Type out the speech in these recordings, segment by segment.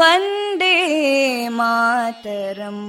वन्दे मातरम्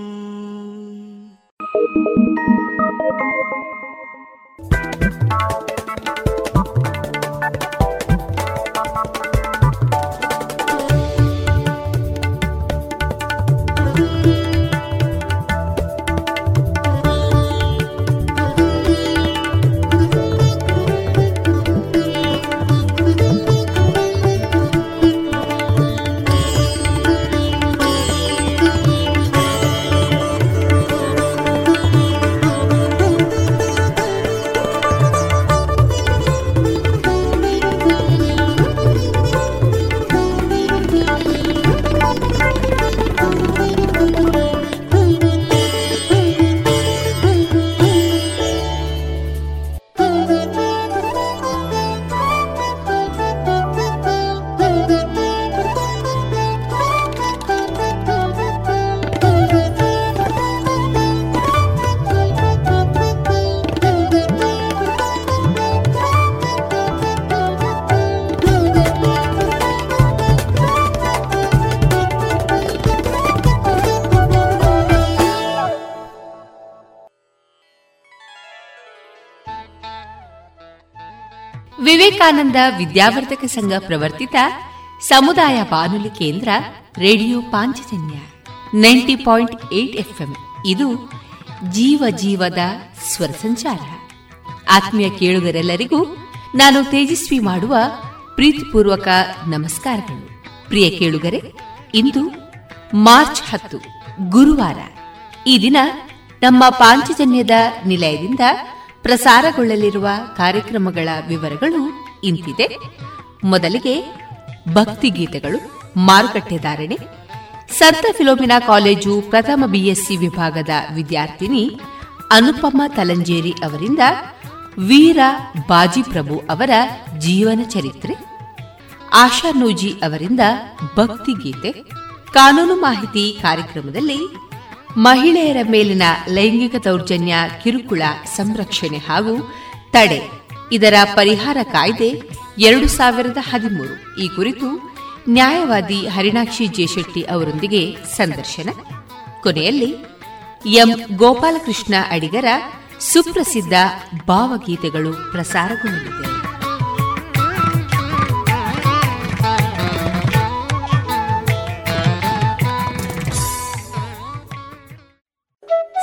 ವಿವೇಕಾನಂದ ವಿದ್ಯಾವರ್ಧಕ ಸಂಘ ಪ್ರವರ್ತಿತ ಸಮುದಾಯ ಬಾನುಲಿ ಕೇಂದ್ರ radio Panchajanya ninety point eight ಇದು ಜೀವ ಜೀವದ ಸ್ವರ ಸಂಚಾರ. ಆತ್ಮೀಯ ಕೇಳುಗರೆಲ್ಲರಿಗೂ ನಾನು ತೇಜಸ್ವಿ ಮಾಡುವ ಪ್ರೀತಿಪೂರ್ವಕ ನಮಸ್ಕಾರಗಳು. ಪ್ರಿಯ ಕೇಳುಗರೆ, ಇಂದು ಮಾರ್ಚ್ ಹತ್ತು, ಗುರುವಾರ. ಈ ದಿನ ನಮ್ಮ ಪಾಂಚಜನ್ಯದ ನಿಲಯದಿಂದ ಪ್ರಸಾರಗೊಳ್ಳಲಿರುವ ಕಾರ್ಯಕ್ರಮಗಳ ವಿವರಗಳು ಇಂತಿದೆ. ಮೊದಲಿಗೆ ಭಕ್ತಿಗೀತೆಗಳು ಮಾರುಕಟ್ಟೆ ಧಾರಣೆ. ಸಂತ ಫಿಲೋಮಿನಾ ಕಾಲೇಜು ಪ್ರಥಮ ಬಿಎಸ್ಸಿ ವಿಭಾಗದ ವಿದ್ಯಾರ್ಥಿನಿ ಅನುಪಮ ತಲಂಜೇರಿ ಅವರಿಂದ ವೀರ ಬಾಜಿಪ್ರಭು ಅವರ ಜೀವನ ಚರಿತ್ರೆ. ಆಶಾ ನೂಜಿ ಅವರಿಂದ ಭಕ್ತಿಗೀತೆ ಕಾನೂನು ಮಾಹಿತಿ ಕಾರ್ಯಕ್ರಮದಲ್ಲಿ ಮಹಿಳೆಯರ ಮೇಲಿನ ಲೈಂಗಿಕ ದೌರ್ಜನ್ಯ ಕಿರುಕುಳ ಸಂರಕ್ಷಣೆ ಹಾಗೂ ತಡೆ. ಇದರ ಪರಿಹಾರ ಕಾಯ್ದೆ ಎರಡು ಸಾವಿರದ ಹದಿಮೂರು. ಈ ಕುರಿತು ನ್ಯಾಯವಾದಿ ಹರಿಣಾಕ್ಷಿ ಜೆಶೆಟ್ಟಿ ಅವರೊಂದಿಗೆ ಸಂದರ್ಶನ. ಕೊನೆಯಲ್ಲಿ ಎಂ. ಗೋಪಾಲಕೃಷ್ಣ ಅಡಿಗರ ಸುಪ್ರಸಿದ್ಧ ಭಾವಗೀತೆಗಳು ಪ್ರಸಾರಗೊಳ್ಳಲಿದೆ.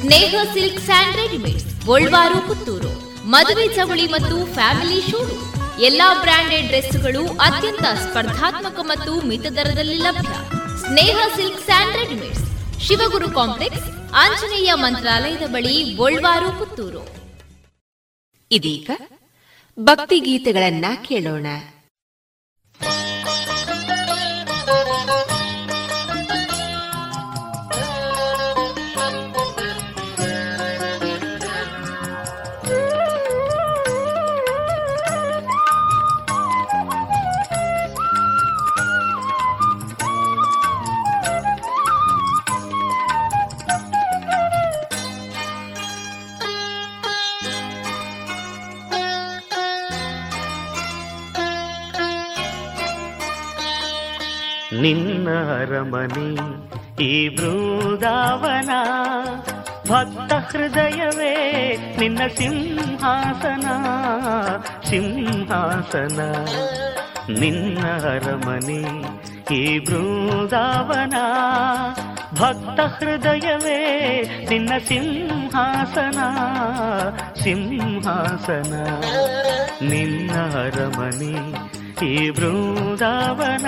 Sneha silk and Golwar, Puttur. ಮದುವೆ ಚವಳಿ ಮತ್ತು ಫ್ಯಾಮಿಲಿ ಶೂರು. ಎಲ್ಲಾ ಬ್ರಾಂಡೆಡ್ ಡ್ರೆಸ್ಗಳು ಅತ್ಯಂತ ಸ್ಪರ್ಧಾತ್ಮಕ ಮತ್ತು ಮಿತ ದರದಲ್ಲಿ ಲಭ್ಯ. Sneha silks and readymades, Shivaguru complex, Anjaneya ಮಂತ್ರಾಲಯದ ಬಳಿ ಗೋಲ್ವಾರು, ಪುತ್ತೂರು. ಇದೀಗ ಭಕ್ತಿ ಗೀತೆಗಳನ್ನ ಕೇಳೋಣ. ನಿನ್ನ ಅರಮನೆ ಈ ಬೃಂದಾವನ, ಭಕ್ತ ಹೃದಯವೇ ನಿನ್ನ ಸಿಂಹಾಸನ ಸಿಂಹಾಸನ. ನಿನ್ನ ಅರಮನೆ ಈ ಬೃಂದಾವನ, ಭಕ್ತ ಹೃದಯವೇ ನಿನ್ನ ಸಿಂಹಾಸನ ಸಿಂಹಾಸನ. ನಿನ್ನ ಅರಮನೆ ಈ ಬೃಂದಾವನ.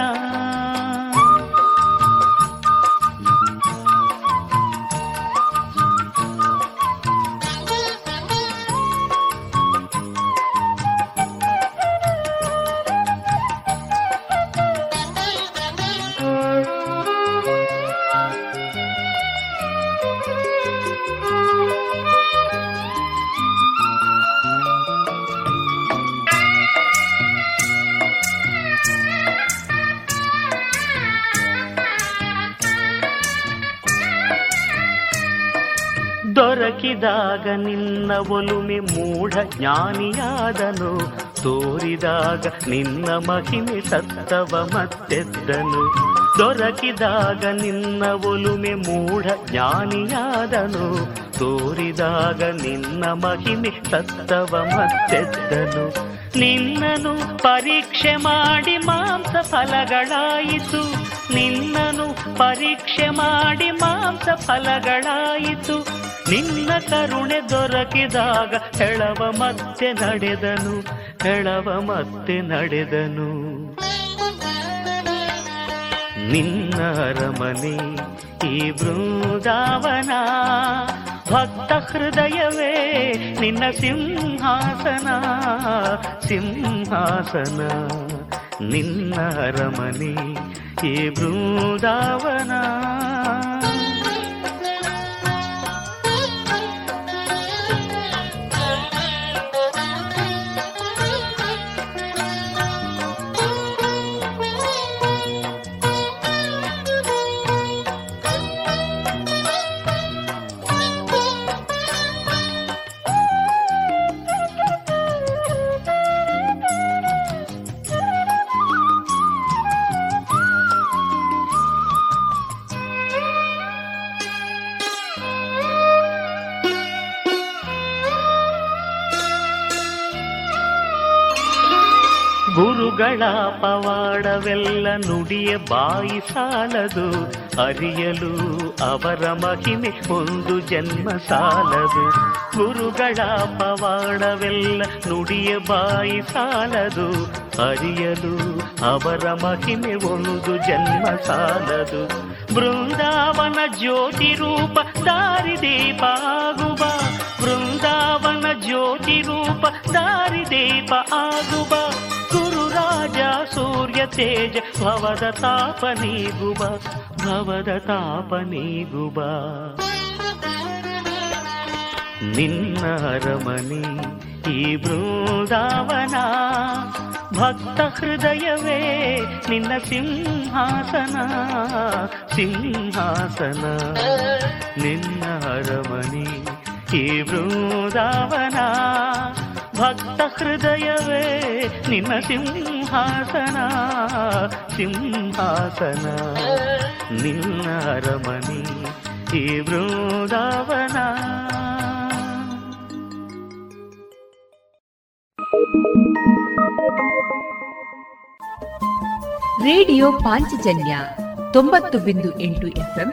ದೊರಕಿದಾಗ ನಿನ್ನ ಒಲುಮೆ ಮೂಢ ಜ್ಞಾನಿಯಾದನು. ತೋರಿದಾಗ ನಿನ್ನ ಮಹಿಮೆ ಸತ್ತವ ಮತ್ತೆದ್ದನು. ದೊರಕಿದಾಗ ನಿನ್ನ ಒಲುಮೆ ಮೂಢ ಜ್ಞಾನಿಯಾದನು. ತೋರಿದಾಗ ನಿನ್ನ ಮಹಿಮೆ ಸತ್ತವ ಮತ್ತೆದ್ದನು. ನಿನ್ನನು ಪರೀಕ್ಷೆ ಮಾಡಿ ಮಾಂಸ ಫಲಗಳಾಯಿತು. ನಿನ್ನನು ಪರೀಕ್ಷೆ ಮಾಡಿ ಮಾಂಸ ಫಲಗಳಾಯಿತು. ನಿನ್ನ ಕರುಣೆ ದೊರಕಿದಾಗ ಹೆಳವ ಮತ್ತೆ ನಡೆದನು, ಹೆಳವ ಮತ್ತೆ ನಡೆದನು. ನಿನ್ನ ಅರಮನೆ ಈ ಬೃಂದಾವನ, ಭಕ್ತ ಹೃದಯವೇ ನಿನ್ನ ಸಿಂಹಾಸನ ಸಿಂಹಾಸನ. ನಿನ್ನ ಅರಮನೆ ಈ ಬೃಂದಾವನ. ಗುರುಗಳ ಪವಾಡವೆಲ್ಲ ನುಡಿಯ ಬಾಯಿ ಸಾಲದು. ಅರಿಯಲು ಅವರ ಮಹಿಮೆ ಒಂದು ಜನ್ಮ ಸಾಲದು. ಗುರುಗಳ ಪವಾಡವೆಲ್ಲ ನುಡಿಯ ಬಾಯಿ ಸಾಲದು. ಅರಿಯಲು ಅವರ ಮಹಿಮೆ ಒಂದು ಜನ್ಮ ಸಾಲದು. ಬೃಂದಾವನ ಜ್ಯೋತಿ ರೂಪ ದಾರಿದೀಪ ಆಗುವ. ಬೃಂದಾವನ ಜ್ಯೋತಿ ರೂಪ ದಾರಿದೀಪ ಆಗುವ, ಗುರುರಾಜ ಸೂರ್ಯ ತೇಜ, ಭವದ ತಾಪ ನೀಗುವ, ಭವದ ತಾಪ ನೀಗುವ. ನಿನ್ನ ಅರಮನೆ ಈ ಬೃಂದಾವನ, ಭಕ್ತ ಹೃದಯವೇ ನಿನ್ನ ಸಿಂಹಾಸನ ಸಿಂಹಾಸನ. ನಿನ್ನ ಅರಮನೆ ಈ ಬೃಂದಾವನ ಭಕ್ತ ಹೃದಯವೇ ನಿನ್ನ ಸಿಂಹಾಸನ ಸಿಂಹಾಸನ, ನಿನ್ನ ಅರಮನೆ ಈ ಬೃಂದಾವನ ರೇಡಿಯೋ ಪಾಂಚಜನ್ಯ ತೊಂಬತ್ತು ಬಿಂದು ಎಂಟು ಎಫ್ಎಂ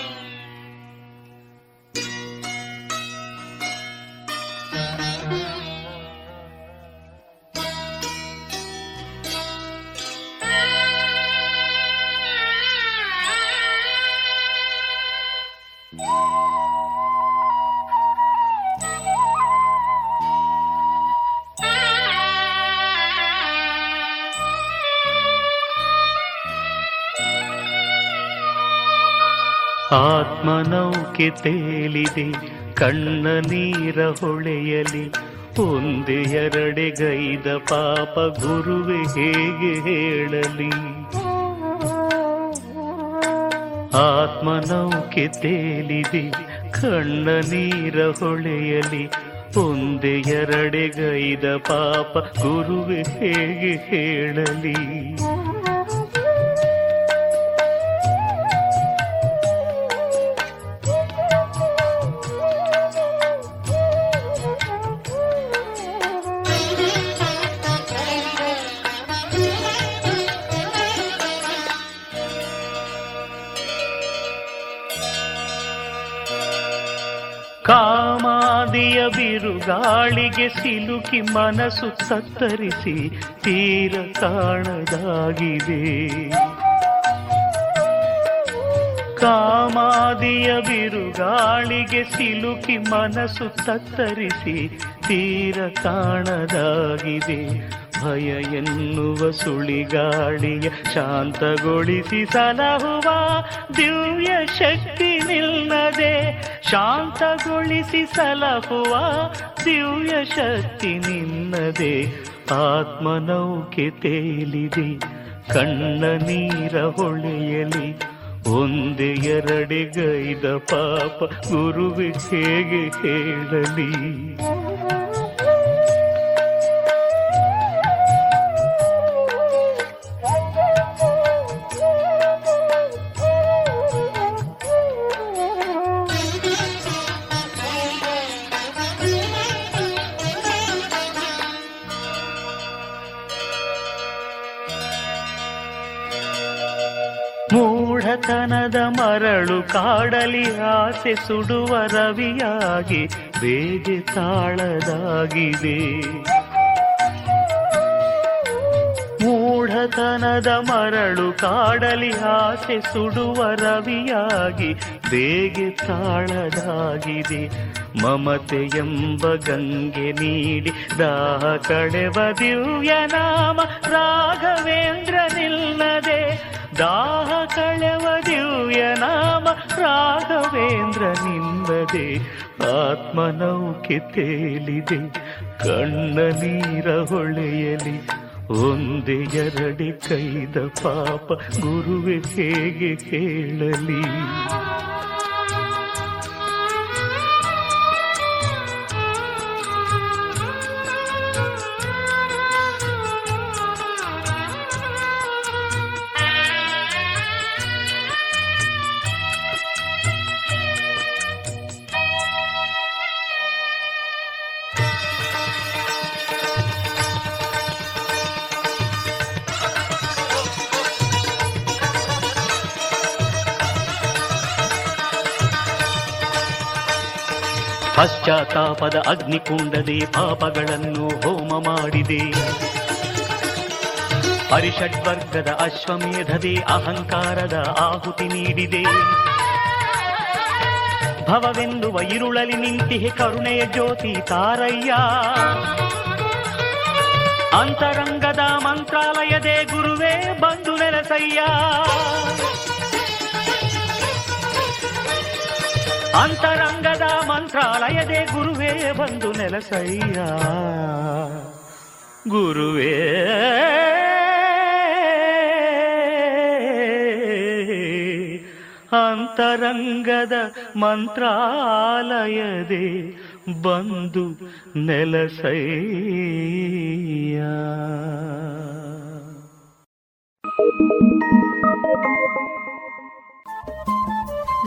ಆತ್ಮನೌಕೆ ತೇಲಿದೆ, ಕಣ್ಣ ನೀರ ಹೊಳೆಯಲಿ. ಒಂದು ಎರಡೆ ಗೈದ ಪಾಪ ಗುರುವೆ ಹೇಗೆ ಹೇಳಲಿ? ಆತ್ಮನೌಕೆ ತೇಲಿದೆ, ಕಣ್ಣ ನೀರ ಹೊಳೆಯಲಿ. ಒಂದೆ ಎರಡೆಗೈದ ಪಾಪ ಗುರುವೆ ಹೇಗೆ ಹೇಳಲಿ? ಬಿರುಗಾಳಿಗೆ ಸಿಲುಕಿ ಮನಸ್ಸು ತತ್ತರಿಸಿ ತೀರ ಕಾಣದಾಗಿದೆ ಕಾಮಾದಿಯ ಬಿರುಗಾಳಿಗೆ ಸಿಲುಕಿ ಮನಸ್ಸು ತತ್ತರಿಸಿ ತೀರ ಕಾಣದಾಗಿದೆ ಭಯ ಎನ್ನುವ ಸುಳಿಗಾಳಿಯ ಶಾಂತಗೊಳಿಸಿ ಸಲಹುವ ದಿವ್ಯ ಶಕ್ತಿ ನಿಲ್ಲದೆ ಶಾಂತಗೊಳಿಸಿ ಸಲಹುವ ದಿವ್ಯ ಶಕ್ತಿ ನಿನ್ನದೆ. ಆತ್ಮನೌಕೆ ತೇಲಿದೆ ಕಣ್ಣ ನೀರ ಹೊಳೆಯಲಿ. ಒಂದೆ ಎರಡೆಗೈದ ಪಾಪ ಗುರುವೆ ಹೇಗೆ ಹೇಳಲಿ? ಮೂಢತನದ ಮರಳು ಕಾಡಲಿ ಆಸೆ ಸುಡುವ ರವಿಯಾಗಿ, ಬೇಗೆ ತಾಳದಾಗಿದೆ. ಮೂಢತನದ ಮರಳು ಕಾಡಲಿ ಆಸೆ ಸುಡುವ ರವಿಯಾಗಿ, ಬೇಗೆ ತಾಳದಾಗಿದೆ. ಮಮತೆ ಎಂಬ ಗಂಗೆ ನೀಡಿ, ದಾಹ ದಿವ್ಯ ನಾಮ ರಾಘವೇಂದ್ರ ನಿಲ್ಲದೆ ದಾಹ ಕಳೆವ ದಿವ್ಯ ನಾಮ ರಾಘವೇಂದ್ರ ನಿಂಬದೆ ಆತ್ಮನೌಕೆ ತೇಲಿದೆ ಕಣ್ಣ ನೀರ ಹೊಳೆಯಲಿ, ಒಂದೇ ಎರಡೆ ಕೈದ ಪಾಪ ಗುರುವೆ ಹೇಗೆ ಕೇಳಲಿ? ಪಶ್ಚಾತ್ತಾಪದ ಅಗ್ನಿಕುಂಡದೆ ಪಾಪಗಳನ್ನು ಹೋಮ ಮಾಡಿದೆ. ಪರಿಷಡ್ವರ್ಗದ ಅಶ್ವಮೇಧದೆ ಅಹಂಕಾರದ ಆಹುತಿ ನೀಡಿದೆ. ಭವವೆನ್ನುವ ಇರುಳಲಿ ನಿಂತಿಹೆ ಕರುಣೆಯ ಜ್ಯೋತಿ ತಾರಯ್ಯ. ಅಂತರಂಗದ ಮಂತ್ರಾಲಯದೇ ಗುರುವೇ ಬಂದು ನೆಲಸಯ್ಯ. ಅಂತರಂಗದ ಮಂತ್ರಾಲಯದೇ ಗುರುವೇ ಬಂದು ನೆಲಸಯ್ಯ. ಗುರುವೇ. ಅಂತರಂಗದ ಮಂತ್ರಾಲಯದೇ ಬಂದು ನೆಲಸಯ್ಯ.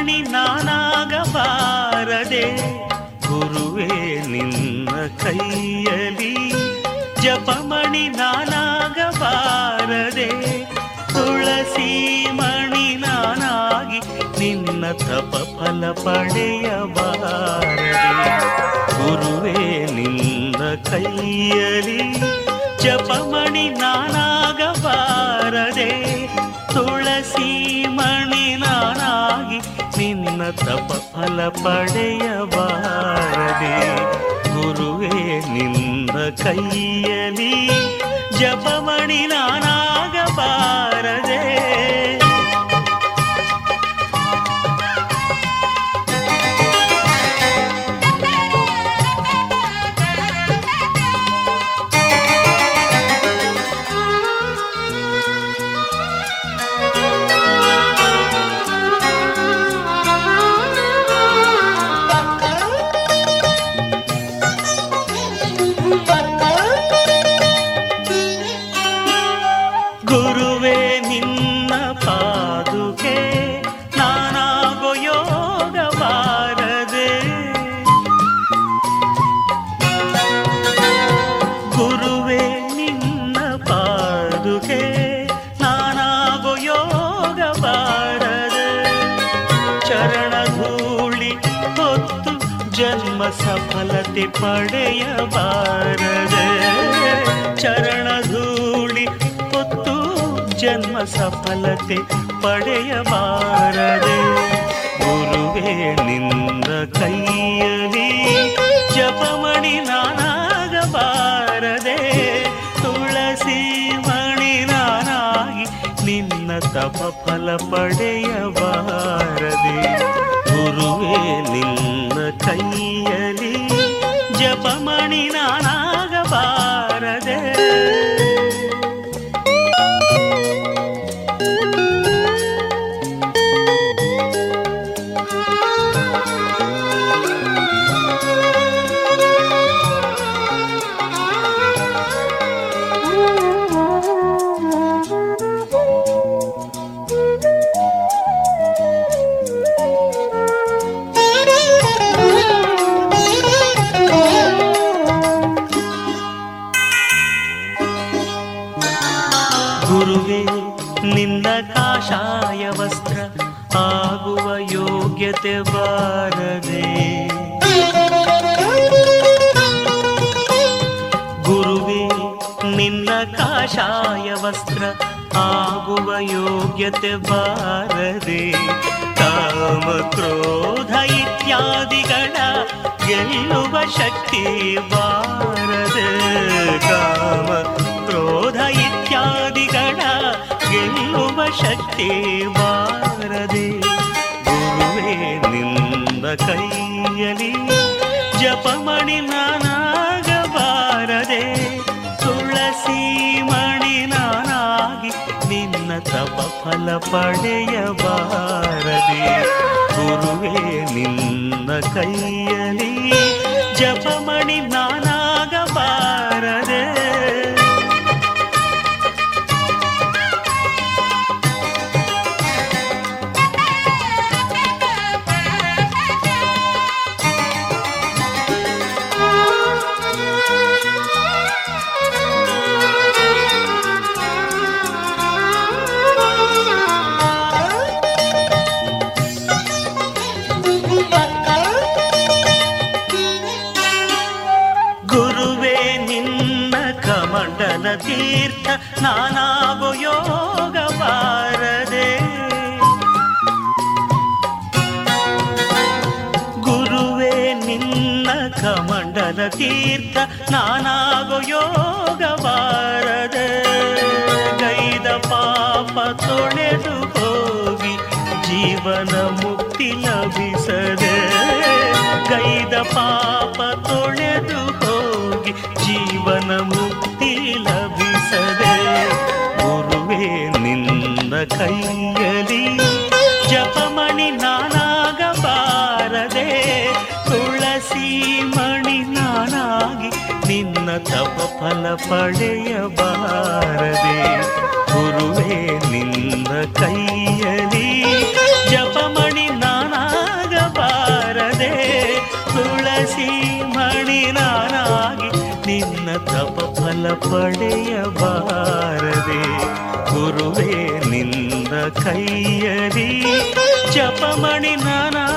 ಜಪಮಣಿ ನಾನಾಗಬಾರದೆ. ಗುರುವೇ, ನಿನ್ನ ಕೈಯಲಿ ಜಪಮಣಿ ನಾನಾಗಬಾರದೆ. ತುಳಸಿ ಮಣಿ ನಾನಾಗಿ ನಿನ್ನ ತಪ ಫಲ ಪಡೆಯಬಾರದೆ. ಗುರುವೇ, ನಿನ್ನ ಕೈಯಲಿ ಜಪಮಣಿ ನಾನಾಗಬಾರದೆ. ತುಳಸಿ ಮಣಿ ನಾನಾಗಿ ನಿನ್ನ ತಪ ಫಲ ಪಡೆಯಬಾರದೆ ಗುರುವೇ ನಿನ್ನ ಕೈಯಲಿ ಜಪಮಣಿ ನಾನಾಗಬಾರದೆ. ಸಫಲತೆ ಪಡೆಯಬಾರದೆ. ಚರಣ ಧೂಳಿ ಹೊತ್ತು ಜನ್ಮ ಸಫಲತೆ ಪಡೆಯಬಾರದೆ. ಗುರುವೇ ನಿಂದ ಕೈಯಲಿ ಜಪಮಣಿ ನಾನಾಗಬಾರದೆ ತುಳಸಿ ಮಣಿ ನಾನಾಗಿ ನಿನ್ನ ತಪ ತಪ ಫಲ ಪಡೆಯಬಾರದೆ ಗುರುವೇ ನಿನ್ನ ಕೈಯಲಿ ಜಪಮಣಿ ನಾನಾಗಬಾರದೆ ಯೋಗ್ಯತೆ ಬಾರದೆ ಕಾಮ ಕ್ರೋಧ ಇತ್ಯಾದಿಗಳ ಗೆಲ್ಲುವ ಶಕ್ತಿ ಬಾರದೆ ಕಾಮ ಕ್ರೋಧ ಇತ್ಯಾದಿಗಳ ಗೆಲ್ಲುವ ಶಕ್ತಿ ಬಾರದೆ ಗುರುವೇ ನಿಂದ ಕೈಯಲಿ ಜಪಮಣಿ ನಾನಾಗಬಾರದೆ ಫಲ ಪಡೆಯಬಾರದೆ ಗುರುವೇ ನಿನ್ನ ಕೈಯಲಿ ಜಪಮಣಿ ನಾನಾಗಬಾರದೆ ನಾನಾಗೋ ಯೋಗ ಬಾರದೆ ಗೈದ ಪಾಪ ತೊಳೆದು ಹೋಗಿ ಜೀವನ ಮುಕ್ತಿ ಲಭಿಸದೆ ಗೈದ ಪಾಪ ತೊಳೆದು ಹೋಗಿ ಜೀವನ ಮುಕ್ತಿ ಲಭಿಸದೆ ಗುರುವೇ, ನಿನ್ನ ಕೈಯಲಿ ತಪ ಫಲ ಪಡೆಯಬಾರದೆ ಗುರುವೇ ನಿನ್ನ ಕೈಯಲಿ ಜಪಮಣಿ ನಾನಾಗಬಾರದೆ, ತುಳಸಿ ಮಣಿ ನಾನಾಗಿ ನಿನ್ನ ತಪ ಫಲ ಪಡೆಯಬಾರದೆ ಗುರುವೇ ನಿನ್ನ ಕೈಯಲಿ ಜಪಮಣಿ ನಾನಾಗಬಾರದೆ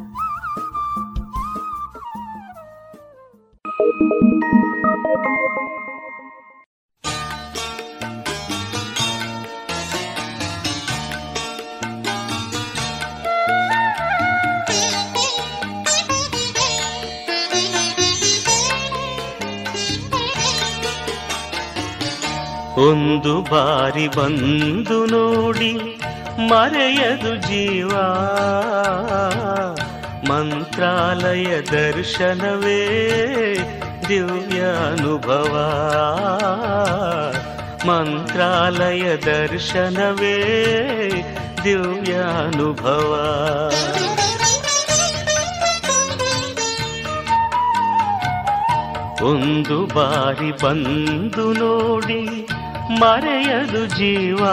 ಒಂದು ಬಾರಿ ಬಂದು ನೋಡಿ ಮರೆಯದು ಜೀವ ಮಂತ್ರಾಲಯ ದರ್ಶನವೇ ದಿವ್ಯ ಅನುಭವ ಮಂತ್ರಾಲಯ ದರ್ಶನವೇ ದಿವ್ಯ ಅನುಭವ ಒಂದು ಬಾರಿ ಬಂದು ನೋಡಿ ಮರೆಯದು ಜೀವ.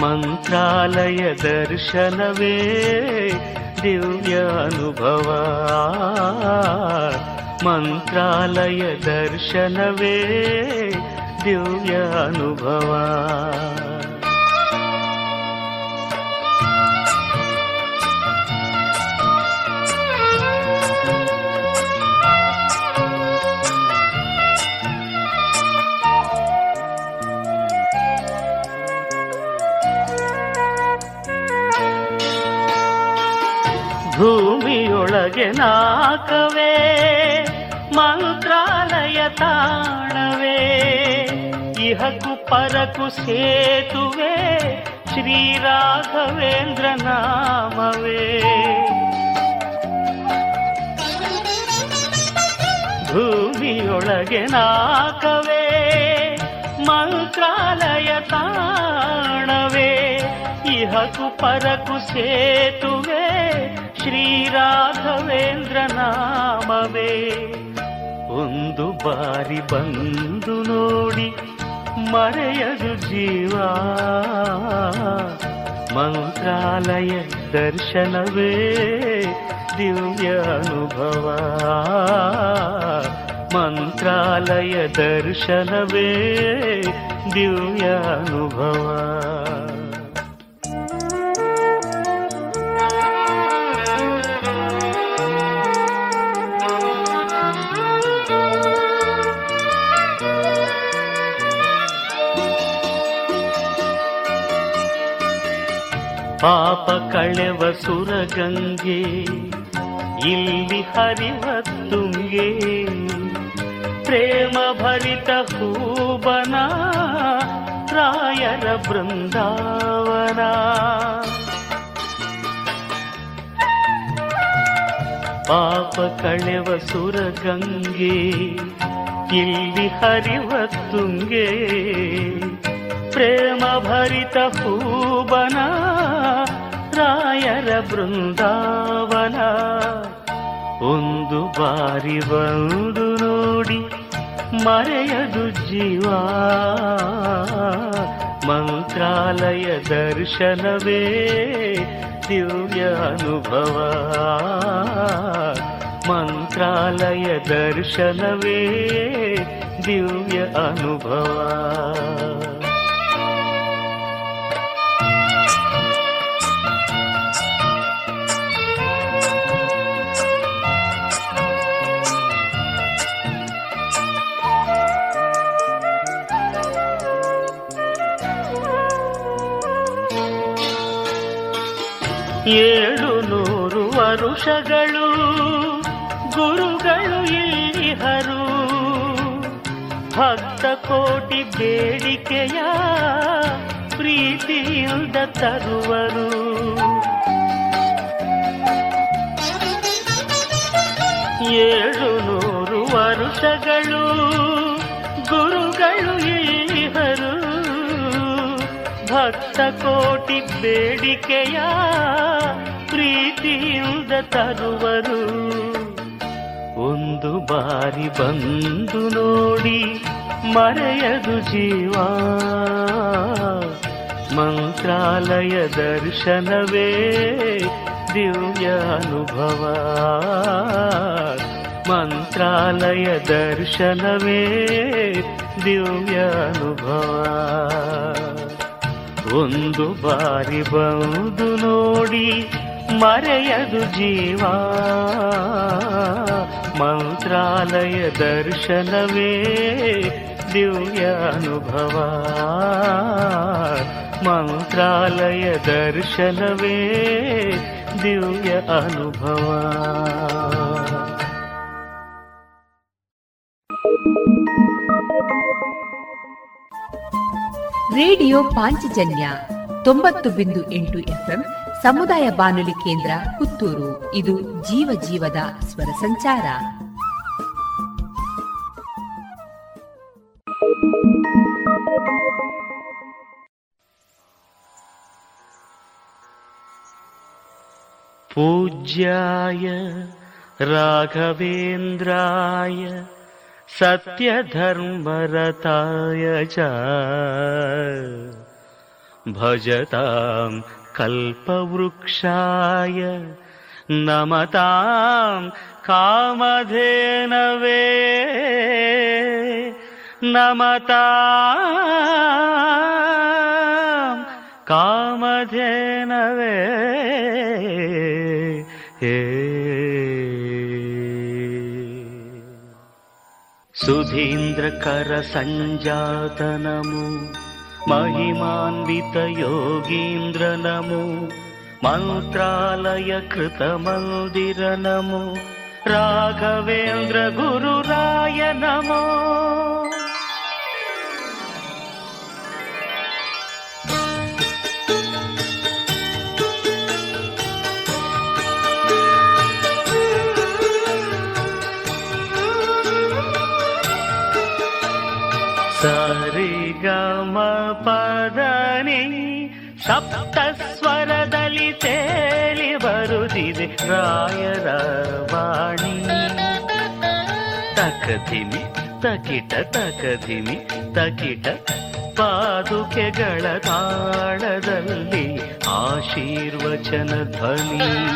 ಮಂತ್ರಾಲಯ ದರ್ಶನವೇ ದಿವ್ಯಾನುಭವ ಮಂತ್ರಾಲಯ ದರ್ಶನವೇ ದಿವ್ಯ ಭೂಮಿಯೊಳಗೆ ನಾಕವೇ, ಮಂತ್ರಾಲಯ ತಾಣವೇ. ಇಹಕು ಪರಕು ಸೇತುವೆ ಶ್ರೀರಾಘವೇಂದ್ರ ನಾಮವೇ ಭೂಮಿಯೊಳಗೆ ನಾಕವೇ, ಮಂತ್ರಾಲಯ ತಾಣವೇ. ಇಹಕು ಪರಕು ಸೇತುವೆ ಶ್ರೀ ರಾಘವೇಂದ್ರ ನಾಮವೇ ಒಂದು ಬಾರಿ ಬಂದು ನೋಡಿ ಮರೆಯದು ಜೀವ ಮಂತ್ರಾಲಯ ದರ್ಶನವೇ ದಿವ್ಯ ಅನುಭವ ಮಂತ್ರಾಲಯ ದರ್ಶನವೇ ದಿವ್ಯ ಅನುಭವ ಪಾಪ ಕಳೆವ ಸುರಗಂಗೆ, ಇಲ್ಲಿ ಹರಿವ ತುಂಗೆ. ಪ್ರೇಮ ಭರಿತ ಹೂಬನ, ರಾಯರ ಬೃಂದಾವನ. ಪಾಪ ಕಳೆವ ಸುರಗಂಗೆ, ಇಲ್ಲಿ ಹರಿವ ತುಂಗೆ. ಪ್ರೇಮ ಭರಿತ ಹೂಬನ ರಾಯರ ಬೃಂದಾವನ. ಒಂದು ಬಾರಿ ಬಂದು ನೋಡಿ ಮರೆಯದು ಜೀವ. ಮಂತ್ರಾಲಯ ದರ್ಶನವೇ ದಿವ್ಯ ಅನುಭವ. ಮಂತ್ರಾಲಯ ದರ್ಶನವೇ ದಿವ್ಯ ಅನುಭವ. ಏಳು ನೂರು ವರುಷಗಳು ಗುರುಗಳು ಇಲ್ಲಿಹರು ಭಕ್ತ ಕೋಟಿ ಬೇಡಿಕೆಯ ಪ್ರೀತಿಯಿಂದ ತರುವರು. ಏಳು ನೂರು ವರುಷಗಳು ಭಕ್ತ ಕೋಟಿ ಬೇಡಿಕೆಯ ಪ್ರೀತಿಯಿಂದ ತರುವರು. ಒಂದು ಬಾರಿ ಬಂದು ನೋಡಿ ಮರೆಯದು ಜೀವ. ಮಂತ್ರಾಲಯ ದರ್ಶನವೇ ದಿವ್ಯ ಅನುಭವ. ಮಂತ್ರಾಲಯ ದರ್ಶನವೇ ದಿವ್ಯ ಅನುಭವ. ಒಂದು ಬಾರಿ ಬಂದು ನೋಡಿ ಮರೆಯದು ಜೀವ. ಮಂತ್ರಾಲಯ ದರ್ಶನವೇ ದಿವ್ಯ ಅನುಭವ ಮಂತ್ರಾಲಯ ದರ್ಶನವೇ ದಿವ್ಯ ಅನುಭವ ರೇಡಿಯೋ ಪಾಂಚಜನ್ಯ ತೊಂಬತ್ತು ಬಿಂದು ಎಂಟು ಎಫ್ಎಂ ಸಮುದಾಯ ಬಾನುಲಿ ಕೇಂದ್ರ ಪುತ್ತೂರು. ಇದು ಜೀವ ಜೀವದ ಸ್ವರ ಸಂಚಾರ. ಪೂಜ್ಯಾಯ ರಾಘವೇಂದ್ರಾಯ सत्यधर्मरताय च भजतां कल्पवृक्षाय नमतां कामधेनवे नमतां कामधेनवे हे सुधीन्द्रकरसञ्जातनमु महिमान्वितयोगीन्द्रनमु मन्त्रालय कृतमन्दिर नमु राघवेन्द्रगुरुराय नमो। ಸಪ್ತ ಸ್ವರದಲ್ಲಿ ತೇಲಿ ಬರುತ್ತಿದೆ ರಾಯರ ವಾಣಿ. ತಕಧಿಮಿ ತಕಿಟ ತಕಧಿಮಿ ತಕಿಟ ಪಾದುಕೆಗಳ ತಾಳದಲ್ಲಿ ಆಶೀರ್ವಚನ ಧ್ವನಿ.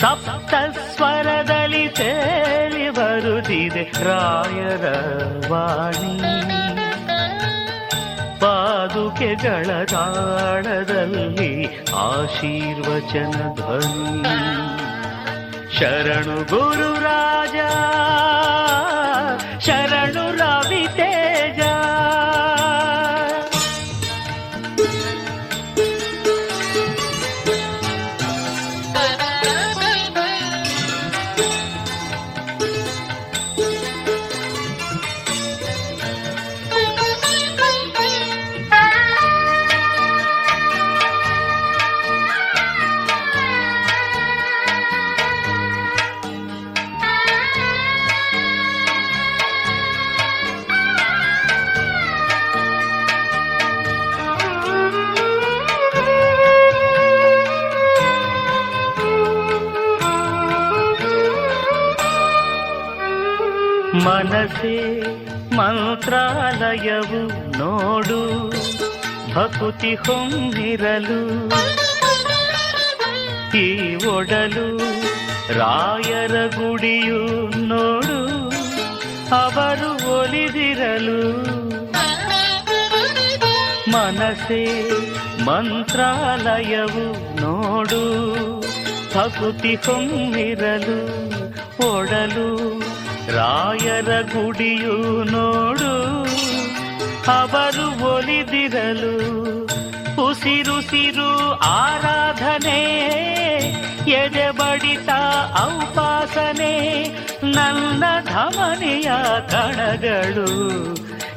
ಸಪ್ತ ಸ್ವರದಲ್ಲಿ ತೇಲಿ ಬರುತ್ತಿದೆ ರಾಯರ ವಾಣಿ. ಪಾದುಕೆಗಳ ತಾಳದಲ್ಲಿ ಆಶೀರ್ವಚನ ಧ್ವನಿ. ಶರಣು ಗುರು ರಾಜ ಶರಣು ಮನಸೇ ಮಂತ್ರಾಲಯವು ನೋಡು ಭಕುತಿ ಹೊಂದಿರಲು ಈ ಒಡಲು ರಾಯರ ಗುಡಿಯು ನೋಡು ಅವರು ಒಲಿದಿರಲು ಮನಸೇ ಮಂತ್ರಾಲಯವು ನೋಡು ಭಕುತಿ ಹೊಂದಿರಲು ಒಡಲು ರಾಯರ ಗುಡಿಯು ನೋಡು, ಅವರು ಒಲಿದಿರಲು ಉಸಿರುಸಿರು ಆರಾಧನೆ ಎದೆ ಬಡಿತ ಔಪಾಸನೆ, ನನ್ನ ಧಮನಿಯ ಕಣಗಳು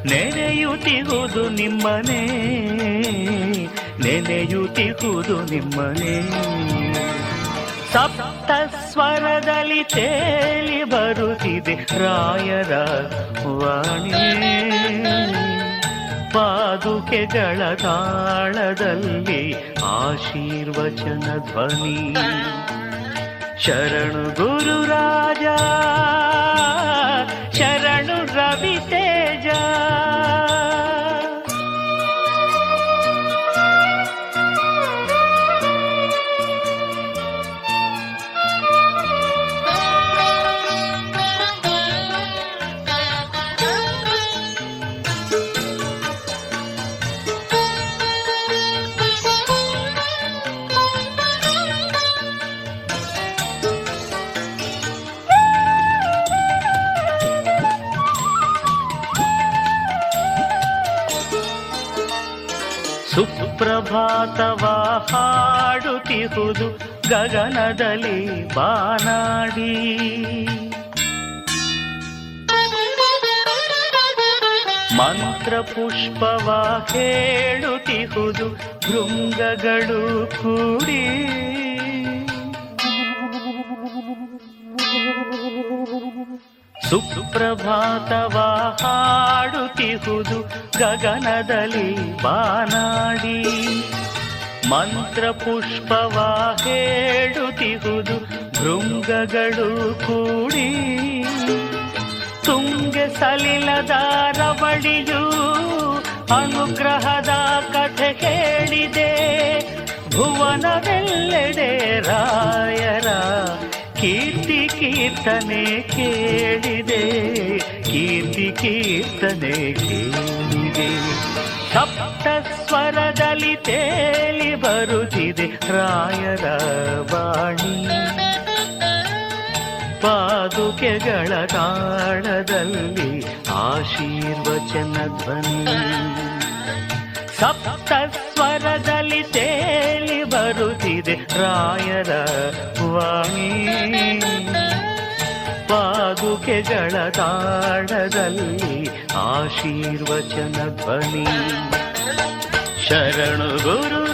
ನೆನೆಯುತ್ತಿರುವುದು ನಿಮ್ಮನೆ ನೆನೆಯುತ್ತಿರುವುದು ನಿಮ್ಮನೆ. ಸಪ್ತ ಸ್ವರದಲ್ಲಿ ತೇಲಿ ಬರುತ್ತಿದೆ ರಾಯರ ವಾಣಿ. ಪಾದುಕೆಗಳ ತಾಳದಲ್ಲಿ ಆಶೀರ್ವಚನ ಧ್ವನಿ. ಶರಣು ಗುರು ರಾಜ, ಶರಣು ರವಿ ತೇಜ ಸುಪ್ರಭಾತವ ಹಾಡುತ್ತಿಹುದು ಗಗನದಲ್ಲಿ ಬಾನಾಡಿ. ಮಂತ್ರ ಪುಷ್ಪವ ಹೇಳುತ್ತಿಹುದು ಭೃಂಗಗಳು ಕೂಡಿ. ಸುಪ್ರಭಾತವ ಹಾಡುತ್ತಿಹುದು ಗಗನದಲ್ಲಿ ಬಾನಾಡಿ. ಮಂತ್ರ ಪುಷ್ಪವ ಹೇಳುತ್ತಿಹುದು ಭೃಂಗಗಳು ಕೂಡಿ. ತುಂಗೆ ಸಲಿಲದ ರವಳಿಯು ಅನುಗ್ರಹದ ಕಥೆ ಕೇಳಿದೆ ಭುವನವೆಲ್ಲೆಡೆ ರಾಯರ ಕೀರ್ತಿ ಕೀರ್ತನೆ ಕೇಳಿದೆ. ಕೀರ್ತಿ ಕೀರ್ತನೆ ಕೇಳಿದೆ. ಸಪ್ತ ಸ್ವರದಲ್ಲಿ ತೇಲಿ ಬರುತ್ತಿದೆ ರಾಯರ ವಾಣಿ. ಪಾದುಕೆಗಳ ತಾಳದಲ್ಲಿ ಆಶೀರ್ವಚನ ಧ್ವನಿ. ಸಪ್ತ ಸ್ವರದಲ್ಲಿ ತೇಲಿ ಬರುತ್ತಿದೆ ರಾಯರ ವಾಣಿ. ಪಾದುಕೆ ತಾಳದಲ್ಲಿ ಆಶೀರ್ವಚನ ಧ್ವನಿ. ಶರಣು ಗುರು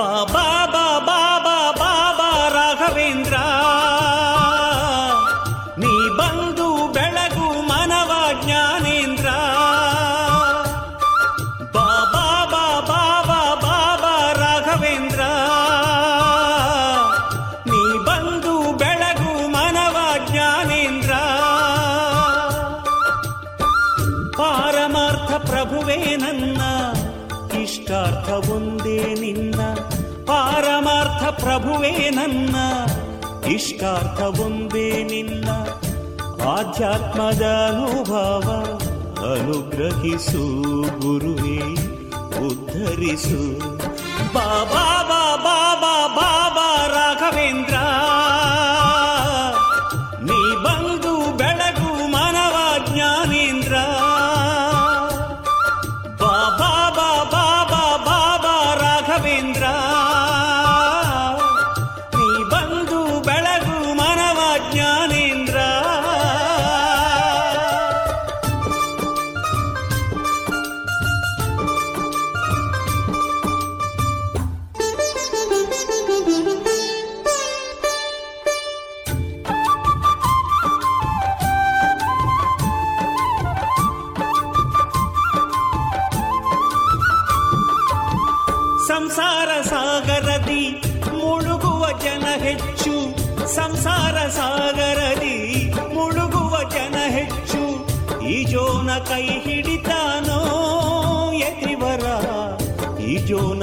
ಬಾಬಾ ಬಾ ರಾಘವೇಂದ್ರ ನೀ ಇಷ್ಟಾರ್ಥ ಒಂದೇ ನಿನ್ನ ಆಧ್ಯಾತ್ಮದ ಅನುಭವ. ಅನುಗ್ರಹಿಸು ಗುರುವೇ ಉದ್ಧರಿಸು. ಬಾಬಾ ಬಾಬಾ ಬಾಬಾ ರಾಘವೇಂದ್ರ.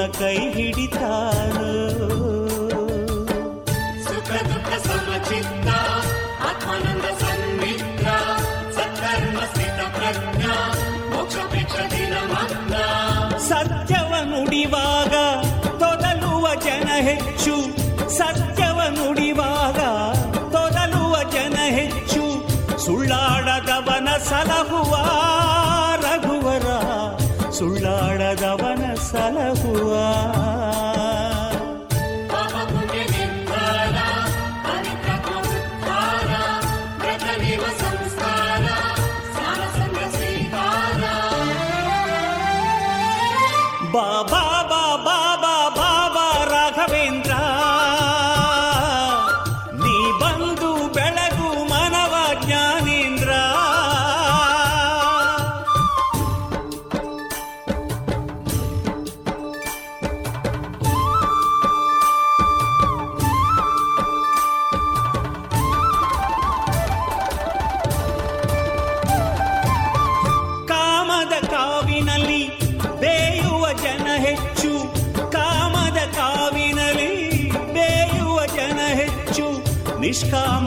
ಕೈ ಹಿಡಿತಾನೋ ಸುಖ ದುಃಖ ಸಮಚಿತ್ತ ಆತ್ಮಾನಂದ ಸನ್ಮಿತ್ರ ಸತ್ಕರ್ಮ ಸ್ಥಿತ ಪ್ರಜ್ಞಾ ಮೋಕ್ಷ ಭಿಕ್ಷ ದಿನ ಮಗ್ನ ಸತ್ಯವ ನುಡಿವಾಗ ತೊದಲುವ ಜನ ಹೆಚ್ಚು ಸತ್ಯವ ನುಡಿವಾಗ ತೊದಲುವ ಜನ ಹೆಚ್ಚು ಸುಳ್ಳಾಡದವನ ಸಲಹುವ ಸುಳ್ಳಾಡದವನ ಸಲಹುವ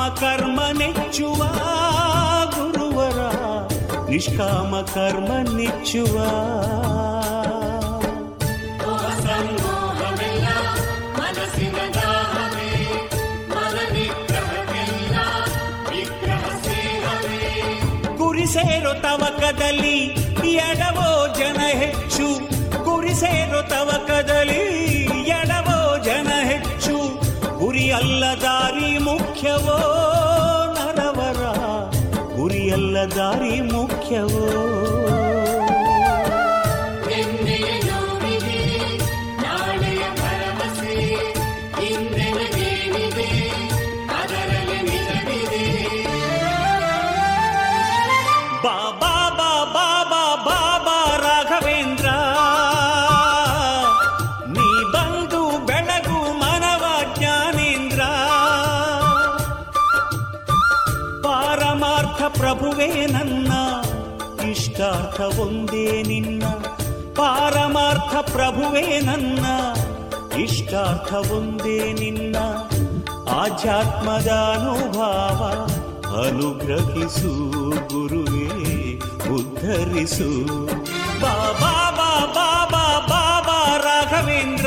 ನಿಷ್ಕಾಮ ಕರ್ಮ ನೆಚ್ಚುವ ಗುರುವರ ನಿಷ್ಕಾಮ ಕರ್ಮ ನೆಚ್ಚುವ. ಗುರಿ ಸೇರೋ ತವಕದಲ್ಲಿ ಎಡವೋ ಜನ ಹೆಚ್ಚು ಗುರಿ ಸೇರೋ ದಾರಿ ಮುಖ್ಯವೋ? ಒಂದೇ ನಿನ್ನ, ಪಾರಮಾರ್ಥ ಪ್ರಭುವೇ ನನ್ನ ಇಷ್ಟಾರ್ಥ ಒಂದೇ ನಿನ್ನ, ಆಧ್ಯಾತ್ಮದ ಅನುಭವ ಅನುಗ್ರಹಿಸು ಗುರುವೇ, ಉದ್ಧರಿಸು. ಬಾಬಾ ಬಾಬಾ ಬಾಬಾ ರಾಘವೇಂದ್ರ.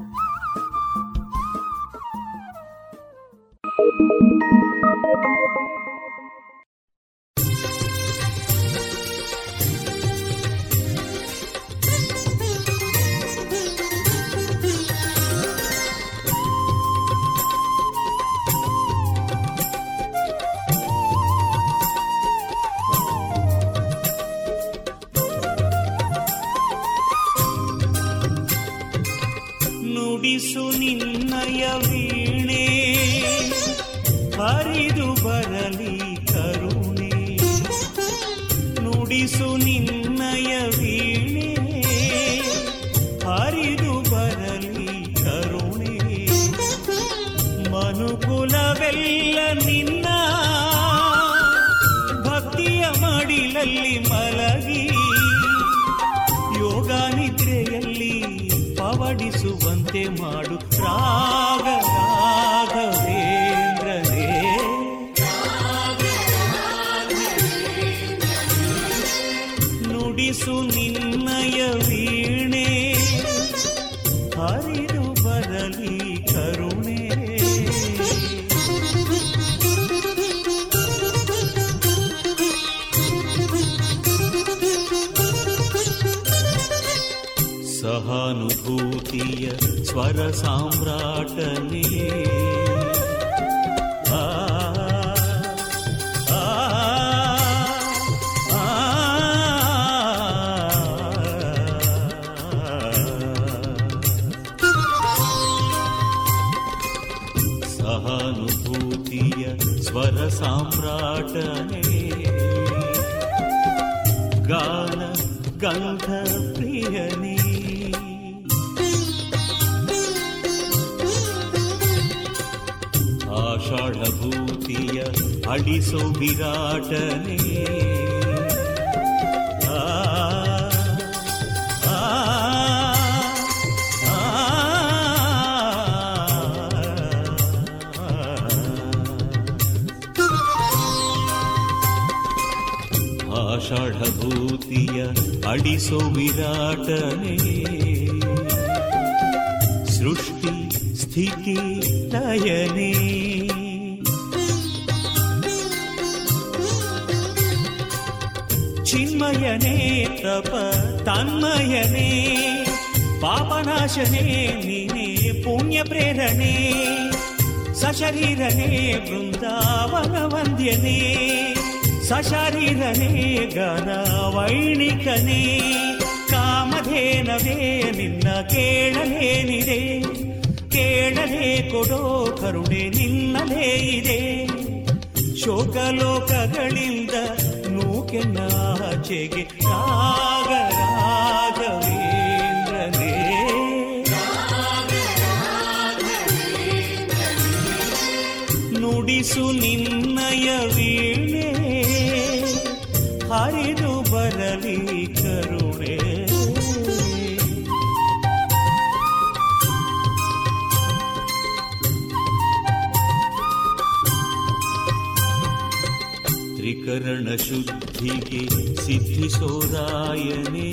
करणशुद्धिके सिद्धिसोदायने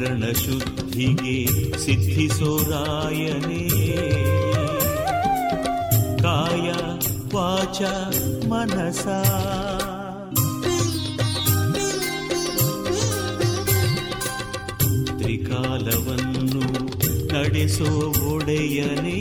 त्रिकरणशुद्धिके सिद्धिसोदायने काया वाचा ಮನಸ. ತ್ರಿಕಾಲವನ್ನು ನಡೆಸೋ ಒಡೆಯನೇ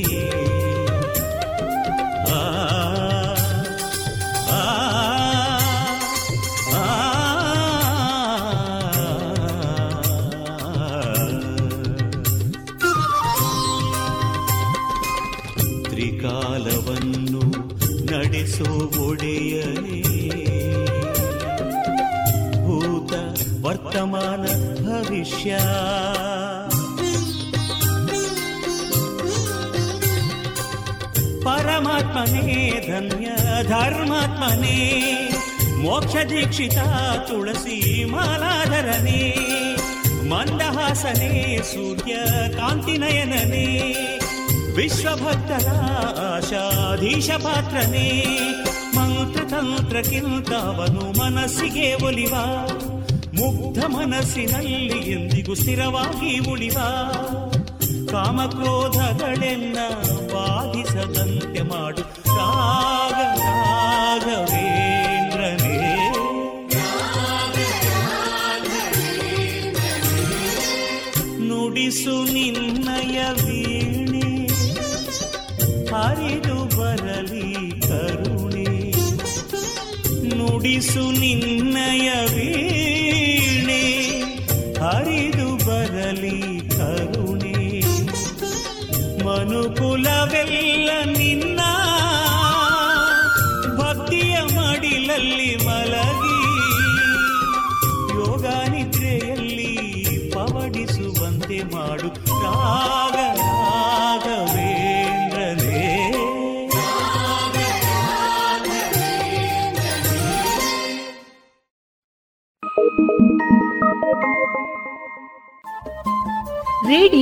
ವರ್ತಮಾನ ಭವಿಷ್ಯ ಪರಮಾತ್ಮನೇ ಧನ್ಯ ಧರ್ಮಾತ್ಮನೇ ಮೋಕ್ಷ ದೀಕ್ಷಿತ ತುಳಸಿ ಮಾಲಾಧರನೇ ಮಂದಹಾಸನೇ ಸೂರ್ಯ ಕಾಂತಿನಯನನೇ ವಿಶ್ವಭಕ್ತರ ಆಶಾಧೀಶ ಪಾತ್ರನೇ ಮಂತ್ರತಂತ್ರಕ್ಕಿಂತವನು ಮನಸ್ಸಿಗೆ ಒಲಿವ ಮುಗ್ಧ ಮನಸ್ಸಿನಲ್ಲಿ ಎಂದಿಗೂ ಸ್ಥಿರವಾಗಿ ಉಳಿವ ಕಾಮಕ್ರೋಧಗಳೆನ್ನ ಬಾಧಿಸದಂತೆ ಮಾಡು. ರಾಗ, ರಾಘವೇಂದ್ರನೇ. ನುಡಿಸು ನಿನ್ನಯ ವೀಣೆ ಹರಿದು ಬರಲಿ ಕರುಣೆ. ನುಡಿಸು ನಿನ್ನಯ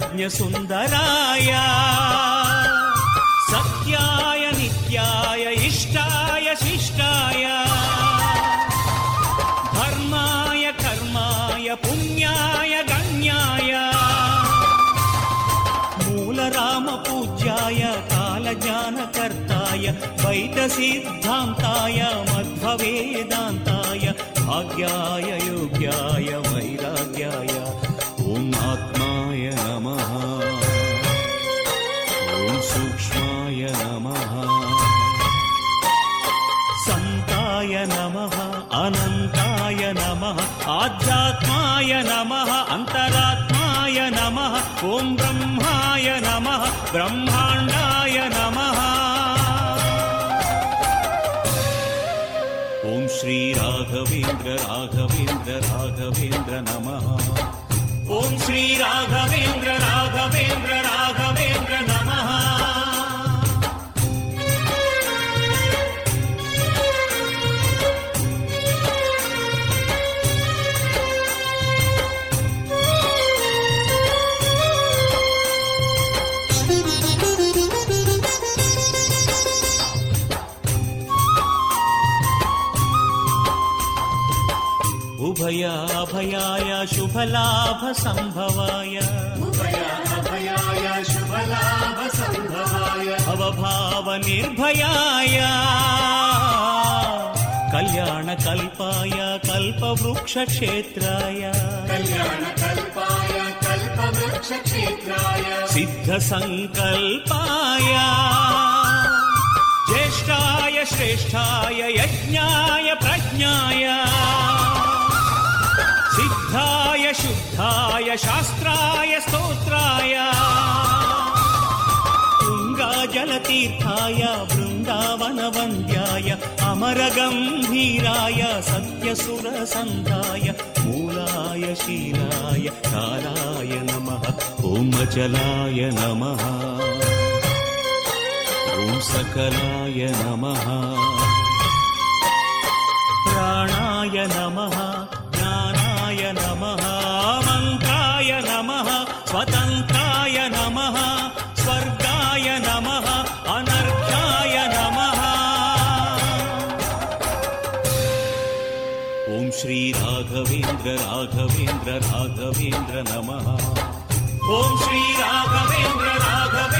ప్రజ్ఞసుందరాయ సత్యాయ నిత్యాయ ఇష్టాయ శిష్టాయ ధర్మాయ కర్మాయ పుణ్యాయ గణ్యాయ మూలరామ పూజ్యాయ కాలజ్ఞానకర్తాయ ద్వైత సిద్ధాంతాయ మధ్వ వేదాంతాయ భాగ్యాయ యోగ్యాయ आध्यात्माय नमः अन्तरात्माय नमः ॐ ब्रह्माय नमः ब्रह्माण्डाय नमः। ॐ श्रीराघवेन्द्र राघवेन्द्र राघवेन्द्र नमः। ॐ श्रीराघवेन्द्र राघवेन्द्र राघवेन्द्र नमः। याभयाय शुभलाभसंभवायणाभयाय शुभलाभसंभवाय भवभावनिर्भयाय कल्याणकल्पाय कल्पवृक्षेत्राय कल्याणकल्पाय कल्पवृक्षेत्राय सिद्धसङ्कल्पाय ज्येष्ठाय श्रेष्ठाय यज्ञाय प्रज्ञाय। सिद्धाय शुद्धाय शास्त्राय स्तोत्राय। तुङ्गाजलतीर्थाय बृन्दावनवन्द्याय अमरगम्भीराय सत्यसुरसन्धाय मूलाय शीलाय कालाय नमः ॐ अचलाय नमः। सकलाय नमः। प्राणाय नमः नमः। मन्त्राय नमः। स्वतन्त्राय नमः। स्वर्गाय नमः। अनर्घ्याय नमः। ॐ श्री राघवेन्द्र राघवेन्द्र राघवेन्द्र नमः। ॐ श्री राघवेन्द्र राघवेन्द्र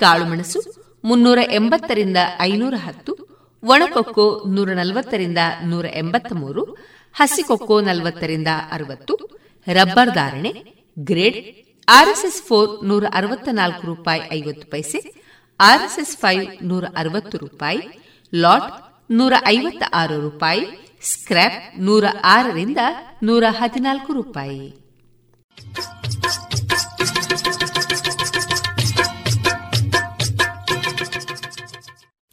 ಕಾಳುಮೆಣಸು ಮುನ್ನೂರ ಎಂಬತ್ತರಿಂದ ಐನೂರ ಹತ್ತು, ಒಣಕೊಕ್ಕೋ ನೂರ ನಲವತ್ತರಿಂದ ನೂರ ಎಂಬತ್ತ ಮೂರು ಹಸಿಕೊಕ್ಕೋ ನಲವತ್ತರಿಂದ ಅರವತ್ತು, ರಬ್ಬರ್ ಧಾರಣೆ ಗ್ರೇಡ್ ಆರ್ಎಸ್ಎಸ್ ಫೋರ್ ನೂರ ಅರವತ್ತ ನಾಲ್ಕು ರೂಪಾಯಿ ಐವತ್ತು ಪೈಸೆ, ಆರ್ಎಸ್ಎಸ್ ಫೈವ್ ನೂರ ಅರವತ್ತು ರೂಪಾಯಿ, ಲಾಟ್ ನೂರ ಐವತ್ತ ಆರು ರೂಪಾಯಿ, ಸ್ಕ್ರ್ಯಾಪ್ ನೂರ ಆರರಿಂದ ನೂರ ಹದಿನಾಲ್ಕು ರೂಪಾಯಿ.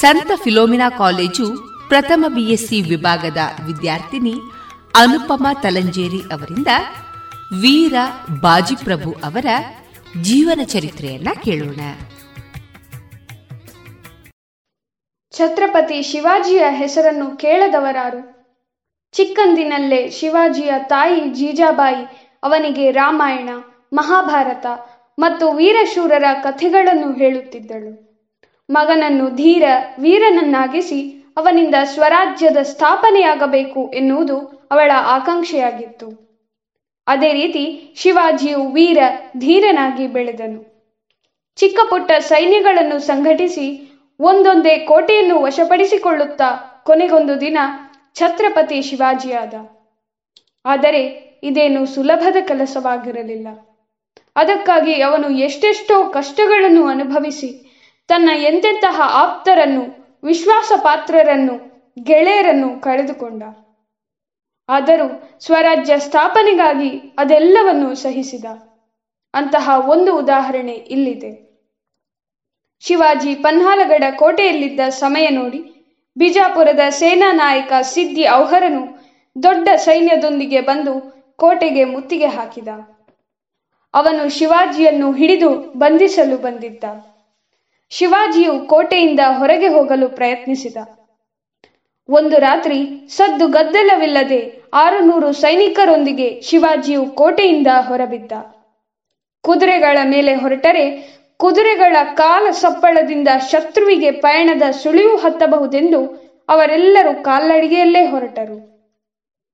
ಸಂತ ಫಿಲೋಮಿನಾ ಕಾಲೇಜು ಪ್ರಥಮ ಬಿಎಸ್ಸಿ ವಿಭಾಗದ ವಿದ್ಯಾರ್ಥಿನಿ ಅನುಪಮ ತಲಂಜೇರಿ ಅವರಿಂದ ವೀರ ಬಾಜಿಪ್ರಭು ಅವರ ಜೀವನ ಚರಿತ್ರೆಯನ್ನ ಕೇಳೋಣ. ಛತ್ರಪತಿ ಶಿವಾಜಿಯ ಹೆಸರನ್ನು ಕೇಳದವರಾರು. ಚಿಕ್ಕಂದಿನಲ್ಲೇ ಶಿವಾಜಿಯ ತಾಯಿ ಜೀಜಾಬಾಯಿ ಅವನಿಗೆ ರಾಮಾಯಣ, ಮಹಾಭಾರತ ಮತ್ತು ವೀರಶೂರರ ಕಥೆಗಳನ್ನು ಹೇಳುತ್ತಿದ್ದಳು. ಮಗನನ್ನು ಧೀರ ವೀರನನ್ನಾಗಿಸಿ ಅವನಿಂದ ಸ್ವರಾಜ್ಯದ ಸ್ಥಾಪನೆಯಾಗಬೇಕು ಎನ್ನುವುದು ಅವಳ ಆಕಾಂಕ್ಷೆಯಾಗಿತ್ತು. ಅದೇ ರೀತಿ ಶಿವಾಜಿಯು ವೀರ ಧೀರನಾಗಿ ಬೆಳೆದನು. ಚಿಕ್ಕ ಪುಟ್ಟ ಸೈನ್ಯಗಳನ್ನು ಸಂಘಟಿಸಿ ಒಂದೊಂದೇ ಕೋಟೆಯನ್ನು ವಶಪಡಿಸಿಕೊಳ್ಳುತ್ತಾ ಕೊನೆಗೊಂದು ದಿನ ಛತ್ರಪತಿ ಶಿವಾಜಿಯಾದ. ಆದರೆ ಇದೇನು ಸುಲಭದ ಕೆಲಸವಾಗಿರಲಿಲ್ಲ. ಅದಕ್ಕಾಗಿ ಅವನು ಎಷ್ಟೆಷ್ಟೋ ಕಷ್ಟಗಳನ್ನು ಅನುಭವಿಸಿ ತನ್ನ ಎಂತೆಂತಹ ಆಪ್ತರನ್ನು ವಿಶ್ವಾಸ ಪಾತ್ರರನ್ನು ಗೆಳೆಯರನ್ನು ಕಳೆದುಕೊಂಡ ಆದರೂ ಸ್ವರಾಜ್ಯ ಸ್ಥಾಪನೆಗಾಗಿ ಅದೆಲ್ಲವನ್ನು ಸಹಿಸಿದ. ಅಂತಹ ಒಂದು ಉದಾಹರಣೆ ಇಲ್ಲಿದೆ. ಶಿವಾಜಿ ಪನ್ಹಾಲಗಡ ಕೋಟೆಯಲ್ಲಿದ್ದ ಸಮಯ ನೋಡಿ, ಬಿಜಾಪುರದ ಸೇನಾ ನಾಯಕ ಸಿದ್ದಿ ಔಹರನು ದೊಡ್ಡ ಸೈನ್ಯದೊಂದಿಗೆ ಬಂದು ಕೋಟೆಗೆ ಮುತ್ತಿಗೆ ಹಾಕಿದ. ಅವನು ಶಿವಾಜಿಯನ್ನು ಹಿಡಿದು ಬಂಧಿಸಲು ಬಂದಿದ್ದ. ಶಿವಾಜಿಯು ಕೋಟೆಯಿಂದ ಹೊರಗೆ ಹೋಗಲು ಪ್ರಯತ್ನಿಸಿದ. ಒಂದು ರಾತ್ರಿ ಸದ್ದು ಗದ್ದಲವಿಲ್ಲದೆ ಆರುನೂರು ಸೈನಿಕರೊಂದಿಗೆ ಶಿವಾಜಿಯು ಕೋಟೆಯಿಂದ ಹೊರಬಿದ್ದ. ಕುದುರೆಗಳ ಮೇಲೆ ಹೊರಟರೆ ಕುದುರೆಗಳ ಕಾಲ ಸಪ್ಪಳದಿಂದ ಶತ್ರುವಿಗೆ ಪಯಣದ ಸುಳಿವು ಹತ್ತಬಹುದೆಂದು ಅವರೆಲ್ಲರೂ ಕಾಲ್ನಡಿಗೆಯಲ್ಲೇ ಹೊರಟರು.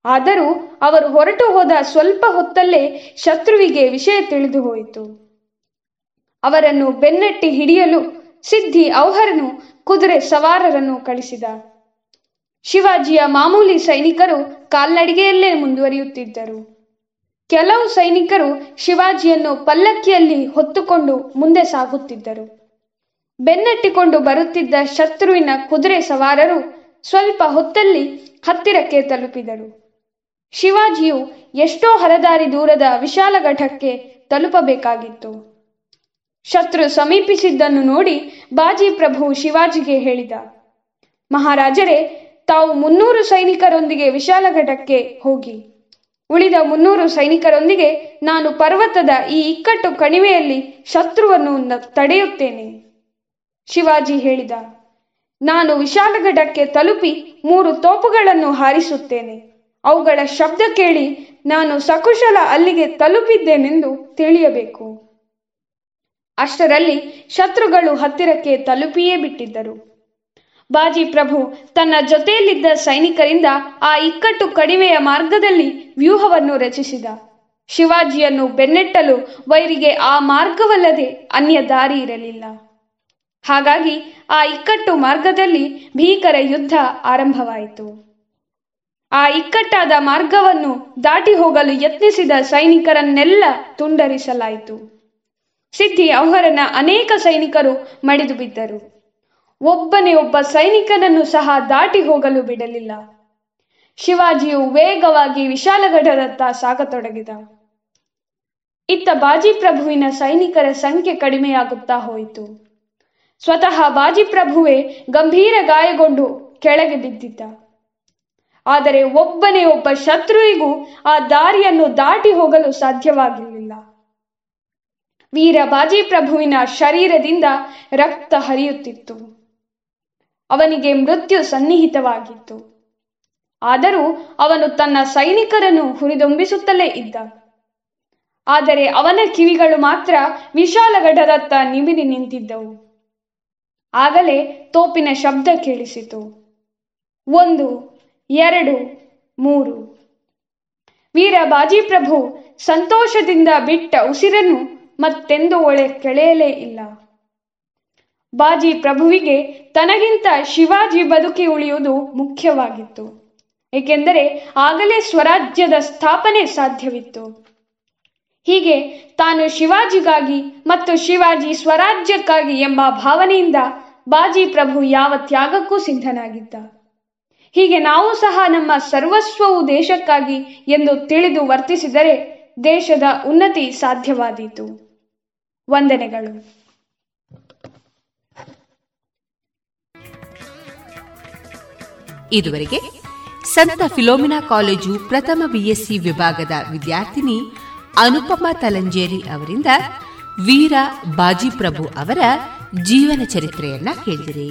ಆದರೂ ಅವರು ಹೊರಟು ಹೋದ ಸ್ವಲ್ಪ ಹೊತ್ತಲ್ಲೇ ಶತ್ರುವಿಗೆ ವಿಷಯ ತಿಳಿದು ಹೋಯಿತು ಅವರನ್ನು ಬೆನ್ನಟ್ಟಿ ಹಿಡಿಯಲು ಸಿದ್ಧಿ ಔಹರನು ಕುದುರೆ ಸವಾರರನ್ನು ಕಳಿಸಿದ. ಶಿವಾಜಿಯ ಮಾಮೂಲಿ ಸೈನಿಕರು ಕಾಲ್ನಡಿಗೆಯಲ್ಲೇ ಮುಂದುವರಿಯುತ್ತಿದ್ದರು. ಕೆಲವು ಸೈನಿಕರು ಶಿವಾಜಿಯನ್ನು ಪಲ್ಲಕ್ಕಿಯಲ್ಲಿ ಹೊತ್ತುಕೊಂಡು ಮುಂದೆ ಸಾಗುತ್ತಿದ್ದರು. ಬೆನ್ನಟ್ಟಿಕೊಂಡು ಬರುತ್ತಿದ್ದ ಶತ್ರುವಿನ ಕುದುರೆ ಸವಾರರು ಸ್ವಲ್ಪ ಹೊತ್ತಲ್ಲಿ ಹತ್ತಿರಕ್ಕೆ ತಲುಪಿದರು. ಶಿವಾಜಿಯು ಎಷ್ಟೋ ಹಲದಾರಿ ದೂರದ ವಿಶಾಲ ಘಟಕ್ಕೆ ತಲುಪಬೇಕಾಗಿತ್ತು. ಶತ್ರು ಸಮೀಪಿಸಿದ್ದನ್ನು ನೋಡಿ ಬಾಜಿ ಪ್ರಭು ಶಿವಾಜಿಗೆ ಹೇಳಿದ, ಮಹಾರಾಜರೇ, ತಾವು ಮುನ್ನೂರು ಸೈನಿಕರೊಂದಿಗೆ ವಿಶಾಲಘಟ್ಟಕ್ಕೆ ಹೋಗಿ. ಉಳಿದ ಮುನ್ನೂರು ಸೈನಿಕರೊಂದಿಗೆ ನಾನು ಪರ್ವತದ ಈ ಇಕ್ಕಟ್ಟು ಕಣಿವೆಯಲ್ಲಿ ಶತ್ರುವನ್ನು ತಡೆಯುತ್ತೇನೆ. ಶಿವಾಜಿ ಹೇಳಿದ, ನಾನು ವಿಶಾಲಘಟ್ಟಕ್ಕೆ ತಲುಪಿ ಮೂರು ತೋಪುಗಳನ್ನು ಹಾರಿಸುತ್ತೇನೆ. ಅವುಗಳ ಶಬ್ದ ಕೇಳಿ ನಾನು ಸಕುಶಲ ಅಲ್ಲಿಗೆ ತಲುಪಿದ್ದೇನೆಂದು ತಿಳಿಯಬೇಕು. ಅಷ್ಟರಲ್ಲಿ ಶತ್ರುಗಳು ಹತ್ತಿರಕ್ಕೆ ತಲುಪಿಯೇ ಬಿಟ್ಟಿದ್ದರು. ಬಾಜಿ ಪ್ರಭು ತನ್ನ ಜೊತೆಯಲ್ಲಿದ್ದ ಸೈನಿಕರಿಂದ ಆ ಇಕ್ಕಟ್ಟು ಕಡಿಮೆಯ ಮಾರ್ಗದಲ್ಲಿ ವ್ಯೂಹವನ್ನು ರಚಿಸಿದ. ಶಿವಾಜಿಯನ್ನು ಬೆನ್ನೆಟ್ಟಲು ವೈರಿಗೆ ಆ ಮಾರ್ಗವಲ್ಲದೆ ಅನ್ಯ ದಾರಿ ಇರಲಿಲ್ಲ. ಹಾಗಾಗಿ ಆ ಇಕ್ಕಟ್ಟು ಮಾರ್ಗದಲ್ಲಿ ಭೀಕರ ಯುದ್ಧ ಆರಂಭವಾಯಿತು. ಆ ಇಕ್ಕಟ್ಟಾದ ಮಾರ್ಗವನ್ನು ದಾಟಿ ಹೋಗಲು ಯತ್ನಿಸಿದ ಸೈನಿಕರನ್ನೆಲ್ಲ ತುಂಡರಿಸಲಾಯಿತು. ಸಿದ್ಧಿ ಅವರನ್ನ ಅನೇಕ ಸೈನಿಕರು ಮಡಿದು ಬಿದ್ದರು. ಒಬ್ಬನೇ ಒಬ್ಬ ಸೈನಿಕನನ್ನು ಸಹ ದಾಟಿ ಹೋಗಲು ಬಿಡಲಿಲ್ಲ. ಶಿವಾಜಿಯು ವೇಗವಾಗಿ ವಿಶಾಲಗಢದತ್ತ ಸಾಗತೊಡಗಿದ. ಇತ್ತ ಬಾಜಿಪ್ರಭುವಿನ ಸೈನಿಕರ ಸಂಖ್ಯೆ ಕಡಿಮೆಯಾಗುತ್ತಾ ಹೋಯಿತು. ಸ್ವತಃ ಬಾಜಿಪ್ರಭುವೇ ಗಂಭೀರ ಗಾಯಗೊಂಡು ಕೆಳಗೆ ಬಿದ್ದಿದ್ದ. ಆದರೆ ಒಬ್ಬನೇ ಒಬ್ಬ ಶತ್ರುವಿಗೂ ಆ ದಾರಿಯನ್ನು ದಾಟಿ ಹೋಗಲು ಸಾಧ್ಯವಾಗಿರಲಿಲ್ಲ. ವೀರ ಬಾಜಿಪ್ರಭುವಿನ ಶರೀರದಿಂದ ರಕ್ತ ಹರಿಯುತ್ತಿತ್ತು. ಅವನಿಗೆ ಮೃತ್ಯು ಸನ್ನಿಹಿತವಾಗಿತ್ತು. ಆದರೂ ಅವನು ತನ್ನ ಸೈನಿಕರನ್ನು ಹುರಿದುಂಬಿಸುತ್ತಲೇ ಇದ್ದ. ಆದರೆ ಅವನ ಕಿವಿಗಳು ಮಾತ್ರ ವಿಶಾಲಗಡದತ್ತ ನಿಮಿರಿ ನಿಂತಿದ್ದವು. ಆಗಲೇ ತೋಪಿನ ಶಬ್ದ ಕೇಳಿಸಿತು. ಒಂದು, ಎರಡು, ಮೂರು. ವೀರ ಬಾಜಿಪ್ರಭು ಸಂತೋಷದಿಂದ ಬಿಟ್ಟ ಉಸಿರನ್ನು ಮತ್ತೆಂದು ಒಳೆ ಕೆಳೆಯಲೇ ಇಲ್ಲ. ಬಾಜಿ ಪ್ರಭುವಿಗೆ ತನಗಿಂತ ಶಿವಾಜಿ ಬದುಕಿ ಉಳಿಯುವುದು ಮುಖ್ಯವಾಗಿತ್ತು. ಏಕೆಂದರೆ ಆಗಲೇ ಸ್ವರಾಜ್ಯದ ಸ್ಥಾಪನೆ ಸಾಧ್ಯವಿತ್ತು. ಹೀಗೆ ತಾನು ಶಿವಾಜಿಗಾಗಿ ಮತ್ತು ಶಿವಾಜಿ ಸ್ವರಾಜ್ಯಕ್ಕಾಗಿ ಎಂಬ ಭಾವನೆಯಿಂದ ಬಾಜಿ ಪ್ರಭು ಯಾವ ತ್ಯಾಗಕ್ಕೂ ಸಿದ್ಧನಾಗಿದ್ದ. ಹೀಗೆ ನಾವು ಸಹ ನಮ್ಮ ಸರ್ವಸ್ವವು ದೇಶಕ್ಕಾಗಿ ಎಂದು ತಿಳಿದು ವರ್ತಿಸಿದರೆ ದೇಶದ ಉನ್ನತಿ ಸಾಧ್ಯವಾದೀತು. ವಂದನೆಗಳು. ಇದುವರೆಗೆ ಸಂತ ಫಿಲೋಮಿನಾ ಕಾಲೇಜು ಪ್ರಥಮ ಬಿಎಸ್ಸಿ ವಿಭಾಗದ ವಿದ್ಯಾರ್ಥಿನಿ ಅನುಪಮಾ ತಲಂಜೇರಿ ಅವರಿಂದ ವೀರ ಬಾಜಿಪ್ರಭು ಅವರ ಜೀವನ ಚರಿತ್ರೆಯನ್ನ ಕೇಳಿದಿರಿ.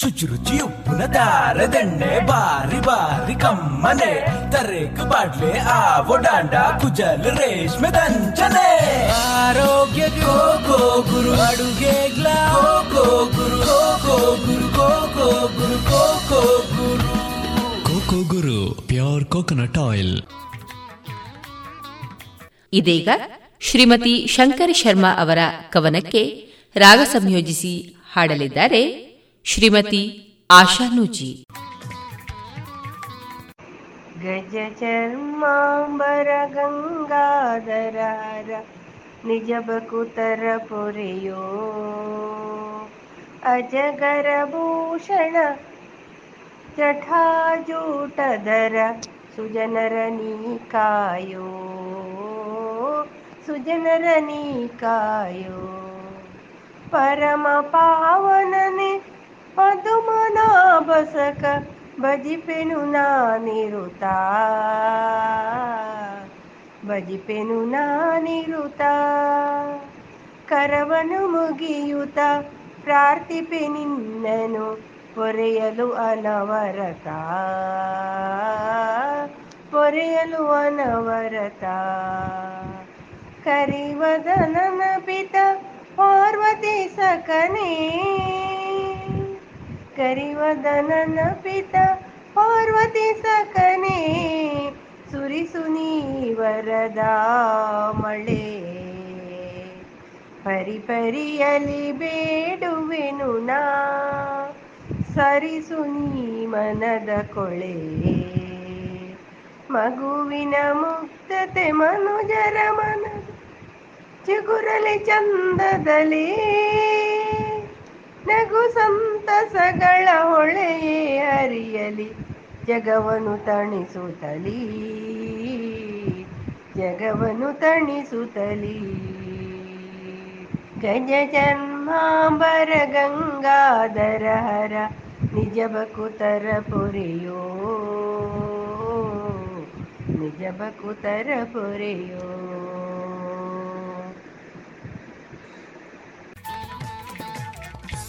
ಶುಚಿ ರುಚಿ ಉಪ್ಪಿನ ದಾರದೆಣ್ಣೆ ಬಾರಿ ಬಾರಿ ಕಮ್ಮನೆ. ತರೇಕು ಬಾಡ್ಲೆ ಆವೋ ಡಾಂಡ ಕುಜಲ್ ರೇಷ್ಮೆ ದಂಚನೆ. ಆರೋಗ್ಯ ಗೋ ಗೋ ಗುರು ಅಡುಗೆ ಗ್ಲಾ go guru go go guru go go guru go go guru. Coco Guru pure coconut oil. ಇದೀಗ ಶ್ರೀಮತಿ ಶಂಕರ್ ಶರ್ಮಾ ಅವರ ಕವನಕ್ಕೆ ರಾಗ ಸಂಯೋಜಿಸಿ ಹಾಡಲಿದ್ದಾರೆ श्रीमती आशानुजी। गज चर्माबर गङ्गा दरार निज सुजनरनीकायो सुजनरनीकायो परमपावनने ಪದುಮನಾ ಬಸಕ ಬಜಿಪೆನು ನಾನಿರುತ ಬಜಿಪೆನು ನಾನಿರುತ ಕರವನು ಮುಗಿಯುತ. ಪ್ರಾರ್ಥಿಪೆ ನಿನ್ನನು ಪೊರೆಯಲು ಅನವರತ. ಪೊರೆಯಲು ಅನವರತ. ಕರಿವದನನ ಪಿತ ಪಾರ್ವತಿ ಸಕನೇ ಕರಿವದನನ ಪಿತ ಪಾರ್ವತಿ ಸಕನೆ ಸುರಿಸುನಿ ವರದ ಮಳೆ. ಪರಿ ಪರಿಯಲಿ ಬೇಡುವೆನು ನಾ. ಸರಿಸುನಿ ಮನದ ಕೊಳೆ. ಮಗುವಿನ ಮುಕ್ತತೆ ಮನುಜರ ಮನ ಚಿಗುರಲಿ ಚಂದದಲ್ಲಿ. ನಗು ಸಂತಸಗಳ ಹೊಳೆಯೇ ಅರಿಯಲಿ, ಜಗವನು ತಣಿಸುತ್ತಲಿ ಜಗವನು ತಣಿಸುತ್ತಲಿ. ಗಜ ಜನ್ಮಾಂಬರ ಗಂಗಾಧರ ಹರ, ನಿಜ ಬಕುತರ ಪುರಿಯೋ, ನಿಜ ಬಕುತರ ಪುರಿಯೋ.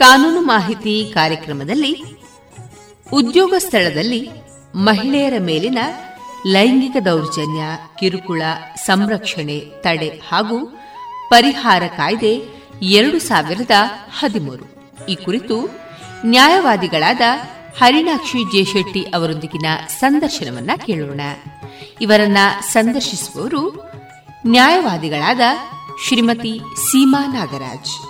ಕಾನೂನು ಮಾಹಿತಿ ಕಾರ್ಯಕ್ರಮದಲ್ಲಿ ಉದ್ಯೋಗ ಸ್ಥಳದಲ್ಲಿ ಮಹಿಳೆಯರ ಮೇಲಿನ ಲೈಂಗಿಕ ದೌರ್ಜನ್ಯ, ಕಿರುಕುಳ, ಸಂರಕ್ಷಣೆ, ತಡೆ ಹಾಗೂ ಪರಿಹಾರ ಕಾಯ್ದೆ ಎರಡು ಸಾವಿರದ ಹದಿಮೂರು. ಈ ಕುರಿತು ನ್ಯಾಯವಾದಿಗಳಾದ ಹರಿಣಾಕ್ಷಿ ಜೇಶೆಟ್ಟಿ ಅವರೊಂದಿಗಿನ ಸಂದರ್ಶನವನ್ನ ಕೇಳೋಣ. ಇವರನ್ನ ಸಂದರ್ಶಿಸುವವರು ನ್ಯಾಯವಾದಿಗಳಾದ ಶ್ರೀಮತಿ ಸೀಮಾ ನಾಗರಾಜ್.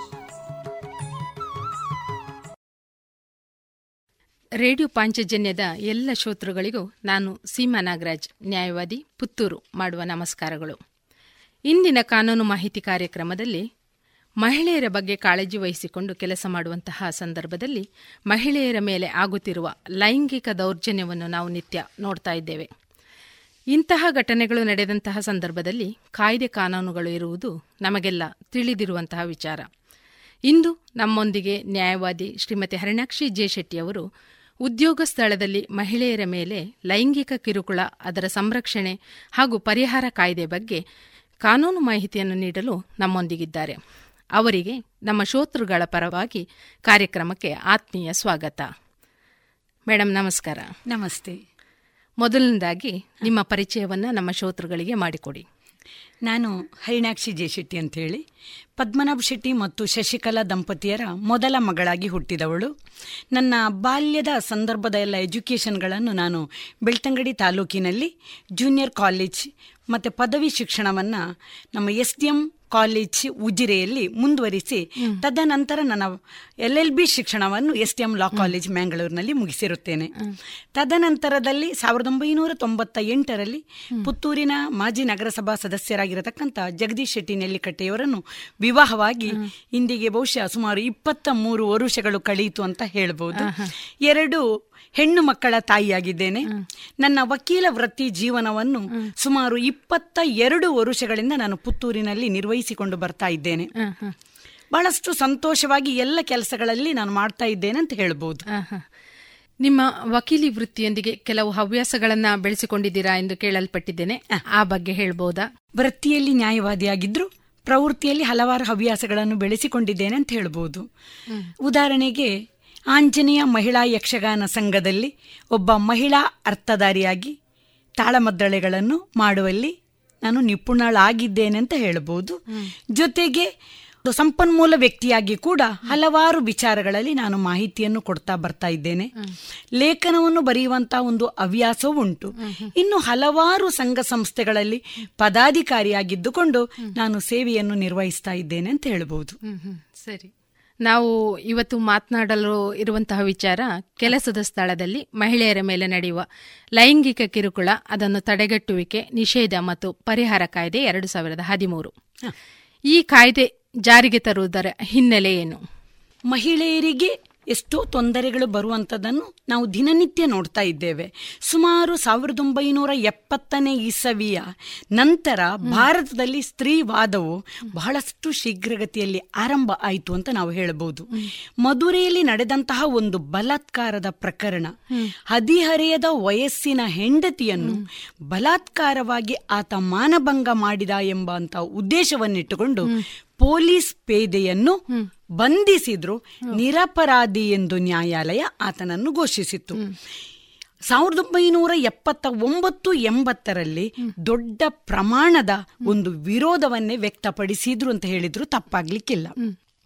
ರೇಡಿಯೋ ಪಾಂಚಜನ್ಯದ ಎಲ್ಲ ಶ್ರೋತೃಗಳಿಗೂ ನಾನು ಸೀಮಾ ನಾಗರಾಜ್, ನ್ಯಾಯವಾದಿ ಪುತ್ತೂರು ಮಾಡುವ ನಮಸ್ಕಾರಗಳು. ಇಂದಿನ ಕಾನೂನು ಮಾಹಿತಿ ಕಾರ್ಯಕ್ರಮದಲ್ಲಿ ಮಹಿಳೆಯರ ಬಗ್ಗೆ ಕಾಳಜಿ ವಹಿಸಿಕೊಂಡು ಕೆಲಸ ಮಾಡುವಂತಹ ಸಂದರ್ಭದಲ್ಲಿ ಮಹಿಳೆಯರ ಮೇಲೆ ಆಗುತ್ತಿರುವ ಲೈಂಗಿಕ ದೌರ್ಜನ್ಯವನ್ನು ನಾವು ನಿತ್ಯ ನೋಡ್ತಾ ಇದ್ದೇವೆ. ಇಂತಹ ಘಟನೆಗಳು ನಡೆದಂತಹ ಸಂದರ್ಭದಲ್ಲಿ ಕಾಯ್ದೆ ಕಾನೂನುಗಳು ಇರುವುದು ನಮಗೆಲ್ಲ ತಿಳಿದಿರುವಂತಹ ವಿಚಾರ. ಇಂದು ನಮ್ಮೊಂದಿಗೆ ನ್ಯಾಯವಾದಿ ಶ್ರೀಮತಿ ಹರಿಣಾಕ್ಷಿ ಜೆ ಶೆಟ್ಟಿಯವರು ಉದ್ಯೋಗ ಸ್ಥಳದಲ್ಲಿ ಮಹಿಳೆಯರ ಮೇಲೆ ಲೈಂಗಿಕ ಕಿರುಕುಳ ಅದರ ಸಂರಕ್ಷಣೆ ಹಾಗೂ ಪರಿಹಾರ ಕಾಯ್ದೆ ಬಗ್ಗೆ ಕಾನೂನು ಮಾಹಿತಿಯನ್ನು ನೀಡಲು ನಮ್ಮೊಂದಿಗಿದ್ದಾರೆ. ಅವರಿಗೆ ನಮ್ಮ ಶ್ರೋತೃಗಳ ಪರವಾಗಿ ಕಾರ್ಯಕ್ರಮಕ್ಕೆ ಆತ್ಮೀಯ ಸ್ವಾಗತ. ಮೇಡಮ್ ನಮಸ್ಕಾರ. ನಮಸ್ತೆ. ಮೊದಲನೇದಾಗಿ ನಿಮ್ಮ ಪರಿಚಯವನ್ನು ನಮ್ಮ ಶ್ರೋತೃಗಳಿಗೆ ಮಾಡಿಕೊಡಿ. ನಾನು ಹರಿಣಾಕ್ಷಿ ಅಂತ ಹೇಳಿ ಪದ್ಮನಾಭ ಶೆಟ್ಟಿ ಮತ್ತು ಶಶಿಕಲಾ ದಂಪತಿಯರ ಮೊದಲ ಮಗಳಾಗಿ ಹುಟ್ಟಿದವಳು. ನನ್ನ ಬಾಲ್ಯದ ಸಂದರ್ಭದ ಎಲ್ಲ ಎಜುಕೇಷನ್ಗಳನ್ನು ನಾನು ಬೆಳ್ತಂಗಡಿ ತಾಲೂಕಿನಲ್ಲಿ, ಜೂನಿಯರ್ ಕಾಲೇಜ್ ಮತ್ತು ಪದವಿ ಶಿಕ್ಷಣವನ್ನು ನಮ್ಮ ಎಸ್ ಡಿ ಎಂ ಕಾಲೇಜ್ ಉಜಿರೆಯಲ್ಲಿ ಮುಂದುವರಿಸಿ ತದನಂತರ ನನ್ನ ಎಲ್ ಎಲ್ ಬಿ ಶಿಕ್ಷಣವನ್ನು S T M law college ಮ್ಯಾಂಗಳೂರಿನಲ್ಲಿ ಮುಗಿಸಿರುತ್ತೇನೆ. ತದನಂತರದಲ್ಲಿ ಸಾವಿರದ ಒಂಬೈನೂರ ತೊಂಬತ್ತ ಎಂಟರಲ್ಲಿ ಪುತ್ತೂರಿನ ಮಾಜಿ ನಗರಸಭಾ ಸದಸ್ಯರಾಗಿರತಕ್ಕಂಥ ಜಗದೀಶ್ ಶೆಟ್ಟಿ ನೆಲ್ಲಿಕಟ್ಟೆಯವರನ್ನು ವಿವಾಹವಾಗಿ ಇಂದಿಗೆ ಬಹುಶಃ ಸುಮಾರು ಇಪ್ಪತ್ತ ಮೂರು ವರುಷಗಳು ಕಳೆಯಿತು ಅಂತ ಹೇಳಬಹುದು ಎರಡು ಹೆಣ್ಣು ಮಕ್ಕಳ ತಾಯಿಯಾಗಿದ್ದೇನೆ. ನನ್ನ ವಕೀಲ ವೃತ್ತಿ ಜೀವನವನ್ನು ಸುಮಾರು ಇಪ್ಪತ್ತ ಎರಡು ವರುಷಗಳಿಂದ ನಾನು ಪುತ್ತೂರಿನಲ್ಲಿ ನಿರ್ವಹಿಸಿಕೊಂಡು ಬರ್ತಾ ಇದ್ದೇನೆ. ಬಹಳಷ್ಟು ಸಂತೋಷವಾಗಿ ಎಲ್ಲ ಕೆಲಸಗಳಲ್ಲಿ ನಾನು ಮಾಡ್ತಾ ಇದ್ದೇನೆ ಅಂತ ಹೇಳ್ಬೋದು. ನಿಮ್ಮ ವಕೀಲಿ ವೃತ್ತಿಯೊಂದಿಗೆ ಕೆಲವು ಹವ್ಯಾಸಗಳನ್ನ ಬೆಳೆಸಿಕೊಂಡಿದ್ದೀರಾ ಎಂದು ಕೇಳಲ್ಪಟ್ಟಿದ್ದೇನೆ. ಆ ಬಗ್ಗೆ ಹೇಳ್ಬೋದಾ? ವೃತ್ತಿಯಲ್ಲಿ ನ್ಯಾಯವಾದಿಯಾಗಿದ್ರು ಪ್ರವೃತ್ತಿಯಲ್ಲಿ ಹಲವಾರು ಹವ್ಯಾಸಗಳನ್ನು ಬೆಳೆಸಿಕೊಂಡಿದ್ದೇನೆ ಅಂತ ಹೇಳ್ಬೋದು. ಉದಾಹರಣೆಗೆ ಆಂಜನೇಯ ಮಹಿಳಾ ಯಕ್ಷಗಾನ ಸಂಘದಲ್ಲಿ ಒಬ್ಬ ಮಹಿಳಾ ಅರ್ಥಧಾರಿಯಾಗಿ ತಾಳಮದ್ದಳೆಗಳನ್ನು ಮಾಡುವಲ್ಲಿ ನಾನು ನಿಪುಣಳಾಗಿದ್ದೇನೆ ಅಂತ ಹೇಳಬಹುದು ಜೊತೆಗೆ ಸಂಪನ್ಮೂಲ ವ್ಯಕ್ತಿಯಾಗಿ ಕೂಡ ಹಲವಾರು ವಿಚಾರಗಳಲ್ಲಿ ನಾನು ಮಾಹಿತಿಯನ್ನು ಕೊಡ್ತಾ ಬರ್ತಾ ಇದ್ದೇನೆ. ಲೇಖನವನ್ನು ಬರೆಯುವಂತಹ ಒಂದು ಹವ್ಯಾಸವೂ ಉಂಟು. ಇನ್ನು ಹಲವಾರು ಸಂಘ ಸಂಸ್ಥೆಗಳಲ್ಲಿ ಪದಾಧಿಕಾರಿಯಾಗಿದ್ದುಕೊಂಡು ನಾನು ಸೇವೆಯನ್ನು ನಿರ್ವಹಿಸ್ತಾ ಇದ್ದೇನೆ ಅಂತ ಹೇಳಬಹುದು ಸರಿ. ನಾವು ಇವತ್ತು ಮಾತನಾಡಲು ಇರುವಂತಹ ವಿಚಾರ ಕೆಲಸದ ಸ್ಥಳದಲ್ಲಿ ಮಹಿಳೆಯರ ಮೇಲೆ ನಡೆಯುವ ಲೈಂಗಿಕ ಕಿರುಕುಳ ಅದನ್ನು ತಡೆಗಟ್ಟುವಿಕೆ ನಿಷೇಧ ಮತ್ತು ಪರಿಹಾರ ಕಾಯ್ದೆ ಎರಡು ಸಾವಿರದ ಹದಿಮೂರು. ಈ ಕಾಯ್ದೆ ಜಾರಿಗೆ ತರುವುದರ ಹಿನ್ನೆಲೆ ಏನು? ಮಹಿಳೆಯರಿಗೆ ಎಷ್ಟೋ ತೊಂದರೆಗಳು ಬರುವಂಥದ್ದನ್ನು ನಾವು ದಿನನಿತ್ಯ ನೋಡ್ತಾ ಇದ್ದೇವೆ. ಸುಮಾರು ಸಾವಿರದ ಒಂಬೈನೂರ ಎಪ್ಪತ್ತನೇ ಇಸವಿಯ ನಂತರ ಭಾರತದಲ್ಲಿ ಸ್ತ್ರೀವಾದವು ಬಹಳಷ್ಟು ಶೀಘ್ರಗತಿಯಲ್ಲಿ ಆರಂಭ ಆಯಿತು ಅಂತ ನಾವು ಹೇಳಬಹುದು. ಮಧುರೆಯಲ್ಲಿ ನಡೆದಂತಹ ಒಂದು ಬಲಾತ್ಕಾರದ ಪ್ರಕರಣ ಹದಿಹರೆಯದ ವಯಸ್ಸಿನ ಹೆಂಡತಿಯನ್ನು ಬಲಾತ್ಕಾರವಾಗಿ ಆತ ಮಾನಭಂಗ ಮಾಡಿದ ಎಂಬಂತಹ ಉದ್ದೇಶವನ್ನಿಟ್ಟುಕೊಂಡು ಪೊಲೀಸ್ ಪೇದೆಯನ್ನು ಬಂಧಿಸಿದ್ರು, ನಿರಪರಾಧಿ ಎಂದು ನ್ಯಾಯಾಲಯ ಆತನನ್ನು ಘೋಷಿಸಿತ್ತು. ಸಾವಿರದ ಒಂಬೈನೂರ ಎಪ್ಪತ್ತ ಒಂಬತ್ತು ಎಂಬತ್ತರಲ್ಲಿ ದೊಡ್ಡ ಪ್ರಮಾಣದ ಒಂದು ವಿರೋಧವನ್ನೇ ವ್ಯಕ್ತಪಡಿಸಿದ್ರು ಅಂತ ಹೇಳಿದ್ರು, ತಪ್ಪಾಗ್ಲಿಕ್ಕಿಲ್ಲ.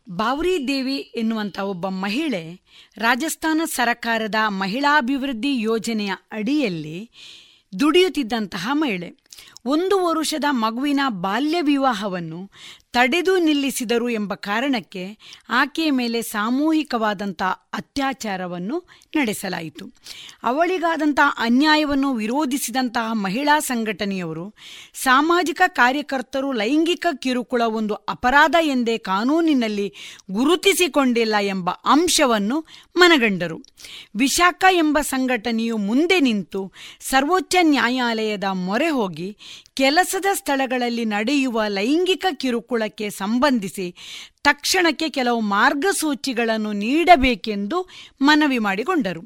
ಬಾವರಿ ದೇವಿ ಎನ್ನುವಂತ ಒಬ್ಬ ಮಹಿಳೆ ರಾಜಸ್ಥಾನ ಸರಕಾರದ ಮಹಿಳಾಭಿವೃದ್ಧಿ ಯೋಜನೆಯ ಅಡಿಯಲ್ಲಿ ದುಡಿಯುತ್ತಿದ್ದಂತಹ ಮಹಿಳೆ. ಒಂದು ವರುಷದ ಮಗುವಿನ ಬಾಲ್ಯ ವಿವಾಹವನ್ನು ತಡೆದು ನಿಲ್ಲಿಸಿದರು ಎಂಬ ಕಾರಣಕ್ಕೆ ಆಕೆಯ ಮೇಲೆ ಸಾಮೂಹಿಕವಾದಂಥ ಅತ್ಯಾಚಾರವನ್ನು ನಡೆಸಲಾಯಿತು. ಅವಳಿಗಾದಂಥ ಅನ್ಯಾಯವನ್ನು ವಿರೋಧಿಸಿದಂತಹ ಮಹಿಳಾ ಸಂಘಟನೆಯವರು ಸಾಮಾಜಿಕ ಕಾರ್ಯಕರ್ತರು ಲೈಂಗಿಕ ಕಿರುಕುಳ ಒಂದು ಅಪರಾಧ ಎಂದೇ ಕಾನೂನಿನಲ್ಲಿ ಗುರುತಿಸಿಕೊಂಡಿಲ್ಲ ಎಂಬ ಅಂಶವನ್ನು ಮನಗಂಡರು. ವಿಶಾಖ ಎಂಬ ಸಂಘಟನೆಯು ಮುಂದೆ ನಿಂತು ಸರ್ವೋಚ್ಚ ನ್ಯಾಯಾಲಯದ ಮೊರೆ ಹೋಗಿ ಕೆಲಸದ ಸ್ಥಳಗಳಲ್ಲಿ ನಡೆಯುವ ಲೈಂಗಿಕ ಕಿರುಕುಳಕ್ಕೆ ಸಂಬಂಧಿಸಿ ತಕ್ಷಣಕ್ಕೆ ಕೆಲವು ಮಾರ್ಗಸೂಚಿಗಳನ್ನು ನೀಡಬೇಕೆಂದು ಮನವಿ ಮಾಡಿಕೊಂಡರು.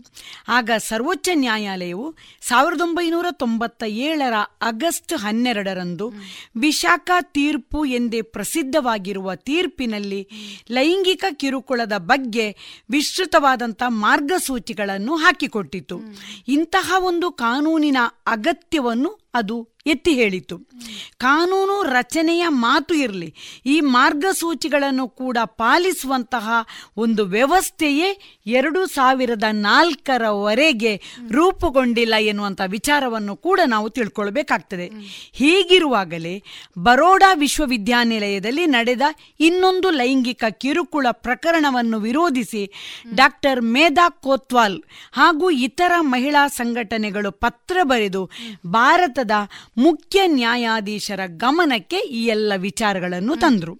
ಆಗ ಸರ್ವೋಚ್ಚ ನ್ಯಾಯಾಲಯವು ಸಾವಿರದ ಒಂಬೈನೂರ ತೊಂಬತ್ತ ಏಳರ ಆಗಸ್ಟ್ ಹನ್ನೆರಡರಂದು ವಿಶಾಖ ತೀರ್ಪು ಎಂದೇ ಪ್ರಸಿದ್ಧವಾಗಿರುವ ತೀರ್ಪಿನಲ್ಲಿ ಲೈಂಗಿಕ ಕಿರುಕುಳದ ಬಗ್ಗೆ ವಿಸ್ತೃತವಾದಂಥ ಮಾರ್ಗಸೂಚಿಗಳನ್ನು ಹಾಕಿಕೊಟ್ಟಿತು. ಇಂತಹ ಒಂದು ಕಾನೂನಿನ ಅಗತ್ಯವನ್ನು ಅದು ಎತ್ತಿ ಹೇಳಿತು. ಕಾನೂನು ರಚನೆಯ ಮಾತು ಇರಲಿ, ಈ ಮಾರ್ಗಸೂಚಿಗಳನ್ನು ಕೂಡ ಪಾಲಿಸುವಂತಹ ಒಂದು ವ್ಯವಸ್ಥೆಯೇ ಎರಡು ಸಾವಿರದ ನಾಲ್ಕರವರೆಗೆ ರೂಪುಗೊಂಡಿಲ್ಲ ಎನ್ನುವಂಥ ವಿಚಾರವನ್ನು ಕೂಡ ನಾವು ತಿಳ್ಕೊಳ್ಬೇಕಾಗ್ತದೆ. ಹೀಗಿರುವಾಗಲೇ ಬರೋಡಾ ವಿಶ್ವವಿದ್ಯಾನಿಲಯದಲ್ಲಿ ನಡೆದ ಇನ್ನೊಂದು ಲೈಂಗಿಕ ಕಿರುಕುಳ ಪ್ರಕರಣವನ್ನು ವಿರೋಧಿಸಿ ಡಾಕ್ಟರ್ ಮೇಧಾ ಕೋತ್ವಾಲ್ ಹಾಗೂ ಇತರ ಮಹಿಳಾ ಸಂಘಟನೆಗಳು ಪತ್ರ ಬರೆದು ಭಾರತದ ಮುಖ್ಯ ನ್ಯಾಯಾಧೀಶರ ಗಮನಕ್ಕೆ ಈ ಎಲ್ಲ ವಿಚಾರಗಳನ್ನು ತಂದರು.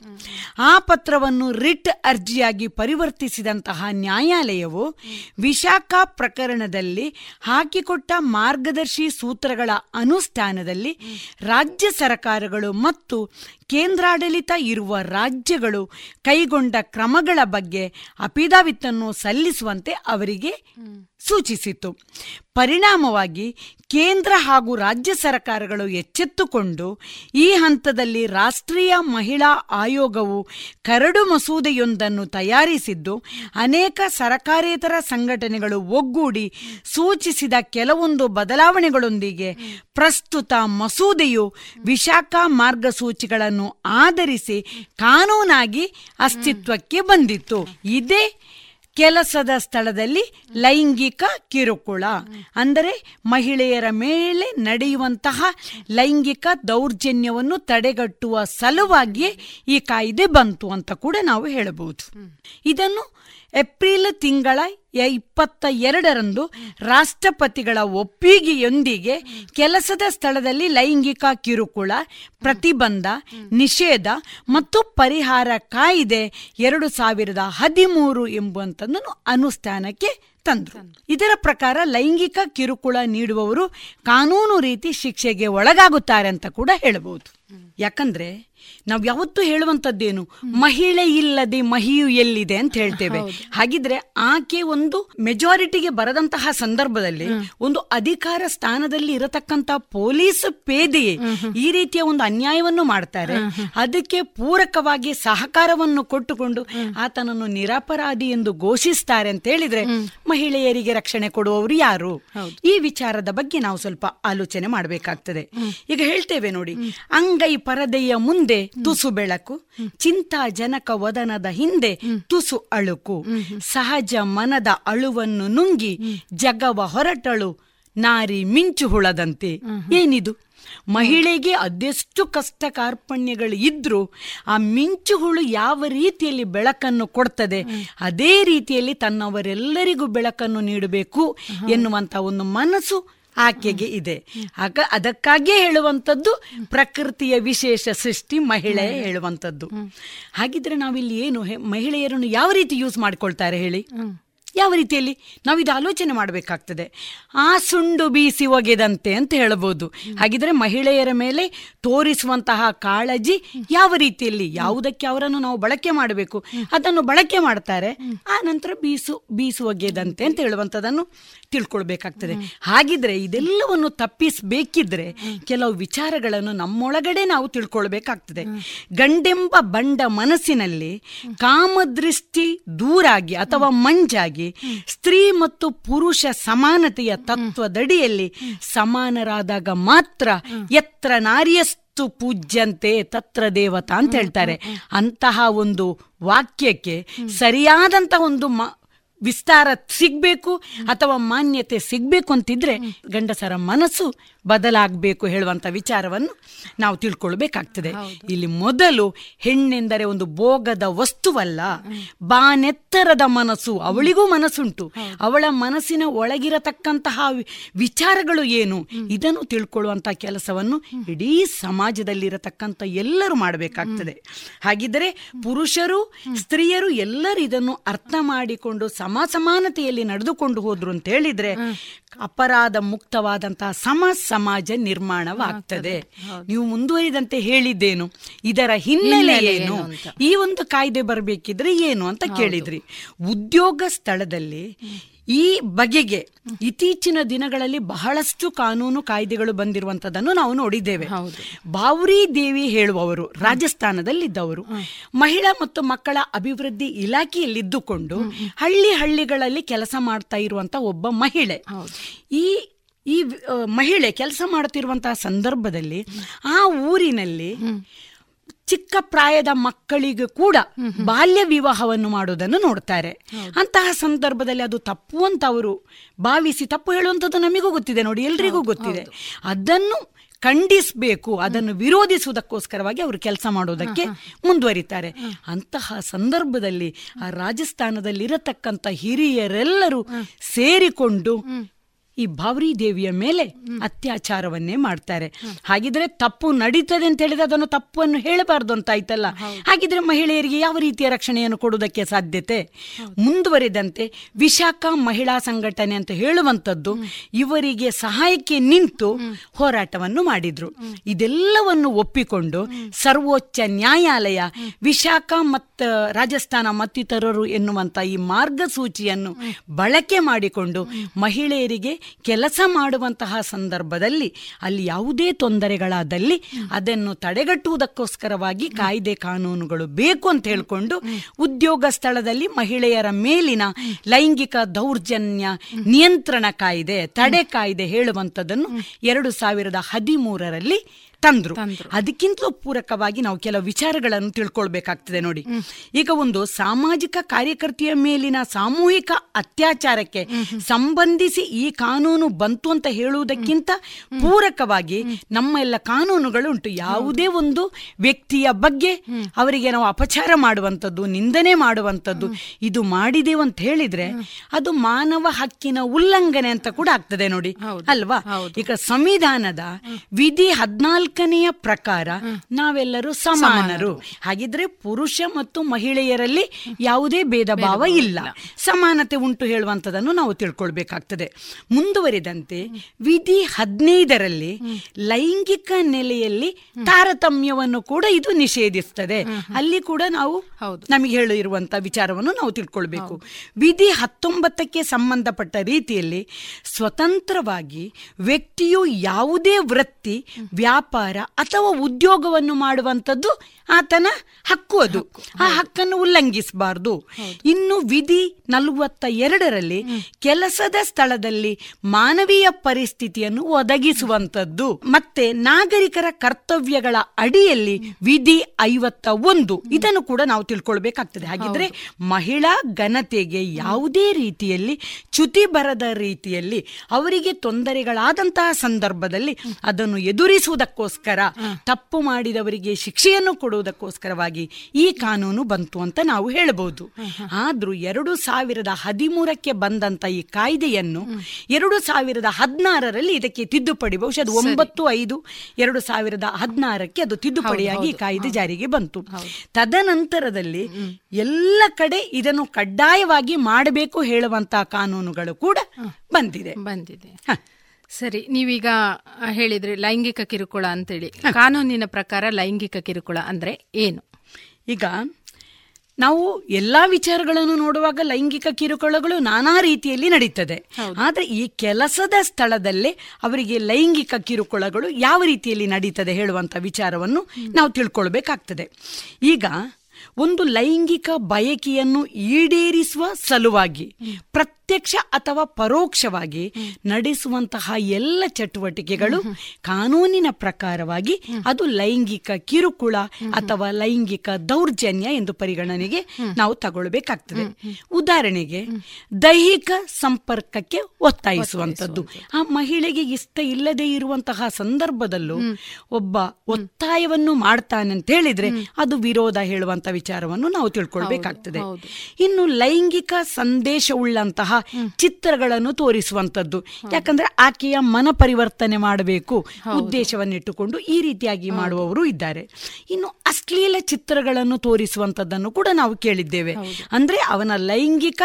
ಆ ಪತ್ರವನ್ನು ರಿಟ್ ಅರ್ಜಿಯಾಗಿ ಪರಿವರ್ತಿಸಿದಂತಹ ನ್ಯಾಯಾಲಯವು ವಿಶಾಖಾ ಪ್ರಕರಣದಲ್ಲಿ ಹಾಕಿಕೊಟ್ಟ ಮಾರ್ಗದರ್ಶಿ ಸೂತ್ರಗಳ ಅನುಷ್ಠಾನದಲ್ಲಿ ರಾಜ್ಯ ಸರ್ಕಾರಗಳು ಮತ್ತು ಕೇಂದ್ರಾಡಳಿತ ಇರುವ ರಾಜ್ಯಗಳು ಕೈಗೊಂಡ ಕ್ರಮಗಳ ಬಗ್ಗೆ ಅಪಿದಾವಿತ್ತನ್ನು ಸಲ್ಲಿಸುವಂತೆ ಅವರಿಗೆ ಸೂಚಿಸಿತು. ಪರಿಣಾಮವಾಗಿ ಕೇಂದ್ರ ಹಾಗೂ ರಾಜ್ಯ ಸರ್ಕಾರಗಳು ಎಚ್ಚೆತ್ತುಕೊಂಡು ಈ ಹಂತದಲ್ಲಿ ರಾಷ್ಟ್ರೀಯ ಮಹಿಳಾ ಆಯೋಗವು ಕರಡು ಮಸೂದೆಯೊಂದನ್ನು ತಯಾರಿಸಿದ್ದು, ಅನೇಕ ಸರಕಾರೇತರ ಸಂಘಟನೆಗಳು ಒಗ್ಗೂಡಿ ಸೂಚಿಸಿದ ಕೆಲವೊಂದು ಬದಲಾವಣೆಗಳೊಂದಿಗೆ ಪ್ರಸ್ತುತ ಮಸೂದೆಯು ವಿಶಾಖ ಮಾರ್ಗಸೂಚಿಗಳನ್ನು ಆಧರಿಸಿ ಕಾನೂನಾಗಿ ಅಸ್ತಿತ್ವಕ್ಕೆ ಬಂದಿತ್ತು. ಇದೇ ಕೆಲಸದ ಸ್ಥಳದಲ್ಲಿ ಲೈಂಗಿಕ ಕಿರುಕುಳ. ಅಂದರೆ ಮಹಿಳೆಯರ ಮೇಲೆ ನಡೆಯುವಂತಹ ಲೈಂಗಿಕ ದೌರ್ಜನ್ಯವನ್ನು ತಡೆಗಟ್ಟುವ ಸಲುವಾಗಿಯೇ ಈ ಕಾಯ್ದೆ ಬಂತು ಅಂತ ಕೂಡ ನಾವು ಹೇಳಬಹುದು. ಇದನ್ನು ಏಪ್ರಿಲ್ ತಿಂಗಳ ಇಪ್ಪತ್ತ ಎರಡರಂದು ರಾಷ್ಟ್ರಪತಿಗಳ ಒಪ್ಪಿಗೆಯೊಂದಿಗೆ ಕೆಲಸದ ಸ್ಥಳದಲ್ಲಿ ಲೈಂಗಿಕ ಕಿರುಕುಳ, ಪ್ರತಿಬಂಧ, ನಿಷೇಧ ಮತ್ತು ಪರಿಹಾರ ಕಾಯ್ದೆ ಎರಡು ಸಾವಿರದ ಹದಿಮೂರು ಎಂಬುವಂಥದ್ದನ್ನು ಅನುಷ್ಠಾನಕ್ಕೆ ತಂದ್ರು. ಇದರ ಪ್ರಕಾರ ಲೈಂಗಿಕ ಕಿರುಕುಳ ನೀಡುವವರು ಕಾನೂನು ರೀತಿ ಶಿಕ್ಷೆಗೆ ಒಳಗಾಗುತ್ತಾರೆ ಅಂತ ಕೂಡ ಹೇಳಬಹುದು ಯಾಕಂದ್ರೆ ನಾವು ಯಾವತ್ತೂ ಹೇಳುವಂಥದ್ದೇನು ಮಹಿಳೆ ಇಲ್ಲದೆ ಮಹಿಯು ಎಲ್ಲಿದೆ ಅಂತ ಹೇಳ್ತೇವೆ. ಹಾಗಿದ್ರೆ ಆಕೆ ಒಂದು ಮೆಜಾರಿಟಿಗೆ ಬರದಂತಹ ಸಂದರ್ಭದಲ್ಲಿ ಒಂದು ಅಧಿಕಾರ ಸ್ಥಾನದಲ್ಲಿ ಇರತಕ್ಕಂತ ಪೊಲೀಸ್ ಪೇದೆಯೇ ಈ ರೀತಿಯ ಒಂದು ಅನ್ಯಾಯವನ್ನು ಮಾಡ್ತಾರೆ. ಅದಕ್ಕೆ ಪೂರಕವಾಗಿ ಸಹಕಾರವನ್ನು ಕೊಟ್ಟುಕೊಂಡು ಆತನನ್ನು ನಿರಪರಾಧಿ ಎಂದು ಘೋಷಿಸ್ತಾರೆ ಅಂತ ಹೇಳಿದ್ರೆ ಮಹಿಳೆಯರಿಗೆ ರಕ್ಷಣೆ ಕೊಡುವವರು ಯಾರು? ಈ ವಿಚಾರದ ಬಗ್ಗೆ ನಾವು ಸ್ವಲ್ಪ ಆಲೋಚನೆ ಮಾಡಬೇಕಾಗ್ತದೆ. ಈಗ ಹೇಳ್ತೇವೆ ನೋಡಿ ಅಂಗೈ ಪರದೆಯ ಮುಂದೆ ತುಸು ಬೆಳಕು ಚಿಂತಾಜನಕ ವದನದ ಹಿಂದೆ ತುಸು ಅಳುಕು ಸಹಜ ಮನದ ಅಳುವನ್ನು ನುಂಗಿ ಜಗವ ಹೊರಟಳು ನಾರಿ ಮಿಂಚು ಹುಳದಂತೆ. ಏನಿದು? ಮಹಿಳೆಗೆ ಅದೆಷ್ಟು ಕಷ್ಟ ಕಾರ್ಪಣ್ಯಗಳು ಇದ್ರೂ ಆ ಮಿಂಚು ಹುಳು ಯಾವ ರೀತಿಯಲ್ಲಿ ಬೆಳಕನ್ನು ಕೊಡ್ತದೆ ಅದೇ ರೀತಿಯಲ್ಲಿ ತನ್ನವರೆಲ್ಲರಿಗೂ ಬೆಳಕನ್ನು ನೀಡಬೇಕು ಎನ್ನುವಂತಹ ಒಂದು ಮನಸ್ಸು ಆಕೆಗೆ ಇದೆ. ಆಗ ಅದಕ್ಕಾಗಿಯೇ ಹೇಳುವಂಥದ್ದು ಪ್ರಕೃತಿಯ ವಿಶೇಷ ಸೃಷ್ಟಿ ಮಹಿಳೆ ಹೇಳುವಂಥದ್ದು. ಹಾಗಿದ್ರೆ ನಾವಿಲ್ಲಿ ಏನು ಮಹಿಳೆಯರನ್ನು ಯಾವ ರೀತಿ ಯೂಸ್ ಮಾಡ್ಕೊಳ್ತಾರೆ ಹೇಳಿ? ಯಾವ ರೀತಿಯಲ್ಲಿ? ನಾವು ಇದು ಆಲೋಚನೆ ಮಾಡಬೇಕಾಗ್ತದೆ. ಆ ಸುಂಡು ಬೀಸಿ ಒಗೆದಂತೆ ಅಂತ ಹೇಳಬಹುದು ಹಾಗಿದ್ರೆ ಮಹಿಳೆಯರ ಮೇಲೆ ತೋರಿಸುವಂತಹ ಕಾಳಜಿ ಯಾವ ರೀತಿಯಲ್ಲಿ? ಯಾವುದಕ್ಕೆ ಅವರನ್ನು ನಾವು ಬಳಕೆ ಮಾಡಬೇಕು? ಅದನ್ನು ಬಳಕೆ ಮಾಡ್ತಾರೆ. ಆ ನಂತರ ಬೀಸು ಬೀಸು ಒಗೆದಂತೆ ಅಂತ ಹೇಳುವಂಥದ್ದನ್ನು ತಿಳ್ಕೊಳ್ಬೇಕಾಗ್ತದೆ. ಹಾಗಿದ್ರೆ ಇದೆಲ್ಲವನ್ನು ತಪ್ಪಿಸಬೇಕಿದ್ರೆ ಕೆಲವು ವಿಚಾರಗಳನ್ನು ನಮ್ಮೊಳಗಡೆ ನಾವು ತಿಳ್ಕೊಳ್ಬೇಕಾಗ್ತದೆ. ಗಂಡೆಂಬ ಬಂಡ ಮನಸ್ಸಿನಲ್ಲಿ ಕಾಮದೃಷ್ಟಿ ದೂರಾಗಿ ಅಥವಾ ಮಂಜಾಗಿ ಸ್ತ್ರೀ ಮತ್ತು ಪುರುಷ ಸಮಾನತೆಯ ತತ್ವದಡಿಯಲ್ಲಿ ಸಮಾನರಾದಾಗ ಮಾತ್ರ ಎತ್ರ ನಾರಿಯಸ್ತು ಪೂಜ್ಯಂತೆ ತತ್ರ ದೇವತಾ ಅಂತ ಹೇಳ್ತಾರೆ. ಅಂತಹ ಒಂದು ವಾಕ್ಯಕ್ಕೆ ಸರಿಯಾದಂತಹ ಒಂದು ವಿಸ್ತಾರ ಸಿಗ್ಬೇಕು ಅಥವಾ ಮಾನ್ಯತೆ ಸಿಗ್ಬೇಕು ಅಂತಿದ್ರೆ ಗಂಡಸರ ಮನಸ್ಸು ಬದಲಾಗಬೇಕು ಹೇಳುವಂತ ವಿಚಾರವನ್ನು ನಾವು ತಿಳ್ಕೊಳ್ಬೇಕಾಗ್ತದೆ. ಇಲ್ಲಿ ಮೊದಲು ಹೆಣ್ಣೆಂದರೆ ಒಂದು ಭೋಗದ ವಸ್ತುವಲ್ಲ ಬಾನೆತ್ತರದ ಮನಸ್ಸು ಅವಳಿಗೂ ಮನಸ್ಸುಂಟು. ಅವಳ ಮನಸ್ಸಿನ ಒಳಗಿರತಕ್ಕಂತಹ ವಿಚಾರಗಳು ಏನು? ಇದನ್ನು ತಿಳ್ಕೊಳ್ಳುವಂತ ಕೆಲಸವನ್ನು ಇಡೀ ಸಮಾಜದಲ್ಲಿರತಕ್ಕಂಥ ಎಲ್ಲರೂ ಮಾಡಬೇಕಾಗ್ತದೆ. ಹಾಗಿದ್ರೆ ಪುರುಷರು ಸ್ತ್ರೀಯರು ಎಲ್ಲರೂ ಇದನ್ನು ಅರ್ಥ ಮಾಡಿಕೊಂಡು ಸಮ ಸಮಾನತೆಯಲ್ಲಿ ನಡೆದುಕೊಂಡು ಹೋದ್ರು ಅಂತ ಹೇಳಿದ್ರೆ ಅಪರಾಧ ಮುಕ್ತವಾದಂತಹ ಸಮ ಸಮಾಜ ನಿರ್ಮಾಣವಾಗ್ತದೆ ನೀವು ಮುಂದುವರಿದಂತೆ ಹೇಳಿದ್ದೇನು. ಇದರ ಹಿನ್ನೆಲೆ ಏನು? ಈ ಒಂದು ಕಾಯ್ದೆ ಬರಬೇಕಿದ್ರೆ ಏನು ಅಂತ ಕೇಳಿದ್ರಿ. ಉದ್ಯೋಗ ಸ್ಥಳದಲ್ಲಿ ಈ ಬಗೆಗೆ ಇತ್ತೀಚಿನ ದಿನಗಳಲ್ಲಿ ಬಹಳಷ್ಟು ಕಾನೂನು ಕಾಯ್ದೆಗಳು ಬಂದಿರುವಂತದನ್ನು ನಾವು ನೋಡಿದ್ದೇವೆ. ಬಾವ್ರಿ ದೇವಿ ಹೇಳುವವರು ರಾಜಸ್ಥಾನದಲ್ಲಿದ್ದವರು ಮಹಿಳಾ ಮತ್ತು ಮಕ್ಕಳ ಅಭಿವೃದ್ಧಿ ಇಲಾಖೆಯಲ್ಲಿದ್ದುಕೊಂಡು ಹಳ್ಳಿ ಹಳ್ಳಿಗಳಲ್ಲಿ ಕೆಲಸ ಮಾಡ್ತಾ ಇರುವಂತ ಒಬ್ಬ ಮಹಿಳೆ. ಈ ಈ ಮಹಿಳೆ ಕೆಲಸ ಮಾಡುತ್ತಿರುವಂತಹ ಸಂದರ್ಭದಲ್ಲಿ ಆ ಊರಿನಲ್ಲಿ ಚಿಕ್ಕ ಪ್ರಾಯದ ಮಕ್ಕಳಿಗೆ ಕೂಡ ಬಾಲ್ಯ ವಿವಾಹವನ್ನು ಮಾಡುವುದನ್ನು ನೋಡ್ತಾರೆ ಅಂತಹ ಸಂದರ್ಭದಲ್ಲಿ ಅದು ತಪ್ಪು ಅಂತ ಅವರು ಭಾವಿಸಿ ತಪ್ಪು ಹೇಳುವಂಥದ್ದು ನಮಗೂ ಗೊತ್ತಿದೆ ನೋಡಿ ಎಲ್ರಿಗೂ ಗೊತ್ತಿದೆ. ಅದನ್ನು ಖಂಡಿಸಬೇಕು ಅದನ್ನು ವಿರೋಧಿಸುವುದಕ್ಕೋಸ್ಕರವಾಗಿ ಅವರು ಕೆಲಸ ಮಾಡೋದಕ್ಕೆ ಮುಂದುವರಿತಾರೆ. ಅಂತಹ ಸಂದರ್ಭದಲ್ಲಿ ಆ ರಾಜಸ್ಥಾನದಲ್ಲಿ ಇರತಕ್ಕಂಥ ಹಿರಿಯರೆಲ್ಲರೂ ಸೇರಿಕೊಂಡು ಈ ಭಾವರಿ ದೇವಿಯ ಮೇಲೆ ಅತ್ಯಾಚಾರವನ್ನೇ ಮಾಡ್ತಾರೆ. ಹಾಗಿದ್ರೆ ತಪ್ಪು ನಡೀತದೆ ಅಂತ ಹೇಳಿದ್ರೆ ಅದನ್ನು ತಪ್ಪನ್ನು ಹೇಳಬಾರ್ದು ಅಂತ ಆಯ್ತಲ್ಲ? ಹಾಗಿದ್ರೆ ಮಹಿಳೆಯರಿಗೆ ಯಾವ ರೀತಿಯ ರಕ್ಷಣೆಯನ್ನು ಕೊಡುವುದಕ್ಕೆ ಸಾಧ್ಯತೆ? ಮುಂದುವರಿದಂತೆ ವಿಶಾಖ ಮಹಿಳಾ ಸಂಘಟನೆ ಅಂತ ಹೇಳುವಂಥದ್ದು ಇವರಿಗೆ ಸಹಾಯಕ್ಕೆ ನಿಂತು ಹೋರಾಟವನ್ನು ಮಾಡಿದ್ರು. ಇದೆಲ್ಲವನ್ನು ಒಪ್ಪಿಕೊಂಡು ಸರ್ವೋಚ್ಚ ನ್ಯಾಯಾಲಯ ವಿಶಾಖ ಮತ್ತು ರಾಜಸ್ಥಾನ ಮತ್ತಿತರರು ಎನ್ನುವಂಥ ಈ ಮಾರ್ಗಸೂಚಿಯನ್ನು ಬಳಕೆ ಮಾಡಿಕೊಂಡು ಮಹಿಳೆಯರಿಗೆ ಕೆಲಸ ಮಾಡುವಂತಹ ಸಂದರ್ಭದಲ್ಲಿ ಅಲ್ಲಿ ಯಾವುದೇ ತೊಂದರೆಗಳಾದಲ್ಲಿ ಅದನ್ನು ತಡೆಗಟ್ಟುವುದಕ್ಕೋಸ್ಕರವಾಗಿ ಕಾಯ್ದೆ ಕಾನೂನುಗಳು ಬೇಕು ಅಂತ ಹೇಳಿಕೊಂಡು ಉದ್ಯೋಗ ಸ್ಥಳದಲ್ಲಿ ಮಹಿಳೆಯರ ಮೇಲಿನ ಲೈಂಗಿಕ ದೌರ್ಜನ್ಯ ನಿಯಂತ್ರಣ ಕಾಯ್ದೆ ತಡೆ ಕಾಯ್ದೆ ಹೇಳುವಂಥದ್ದನ್ನು ಎರಡು ಸಾವಿರದ ಹದಿಮೂರರಲ್ಲಿ ತಂದ್ರು. ಅದಕ್ಕಿಂತಲೂ ಪೂರಕವಾಗಿ ನಾವು ಕೆಲವು ವಿಚಾರಗಳನ್ನು ತಿಳ್ಕೊಳ್ಬೇಕಾಗ್ತದೆ ನೋಡಿ. ಈಗ ಒಂದು ಸಾಮಾಜಿಕ ಕಾರ್ಯಕರ್ತೆಯ ಮೇಲಿನ ಸಾಮೂಹಿಕ ಅತ್ಯಾಚಾರಕ್ಕೆ ಸಂಬಂಧಿಸಿ ಈ ಕಾನೂನು ಬಂತು ಅಂತ ಹೇಳುವುದಕ್ಕಿಂತ ಪೂರಕವಾಗಿ ನಮ್ಮ ಎಲ್ಲ ಕಾನೂನುಗಳು ಉಂಟು ಯಾವುದೇ ಒಂದು ವ್ಯಕ್ತಿಯ ಬಗ್ಗೆ ಅವರಿಗೆ ನಾವು ಅಪಚಾರ ಮಾಡುವಂಥದ್ದು ನಿಂದನೆ ಮಾಡುವಂಥದ್ದು ಇದು ಮಾಡಿದೆವು ಅಂತ ಹೇಳಿದ್ರೆ ಅದು ಮಾನವ ಹಕ್ಕಿನ ಉಲ್ಲಂಘನೆ ಅಂತ ಕೂಡ ಆಗ್ತದೆ ನೋಡಿ. ಅಲ್ವಾ? ಈಗ ಸಂವಿಧಾನದ ವಿಧಿ ಹದಿನಾಲ್ಕನೆಯ ಪ್ರಕಾರ ನಾವೆಲ್ಲರೂ ಸಮಾನರು. ಹಾಗಿದ್ರೆ ಪುರುಷ ಮತ್ತು ಮಹಿಳೆಯರಲ್ಲಿ ಯಾವುದೇ ಭೇದ ಭಾವ ಇಲ್ಲ. ಸಮಾನತೆ ಉಂಟು ಹೇಳುವಂಥದ್ದನ್ನು ನಾವು ತಿಳ್ಕೊಳ್ಬೇಕಾಗ್ತದೆ. ಮುಂದುವರಿದಂತೆ ವಿಧಿ ಹದಿನೈದರಲ್ಲಿ ಲೈಂಗಿಕ ನೆಲೆಯಲ್ಲಿ ತಾರತಮ್ಯವನ್ನು ಕೂಡ ಇದು ನಿಷೇಧಿಸ್ತದೆ. ಅಲ್ಲಿ ಕೂಡ ನಾವು ನಮಗೆ ಹೇಳಿರುವಂತಹ ವಿಚಾರವನ್ನು ನಾವು ತಿಳ್ಕೊಳ್ಬೇಕು. ವಿಧಿ ಹತ್ತೊಂಬತ್ತಕ್ಕೆ ಸಂಬಂಧಪಟ್ಟ ರೀತಿಯಲ್ಲಿ ಸ್ವತಂತ್ರವಾಗಿ ವ್ಯಕ್ತಿಯು ಯಾವುದೇ ವೃತ್ತಿ ವ್ಯಾಪಾರ ಅಥವಾ ಉದ್ಯೋಗವನ್ನು ಮಾಡುವಂಥದ್ದು ಆತನ ಹಕ್ಕು ಅದು. ಆ ಹಕ್ಕನ್ನು ಉಲ್ಲಂಘಿಸಬಾರ್ದು. ಇನ್ನು ವಿಧಿ ನಲವತ್ತ ಎರಡರಲ್ಲಿ ಕೆಲಸದ ಸ್ಥಳದಲ್ಲಿ ಮಾನವೀಯ ಪರಿಸ್ಥಿತಿಯನ್ನು ಒದಗಿಸುವಂಥದ್ದು. ಮತ್ತೆ ನಾಗರಿಕರ ಕರ್ತವ್ಯಗಳ ಅಡಿಯಲ್ಲಿ ವಿಧಿ ಐವತ್ತ ಒಂದು ಇದನ್ನು ಕೂಡ ನಾವು ತಿಳ್ಕೊಳ್ಬೇಕಾಗ್ತದೆ. ಹಾಗಿದ್ರೆ ಮಹಿಳಾ ಘನತೆಗೆ ಯಾವುದೇ ರೀತಿಯಲ್ಲಿ ಚ್ಯುತಿ ಬರದ ರೀತಿಯಲ್ಲಿ ಅವರಿಗೆ ತೊಂದರೆಗಳಾದಂತಹ ಸಂದರ್ಭದಲ್ಲಿ ಅದನ್ನು ಎದುರಿಸುವುದಕ್ಕೋಸ್ಕರ ತಪ್ಪು ಮಾಡಿದವರಿಗೆ ಶಿಕ್ಷೆಯನ್ನು ಕೊಡುವುದಕ್ಕೋಸ್ಕರವಾಗಿ ಈ ಕಾನೂನು ಬಂತು ಅಂತ ನಾವು ಹೇಳಬಹುದು. ಆದ್ರೂ ಎರಡು ಸಾವಿರದ ಹದಿಮೂರಕ್ಕೆ ಬಂದಂತ ಈ ಕಾಯ್ದೆಯನ್ನು ಎರಡು ಸಾವಿರದ ಹದಿನಾರರಲ್ಲಿ ಇದಕ್ಕೆ ತಿದ್ದುಪಡಿ ಬಹುಶಃ ಅದು ಒಂಬತ್ತು ಐದು ಎರಡು ಸಾವಿರದ ಹದಿನಾರಕ್ಕೆ ಅದು ತಿದ್ದುಪಡಿಯಾಗಿ ಈ ಕಾಯ್ದೆ ಜಾರಿಗೆ ಬಂತು. ತದನಂತರದಲ್ಲಿ ಎಲ್ಲ ಕಡೆ ಇದನ್ನು ಕಡ್ಡಾಯವಾಗಿ ಮಾಡಬೇಕು ಹೇಳುವಂತಹ ಕಾನೂನುಗಳು ಕೂಡ ಬಂದಿದೆ. ಬಂದಿದೆ. ಸರಿ ನೀವೀಗ ಹೇಳಿದ್ರೆ ಲೈಂಗಿಕ ಕಿರುಕುಳ ಅಂತೇಳಿ. ಕಾನೂನಿನ ಪ್ರಕಾರ ಲೈಂಗಿಕ ಕಿರುಕುಳ ಅಂದ್ರೆ ಏನು? ಈಗ ನಾವು ಎಲ್ಲ ವಿಚಾರಗಳನ್ನು ನೋಡುವಾಗ ಲೈಂಗಿಕ ಕಿರುಕುಳಗಳು ನಾನಾ ರೀತಿಯಲ್ಲಿ ನಡೀತದೆ. ಆದರೆ ಈ ಕೆಲಸದ ಸ್ಥಳದಲ್ಲೇ ಅವರಿಗೆ ಲೈಂಗಿಕ ಕಿರುಕುಳಗಳು ಯಾವ ರೀತಿಯಲ್ಲಿ ನಡೀತದೆ ಹೇಳುವಂಥ ವಿಚಾರವನ್ನು ನಾವು ತಿಳ್ಕೊಳ್ಬೇಕಾಗ್ತದೆ. ಈಗ ಒಂದು ಲೈಂಗಿಕ ಬಯಕೆಯನ್ನು ಈಡೇರಿಸುವ ಸಲುವಾಗಿ, ಪ್ರತ್ಯಕ್ಷ ಅಥವಾ ಪರೋಕ್ಷವಾಗಿ ನಡೆಸುವಂತಹ ಎಲ್ಲ ಚಟುವಟಿಕೆಗಳು ಕಾನೂನಿನ ಪ್ರಕಾರವಾಗಿ ಅದು ಲೈಂಗಿಕ ಕಿರುಕುಳ ಅಥವಾ ಲೈಂಗಿಕ ದೌರ್ಜನ್ಯ ಎಂದು ಪರಿಗಣನೆಗೆ ನಾವು ತಗೊಳ್ಬೇಕಾಗ್ತದೆ. ಉದಾಹರಣೆಗೆ, ದೈಹಿಕ ಸಂಪರ್ಕಕ್ಕೆ ಒತ್ತಾಯಿಸುವಂತದ್ದು ಆ ಮಹಿಳೆಗೆ ಇಷ್ಟ ಇಲ್ಲದೆ ಇರುವಂತಹ ಸಂದರ್ಭದಲ್ಲೂ ಒಬ್ಬ ಒತ್ತಾಯವನ್ನು ಮಾಡ್ತಾನೆ ಅಂತ ಹೇಳಿದ್ರೆ ಅದು ವಿರೋಧ ಹೇಳುವಂತ ವಿಚಾರವನ್ನು ನಾವು ತಿಳ್ಕೊಳ್ಬೇಕಾಗ್ತದೆ. ಇನ್ನು ಲೈಂಗಿಕ ಸಂದೇಶವುಳ್ಳಂತಹ ಚಿತ್ರಗಳನ್ನು ತೋರಿಸುವಂತದ್ದು ಯಾಕಂದ್ರೆ ಆಕೆಯ ಮನ ಪರಿವರ್ತನೆ ಮಾಡಬೇಕು ಉದ್ದೇಶವನ್ನಿಟ್ಟುಕೊಂಡು ಈ ರೀತಿಯಾಗಿ ಮಾಡುವವರು ಇದ್ದಾರೆ. ಇನ್ನು ಅಶ್ಲೀಲ ಚಿತ್ರಗಳನ್ನು ತೋರಿಸುವಂತದ್ದನ್ನು ಕೂಡ ನಾವು ಕೇಳಿದ್ದೇವೆ. ಅಂದ್ರೆ ಅವನ ಲೈಂಗಿಕ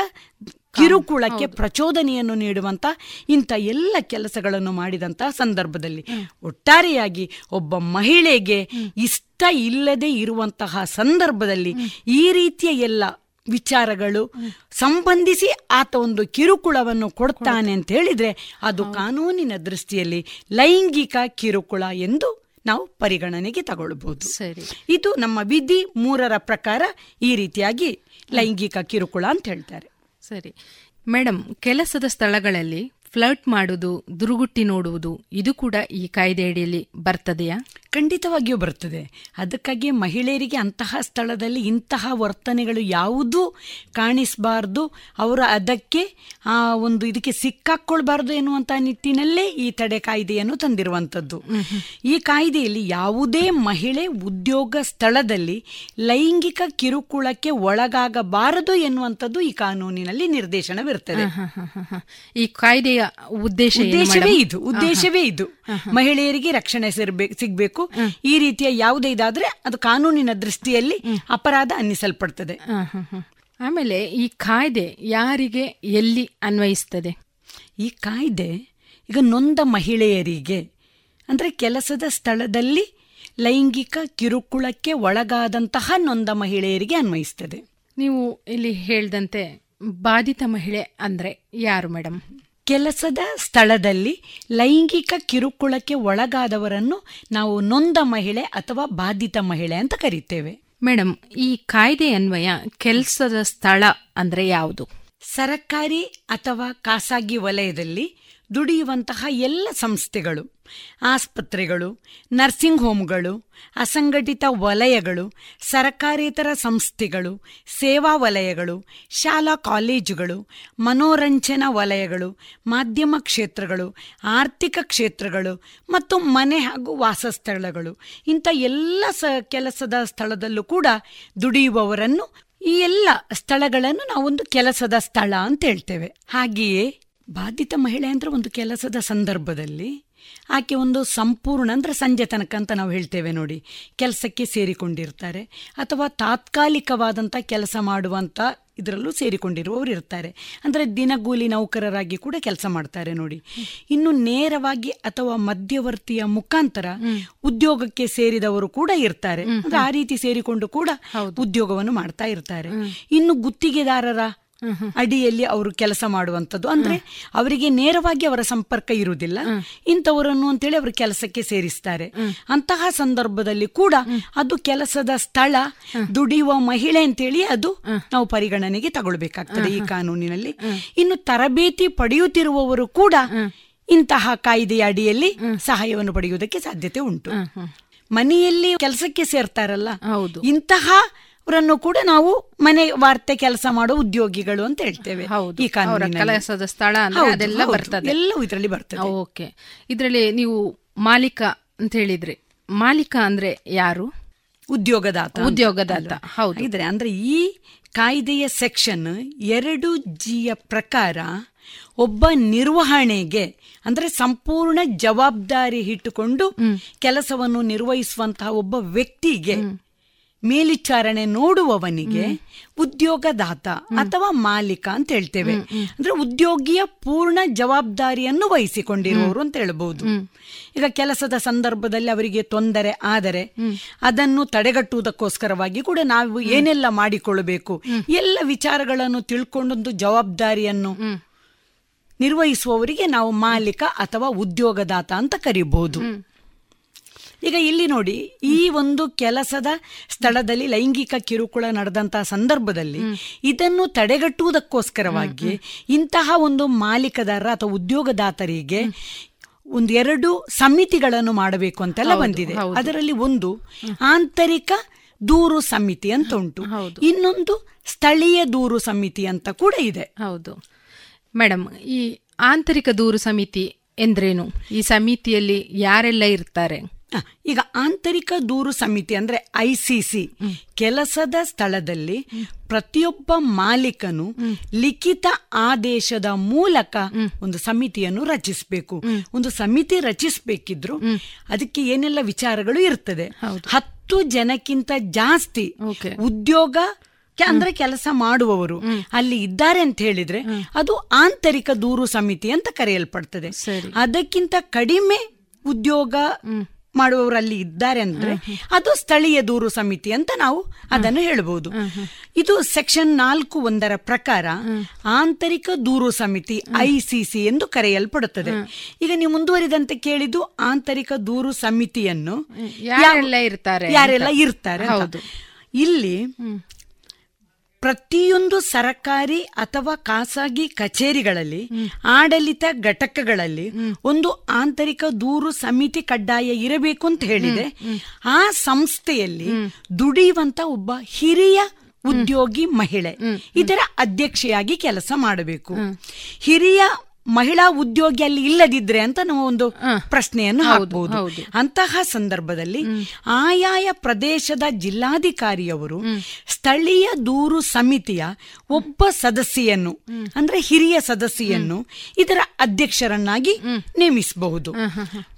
ಕಿರುಕುಳಕ್ಕೆ ಪ್ರಚೋದನೆಯನ್ನು ನೀಡುವಂತ ಇಂಥ ಎಲ್ಲ ಕೆಲಸಗಳನ್ನು ಮಾಡಿದಂತಹ ಸಂದರ್ಭದಲ್ಲಿ ಒಟ್ಟಾರೆಯಾಗಿ ಒಬ್ಬ ಮಹಿಳೆಗೆ ಇಷ್ಟ ಇಲ್ಲದೆ ಇರುವಂತಹ ಸಂದರ್ಭದಲ್ಲಿ ಈ ರೀತಿಯ ಎಲ್ಲ ವಿಚಾರಗಳು ಸಂಬಂಧಿಸಿ ಆತ ಒಂದು ಕಿರುಕುಳವನ್ನು ಕೊಡ್ತಾನೆ ಅಂತ ಹೇಳಿದ್ರೆ ಅದು ಕಾನೂನಿನ ದೃಷ್ಟಿಯಲ್ಲಿ ಲೈಂಗಿಕ ಕಿರುಕುಳ ಎಂದು ನಾವು ಪರಿಗಣನೆಗೆ ತಗೊಳ್ಬಹುದು ಇದು ನಮ್ಮ ವಿಧಿ ಮೂರರ ಪ್ರಕಾರ ಈ ರೀತಿಯಾಗಿ ಲೈಂಗಿಕ ಕಿರುಕುಳ ಅಂತ ಹೇಳ್ತಾರೆ. ಸರಿ. ಮೇಡಮ್ ಕೆಲಸದ ಸ್ಥಳಗಳಲ್ಲಿ ಫ್ಲರ್ಟ್ ಮಾಡುವುದು ದುರುಗುಟ್ಟಿ ನೋಡುವುದು ಇದು ಕೂಡ ಈ ಕಾಯ್ದೆ ಅಡಿಯಲ್ಲಿ ಬರ್ತದೆಯಾ? ಖಂಡಿತವಾಗಿಯೂ ಬರ್ತದೆ ಅದಕ್ಕಾಗಿ ಮಹಿಳೆಯರಿಗೆ ಅಂತಹ ಸ್ಥಳದಲ್ಲಿ ಇಂತಹ ವರ್ತನೆಗಳು ಯಾವುದೂ ಕಾಣಿಸಬಾರ್ದು. ಅವರ ಅದಕ್ಕೆ ಆ ಒಂದು ಇದಕ್ಕೆ ಸಿಕ್ಕಾಕ್ಕೊಳ್ಬಾರ್ದು ಎನ್ನುವಂಥ ನಿಟ್ಟಿನಲ್ಲೇ ಈ ತಡೆ ಕಾಯ್ದೆಯನ್ನು ತಂದಿರುವಂತದ್ದು ಈ ಕಾಯ್ದೆಯಲ್ಲಿ ಯಾವುದೇ ಮಹಿಳೆ ಉದ್ಯೋಗ ಸ್ಥಳದಲ್ಲಿ ಲೈಂಗಿಕ ಕಿರುಕುಳಕ್ಕೆ ಒಳಗಾಗಬಾರದು ಎನ್ನುವಂಥದ್ದು ಈ ಕಾನೂನಿನಲ್ಲಿ ನಿರ್ದೇಶನವಿರ್ತದೆ ಈ ಕಾಯ್ದೆಯ ಉದ್ದೇಶ ಉದ್ದೇಶವೇ ಇದು ಉದ್ದೇಶವೇ ಇದು. ಮಹಿಳೆಯರಿಗೆ ರಕ್ಷಣೆ ಸಿಗ್ಬೇಕು ಈ ರೀತಿಯ ಯಾವುದೇ ಇದಾದ್ರೆ ಅದು ಕಾನೂನಿನ ದೃಷ್ಟಿಯಲ್ಲಿ ಅಪರಾಧ ಅನ್ನಿಸಲ್ಪಡ್ತದೆ. ಆಮೇಲೆ ಈ ಕಾಯ್ದೆ ಯಾರಿಗೆ ಎಲ್ಲಿ ಅನ್ವಯಿಸ್ತದೆ? ಈ ಕಾಯ್ದೆ ಈಗ ನೊಂದ ಮಹಿಳೆಯರಿಗೆ ಅಂದ್ರೆ ಕೆಲಸದ ಸ್ಥಳದಲ್ಲಿ ಲೈಂಗಿಕ ಕಿರುಕುಳಕ್ಕೆ ಒಳಗಾದಂತಹ ನೊಂದ ಮಹಿಳೆಯರಿಗೆ ಅನ್ವಯಿಸ್ತದೆ. ನೀವು ಇಲ್ಲಿ ಹೇಳ್ದಂತೆ ಬಾಧಿತ ಮಹಿಳೆ ಅಂದರೆ ಯಾರು ಮೇಡಮ್ ಕೆಲಸದ ಸ್ಥಳದಲ್ಲಿ ಲೈಂಗಿಕ ಕಿರುಕುಳಕ್ಕೆ ಒಳಗಾದವರನ್ನು ನಾವು ನೊಂದ ಮಹಿಳೆ ಅಥವಾ ಬಾಧಿತ ಮಹಿಳೆ ಅಂತ ಕರೀತೇವೆ. ಮೇಡಮ್ ಈ ಕಾಯ್ದೆ ಅನ್ವಯ ಕೆಲಸದ ಸ್ಥಳ ಅಂದ್ರೆ ಯಾವುದು? ಸರಕಾರಿ ಅಥವಾ ಖಾಸಗಿ ವಲಯದಲ್ಲಿ ದುಡಿಯುವಂತಹ ಎಲ್ಲ ಸಂಸ್ಥೆಗಳು, ಆಸ್ಪತ್ರೆಗಳು, ನರ್ಸಿಂಗ್ ಹೋಮ್ಗಳು, ಅಸಂಘಟಿತ ವಲಯಗಳು, ಸರಕಾರೇತರ ಸಂಸ್ಥೆಗಳು, ಸೇವಾ ವಲಯಗಳು, ಶಾಲಾ ಕಾಲೇಜುಗಳು, ಮನೋರಂಜನಾ ವಲಯಗಳು, ಮಾಧ್ಯಮ ಕ್ಷೇತ್ರಗಳು, ಆರ್ಥಿಕ ಕ್ಷೇತ್ರಗಳು ಮತ್ತು ಮನೆ ಹಾಗೂ ವಾಸಸ್ಥಳಗಳು. ಇಂಥ ಎಲ್ಲ ಕೆಲಸದ ಸ್ಥಳದಲ್ಲೂ ಕೂಡ ದುಡಿಯುವವರನ್ನು ಈ ಎಲ್ಲ ಸ್ಥಳಗಳನ್ನು ನಾವೊಂದು ಕೆಲಸದ ಸ್ಥಳ ಅಂತ ಹೇಳ್ತೇವೆ. ಹಾಗೆಯೇ ಬಾಧಿತ ಮಹಿಳೆ ಅಂದರೆ ಒಂದು ಕೆಲಸದ ಸಂದರ್ಭದಲ್ಲಿ ಆಕೆ ಒಂದು ಸಂಪೂರ್ಣ ಅಂದರೆ ಸಂಜೆ ತನಕ ಅಂತ ನಾವು ಹೇಳ್ತೇವೆ ನೋಡಿ ಕೆಲಸಕ್ಕೆ ಸೇರಿಕೊಂಡಿರ್ತಾರೆ ಅಥವಾ ತಾತ್ಕಾಲಿಕವಾದಂಥ ಕೆಲಸ ಮಾಡುವಂಥ ಇದರಲ್ಲೂ ಸೇರಿಕೊಂಡಿರುವವರು ಇರ್ತಾರೆ. ಅಂದರೆ ದಿನಗೂಲಿ ನೌಕರರಾಗಿ ಕೂಡ ಕೆಲಸ ಮಾಡ್ತಾರೆ ನೋಡಿ. ಇನ್ನು ನೇರವಾಗಿ ಅಥವಾ ಮಧ್ಯವರ್ತಿಯ ಮುಖಾಂತರ ಉದ್ಯೋಗಕ್ಕೆ ಸೇರಿದವರು ಕೂಡ ಇರ್ತಾರೆ. ಅಂದ್ರೆ ಆ ರೀತಿ ಸೇರಿಕೊಂಡು ಕೂಡ ಉದ್ಯೋಗವನ್ನು ಮಾಡ್ತಾ ಇರ್ತಾರೆ. ಇನ್ನು ಗುತ್ತಿಗೆದಾರರ ಅಡಿಯಲ್ಲಿ ಅವರು ಕೆಲಸ ಮಾಡುವಂಥದ್ದು. ಅಂದ್ರೆ ಅವರಿಗೆ ನೇರವಾಗಿ ಅವರ ಸಂಪರ್ಕ ಇರುವುದಿಲ್ಲ. ಇಂಥವರನ್ನು ಅಂತೇಳಿ ಅವರು ಕೆಲಸಕ್ಕೆ ಸೇರಿಸ್ತಾರೆ. ಅಂತಹ ಸಂದರ್ಭದಲ್ಲಿ ಕೂಡ ಅದು ಕೆಲಸದ ಸ್ಥಳ ದುಡಿಯುವ ಮಹಿಳೆ ಅಂತೇಳಿ ಅದು ನಾವು ಪರಿಗಣನೆಗೆ ತಗೊಳ್ಬೇಕಾಗ್ತದೆ ಈ ಕಾನೂನಿನಲ್ಲಿ. ಇನ್ನು ತರಬೇತಿ ಪಡೆಯುತ್ತಿರುವವರು ಕೂಡ ಇಂತಹ ಕಾಯ್ದೆಯ ಅಡಿಯಲ್ಲಿ ಸಹಾಯವನ್ನು ಪಡೆಯುವುದಕ್ಕೆ ಸಾಧ್ಯತೆ ಉಂಟು. ಮನೆಯಲ್ಲಿ ಕೆಲಸಕ್ಕೆ ಸೇರ್ತಾರಲ್ಲ. ಇಂತಹ ಅವರನ್ನು ಕೂಡ ನಾವು ಮನೆ ವಾರ್ತೆ ಕೆಲಸ ಮಾಡೋ ಉದ್ಯೋಗಿಗಳು ಅಂತ ಹೇಳ್ತೇವೆ ಈ. ಕೆಲಸದ ಸ್ಥಳ ಅದೆಲ್ಲ ಬರ್ತದೆ. ಎಲ್ಲವೂ ಇದರಲ್ಲಿ ಬರ್ತದೆ. ಓಕೆ. ಇದರಲ್ಲಿ ನೀವು ಮಾಲೀಕ ಅಂತ ಹೇಳಿದ್ರಿ. ಮಾಲೀಕ ಅಂದ್ರೆ ಯಾರು? ಉದ್ಯೋಗದಾತ ಉದ್ಯೋಗದಾತ. ಹೌದು. ಇದ್ರೆ ಅಂದ್ರೆ ಈ ಕಾಯ್ದೆಯ ಸೆಕ್ಷನ್ ಎರಡು ಜಿಯ ಪ್ರಕಾರ ಒಬ್ಬ ನಿರ್ವಹಣೆಗೆ ಅಂದ್ರೆ ಸಂಪೂರ್ಣ ಜವಾಬ್ದಾರಿ ಇಟ್ಟುಕೊಂಡು ಕೆಲಸವನ್ನು ನಿರ್ವಹಿಸುವಂತಹ ಒಬ್ಬ ವ್ಯಕ್ತಿಗೆ ಮೇಲ್ವಿಚಾರಣೆ ನೋಡುವವನಿಗೆ ಉದ್ಯೋಗದಾತ ಅಥವಾ ಮಾಲೀಕ ಅಂತ ಹೇಳ್ತೇವೆ. ಅಂದ್ರೆ ಉದ್ಯೋಗಿಯ ಪೂರ್ಣ ಜವಾಬ್ದಾರಿಯನ್ನು ವಹಿಸಿಕೊಂಡಿರುವವರು ಅಂತ ಹೇಳಬಹುದು ಈಗ ಕೆಲಸದ ಸಂದರ್ಭದಲ್ಲಿ ಅವರಿಗೆ ತೊಂದರೆ ಆದರೆ ಅದನ್ನು ತಡೆಗಟ್ಟುವುದಕ್ಕೋಸ್ಕರವಾಗಿ ಕೂಡ ನಾವು ಏನೆಲ್ಲ ಮಾಡಿಕೊಳ್ಳಬೇಕು? ಎಲ್ಲ ವಿಚಾರಗಳನ್ನು ತಿಳ್ಕೊಂಡೊಂದು ಜವಾಬ್ದಾರಿಯನ್ನು ನಿರ್ವಹಿಸುವವರಿಗೆ ನಾವು ಮಾಲೀಕ ಅಥವಾ ಉದ್ಯೋಗದಾತ ಅಂತ ಕರೀಬಹುದು ಈಗ ಇಲ್ಲಿ ನೋಡಿ ಈ ಒಂದು ಕೆಲಸದ ಸ್ಥಳದಲ್ಲಿ ಲೈಂಗಿಕ ಕಿರುಕುಳ ನಡೆದಂತಹ ಸಂದರ್ಭದಲ್ಲಿ ಇದನ್ನು ತಡೆಗಟ್ಟುವುದಕ್ಕೋಸ್ಕರವಾಗಿ ಇಂತಹ ಒಂದು ಮಾಲೀಕದಾರ ಅಥವಾ ಉದ್ಯೋಗದಾತರಿಗೆ ಒಂದೆರಡು ಎರಡು ಸಮಿತಿಗಳನ್ನು ಮಾಡಬೇಕು ಅಂತೆಲ್ಲ ಬಂದಿದೆ. ಅದರಲ್ಲಿ ಒಂದು ಆಂತರಿಕ ದೂರು ಸಮಿತಿ ಅಂತ ಉಂಟು ಇನ್ನೊಂದು ಸ್ಥಳೀಯ ದೂರು ಸಮಿತಿ ಅಂತ ಕೂಡ ಇದೆ. ಹೌದು. ಮೇಡಮ್ ಈ ಆಂತರಿಕ ದೂರು ಸಮಿತಿ ಎಂದ್ರೇನು? ಈ ಸಮಿತಿಯಲ್ಲಿ ಯಾರೆಲ್ಲ ಇರ್ತಾರೆ? ಈಗ ಆಂತರಿಕ ದೂರು ಸಮಿತಿ ಅಂದ್ರೆ ಸಿ ಕೆಲಸದ ಸ್ಥಳದಲ್ಲಿ ಪ್ರತಿಯೊಬ್ಬ ಮಾಲೀಕನು ಲಿಖಿತ ಆದೇಶದ ಮೂಲಕ ಒಂದು ಸಮಿತಿಯನ್ನು ರಚಿಸಬೇಕು. ಒಂದು ಸಮಿತಿ ರಚಿಸಬೇಕಿದ್ರು ಅದಕ್ಕೆ ಏನೆಲ್ಲ ವಿಚಾರಗಳು ಇರ್ತದೆ. ಹತ್ತು ಜನಕ್ಕಿಂತ ಜಾಸ್ತಿ ಉದ್ಯೋಗ ಅಂದ್ರೆ ಕೆಲಸ ಮಾಡುವವರು ಅಲ್ಲಿ ಇದ್ದಾರೆ ಅಂತ ಹೇಳಿದ್ರೆ ಅದು ಆಂತರಿಕ ದೂರು ಸಮಿತಿ ಅಂತ ಕರೆಯಲ್ಪಡ್ತದೆ. ಅದಕ್ಕಿಂತ ಕಡಿಮೆ ಉದ್ಯೋಗ ಮಾಡುವವರು ಅಲ್ಲಿ ಇದ್ದಾರೆ ಅಂದ್ರೆ ಅದು ಸ್ಥಳೀಯ ದೂರು ಸಮಿತಿ ಅಂತ ನಾವು ಅದನ್ನು ಹೇಳಬಹುದು. ಇದು ಸೆಕ್ಷನ್ ನಾಲ್ಕು ಒಂದರ ಪ್ರಕಾರ ಆಂತರಿಕ ದೂರು ಸಮಿತಿ ಐಸಿಸಿ ಎಂದು ಕರೆಯಲ್ಪಡುತ್ತದೆ. ಈಗ ನೀವು ಮುಂದುವರಿದಂತೆ ಕೇಳಿದ್ದು ಆಂತರಿಕ ದೂರು ಸಮಿತಿಯನ್ನು ಯಾರೆಲ್ಲ ಇರ್ತಾರೆ ಯಾರೆಲ್ಲ ಇರ್ತಾರೆ. ಇಲ್ಲಿ ಪ್ರತಿಯೊಂದು ಸರಕಾರಿ ಅಥವಾ ಖಾಸಗಿ ಕಚೇರಿಗಳಲ್ಲಿ, ಆಡಳಿತ ಘಟಕಗಳಲ್ಲಿ ಒಂದು ಆಂತರಿಕ ದೂರು ಸಮಿತಿ ಕಡ್ಡಾಯ ಇರಬೇಕು ಅಂತ ಹೇಳಿದೆ. ಆ ಸಂಸ್ಥೆಯಲ್ಲಿ ದುಡಿಯುವಂತ ಒಬ್ಬ ಹಿರಿಯ ಉದ್ಯೋಗಿ ಮಹಿಳೆ ಇದರ ಅಧ್ಯಕ್ಷೆಯಾಗಿ ಕೆಲಸ ಮಾಡಬೇಕು. ಹಿರಿಯ ಮಹಿಳಾ ಉದ್ಯೋಗಿ ಅಲ್ಲಿ ಇಲ್ಲದಿದ್ರೆ ಅಂತ ನಾವು ಒಂದು ಪ್ರಶ್ನೆಯನ್ನು ಹಾಕಬಹುದು ಅಂತಹ ಸಂದರ್ಭದಲ್ಲಿ ಆಯಾಯ ಪ್ರದೇಶದ ಜಿಲ್ಲಾಧಿಕಾರಿಯವರು ಸ್ಥಳೀಯ ದೂರು ಸಮಿತಿಯ ಒಬ್ಬ ಸದಸ್ಯೆಯನ್ನು ಅಂದ್ರೆ ಹಿರಿಯ ಸದಸ್ಯೆಯನ್ನು ಇದರ ಅಧ್ಯಕ್ಷರನ್ನಾಗಿ ನೇಮಿಸಬಹುದು.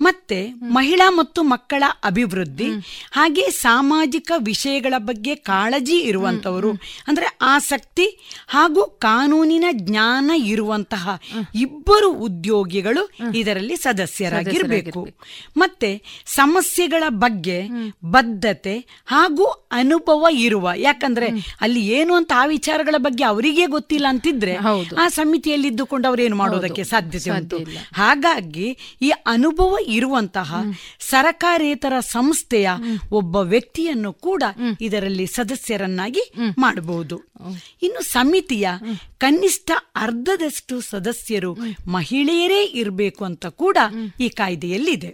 ಮತ್ತೆ ಮಹಿಳಾ ಮತ್ತು ಮಕ್ಕಳ ಅಭಿವೃದ್ಧಿ ಹಾಗೆ ಸಾಮಾಜಿಕ ವಿಷಯಗಳ ಬಗ್ಗೆ ಕಾಳಜಿ ಇರುವಂತವರು ಅಂದ್ರೆ ಆಸಕ್ತಿ ಹಾಗೂ ಕಾನೂನಿನ ಜ್ಞಾನ ಇರುವಂತಹ ಇಬ್ಬರು ಉದ್ಯೋಗಿಗಳು ಇದರಲ್ಲಿ ಸದಸ್ಯರಾಗಿರಬೇಕು. ಮತ್ತೆ ಸಮಸ್ಯೆಗಳ ಬಗ್ಗೆ ಬದ್ಧತೆ ಹಾಗೂ ಅನುಭವ ಇರುವ. ಯಾಕಂದ್ರೆ ಅಲ್ಲಿ ಏನು ಅಂತ ಆ ವಿಚಾರಗಳ ಬಗ್ಗೆ ಅವರಿಗೆ ಗೊತ್ತಿಲ್ಲ ಅಂತಿದ್ರೆ ಆ ಸಮಿತಿಯಲ್ಲಿ ಇದ್ದುಕೊಂಡು ಏನು ಮಾಡೋದಕ್ಕೆ ಸಾಧ್ಯತೆ ಉಂಟು. ಹಾಗಾಗಿ ಈ ಅನುಭವ ಇರುವಂತಹ ಸರಕಾರೇತರ ಸಂಸ್ಥೆಯ ಒಬ್ಬ ವ್ಯಕ್ತಿಯನ್ನು ಕೂಡ ಇದರಲ್ಲಿ ಸದಸ್ಯರನ್ನಾಗಿ ಮಾಡಬಹುದು ಇನ್ನು ಸಮಿತಿಯ ಕನಿಷ್ಠ ಅರ್ಧದಷ್ಟು ಸದಸ್ಯರು ಮಹಿಳೆಯರೇ ಇರಬೇಕು ಅಂತ ಕೂಡ ಈ ಕಾಯ್ದೆಯಲ್ಲಿದೆ.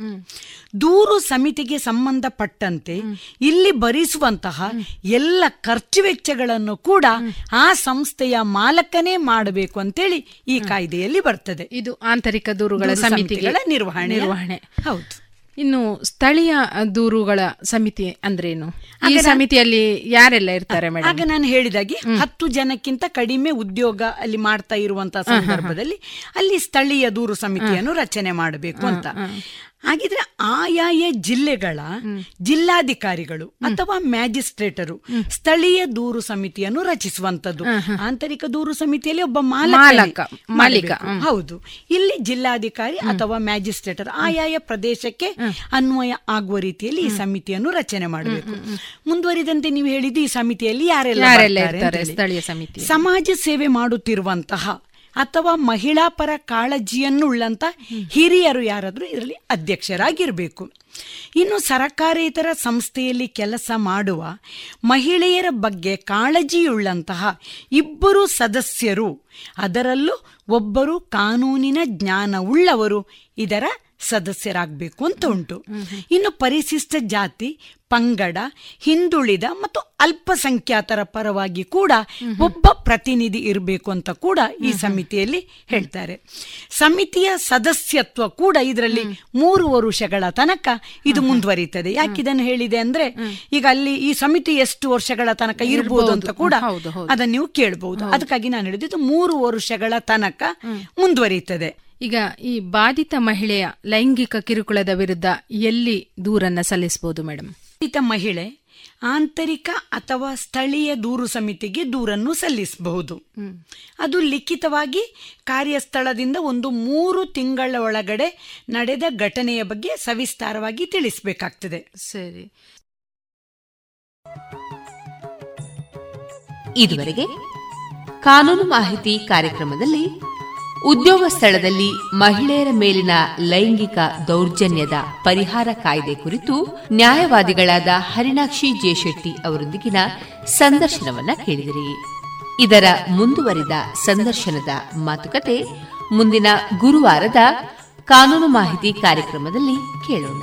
ದೂರು ಸಮಿತಿಗೆ ಸಂಬಂಧಪಟ್ಟಂತೆ ಇಲ್ಲಿ ಭರಿಸುವಂತಹ ಎಲ್ಲ ಖರ್ಚು ವೆಚ್ಚಗಳನ್ನು ಕೂಡ ಆ ಸಂಸ್ಥೆಯ ಮಾಲಕನೇ ಮಾಡಬೇಕು ಅಂತೇಳಿ ಈ ಕಾಯ್ದೆಯಲ್ಲಿ ಬರ್ತದೆ. ಇದು ಆಂತರಿಕ ದೂರುಗಳ ಸಮಿತಿಗಳ ನಿರ್ವಹಣೆ. ನಿರ್ವಹಣೆ. ಹೌದು. ಇನ್ನು ಸ್ಥಳೀಯ ದೂರುಗಳ ಸಮಿತಿ ಅಂದ್ರೇನು? ಈ ಸಮಿತಿಯಲ್ಲಿ ಯಾರೆಲ್ಲ ಇರ್ತಾರೆ ಮೇಡಮ್ ಆಗ ನಾನು ಹೇಳಿದಾಗೆ ಹತ್ತು ಜನಕ್ಕಿಂತ ಕಡಿಮೆ ಉದ್ಯೋಗ ಅಲ್ಲಿ ಮಾಡ್ತಾ ಇರುವಂತಹ ಸಂದರ್ಭದಲ್ಲಿ ಅಲ್ಲಿ ಸ್ಥಳೀಯ ದೂರು ಸಮಿತಿಯನ್ನು ರಚನೆ ಮಾಡಬೇಕು ಅಂತ. ಹಾಗಿದ್ರೆ ಆಯಾಯ ಜಿಲ್ಲೆಗಳ ಜಿಲ್ಲಾಧಿಕಾರಿಗಳು ಅಥವಾ ಮ್ಯಾಜಿಸ್ಟ್ರೇಟರು ಸ್ಥಳೀಯ ದೂರು ಸಮಿತಿಯನ್ನು ರಚಿಸುವಂತದ್ದು ಆಂತರಿಕ ದೂರು ಸಮಿತಿಯಲ್ಲಿ ಒಬ್ಬ ಮಾಲಕ ಮಾಲಕ, ಹೌದು. ಇಲ್ಲಿ ಜಿಲ್ಲಾಧಿಕಾರಿ ಅಥವಾ ಮ್ಯಾಜಿಸ್ಟ್ರೇಟರ್ ಆಯಾಯ ಪ್ರದೇಶಕ್ಕೆ ಅನ್ವಯ ಆಗುವ ರೀತಿಯಲ್ಲಿ ಈ ಸಮಿತಿಯನ್ನು ರಚನೆ ಮಾಡಬೇಕು. ಮುಂದುವರಿದಂತೆ ನೀವು ಹೇಳಿದ್ದು ಈ ಸಮಿತಿಯಲ್ಲಿ ಯಾರೆಲ್ಲ ಸ್ಥಳೀಯ ಸಮಿತಿ ಸಮಾಜ ಸೇವೆ ಮಾಡುತ್ತಿರುವಂತಹ ಅಥವಾ ಮಹಿಳಾ ಪರ ಕಾಳಜಿಯನ್ನುಳ್ಳಂಥ ಹಿರಿಯರು ಯಾರಾದರೂ ಇದರಲ್ಲಿ ಅಧ್ಯಕ್ಷರಾಗಿರಬೇಕು. ಇನ್ನು ಸರಕಾರೇತರ ಸಂಸ್ಥೆಯಲ್ಲಿ ಕೆಲಸ ಮಾಡುವ ಮಹಿಳೆಯರ ಬಗ್ಗೆ ಕಾಳಜಿಯುಳ್ಳಂತಹ ಇಬ್ಬರು ಸದಸ್ಯರು ಅದರಲ್ಲೂ ಒಬ್ಬರು ಕಾನೂನಿನ ಜ್ಞಾನವುಳ್ಳವರು ಇದರ ಸದಸ್ಯರಾಗಬೇಕು ಅಂತ ಉಂಟು ಇನ್ನು ಪರಿಶಿಷ್ಟ ಜಾತಿ ಪಂಗಡ ಹಿಂದುಳಿದ ಮತ್ತು ಅಲ್ಪಸಂಖ್ಯಾತರ ಪರವಾಗಿ ಕೂಡ ಒಬ್ಬ ಪ್ರತಿನಿಧಿ ಇರಬೇಕು ಅಂತ ಕೂಡ ಈ ಸಮಿತಿಯಲ್ಲಿ ಹೇಳ್ತಾರೆ. ಸಮಿತಿಯ ಸದಸ್ಯತ್ವ ಕೂಡ ಇದರಲ್ಲಿ ಮೂರು ವರುಷಗಳ ತನಕ ಇದು ಮುಂದುವರಿತದೆ. ಯಾಕೆ ಇದನ್ನು ಹೇಳಿದೆ ಅಂದ್ರೆ ಈಗ ಅಲ್ಲಿ ಈ ಸಮಿತಿ ಎಷ್ಟು ವರ್ಷಗಳ ತನಕ ಇರಬಹುದು ಅಂತ ಕೂಡ. ಅದನ್ನ ನೀವು ಕೇಳಬಹುದು ಅದಕ್ಕಾಗಿ ನಾನು ಹೇಳಿದ್ದು ಮೂರು ವರ್ಷಗಳ ತನಕ ಮುಂದುವರಿತದೆ. ಈಗ ಈ ಬಾಧಿತ ಮಹಿಳೆಯ ಲೈಂಗಿಕ ಕಿರುಕುಳದ ವಿರುದ್ಧ ಎಲ್ಲಿ ದೂರನ್ನ ಸಲ್ಲಿಸಬಹುದು ಮೇಡಮ್ ಬಾಧಿತ ಮಹಿಳೆ ಆಂತರಿಕ ಅಥವಾ ಸ್ಥಳೀಯ ದೂರು ಸಮಿತಿಗೆ ದೂರನ್ನು ಸಲ್ಲಿಸಬಹುದು. ಅದು ಲಿಖಿತವಾಗಿ ಕಾರ್ಯಸ್ಥಳದಿಂದ ಒಂದು ಮೂರು ತಿಂಗಳ ಒಳಗಡೆ ನಡೆದ ಘಟನೆಯ ಬಗ್ಗೆ ಸವಿಸ್ತಾರವಾಗಿ ತಿಳಿಸಬೇಕಾಗ್ತದೆ. ಸರಿ. ಇದುವರೆಗೆ ಕಾನೂನು ಮಾಹಿತಿ ಕಾರ್ಯಕ್ರಮದಲ್ಲಿ ಉದ್ಯೋಗ ಸ್ಥಳದಲ್ಲಿ ಮಹಿಳೆಯರ ಮೇಲಿನ ಲೈಂಗಿಕ ದೌರ್ಜನ್ಯದ ಪರಿಹಾರ ಕಾಯ್ದೆ ಕುರಿತು ನ್ಯಾಯವಾದಿಗಳಾದ ಹರಿಣಾಕ್ಷಿ ಜೆಶೆಟ್ಟಿ ಅವರೊಂದಿಗಿನ ಸಂದರ್ಶನವನ್ನ ಕೇಳಿದಿರಿ. ಇದರ ಮುಂದುವರಿದ ಸಂದರ್ಶನದ ಮಾತುಕತೆ ಮುಂದಿನ ಗುರುವಾರದ ಕಾನೂನು ಮಾಹಿತಿ ಕಾರ್ಯಕ್ರಮದಲ್ಲಿ ಕೇಳೋಣ.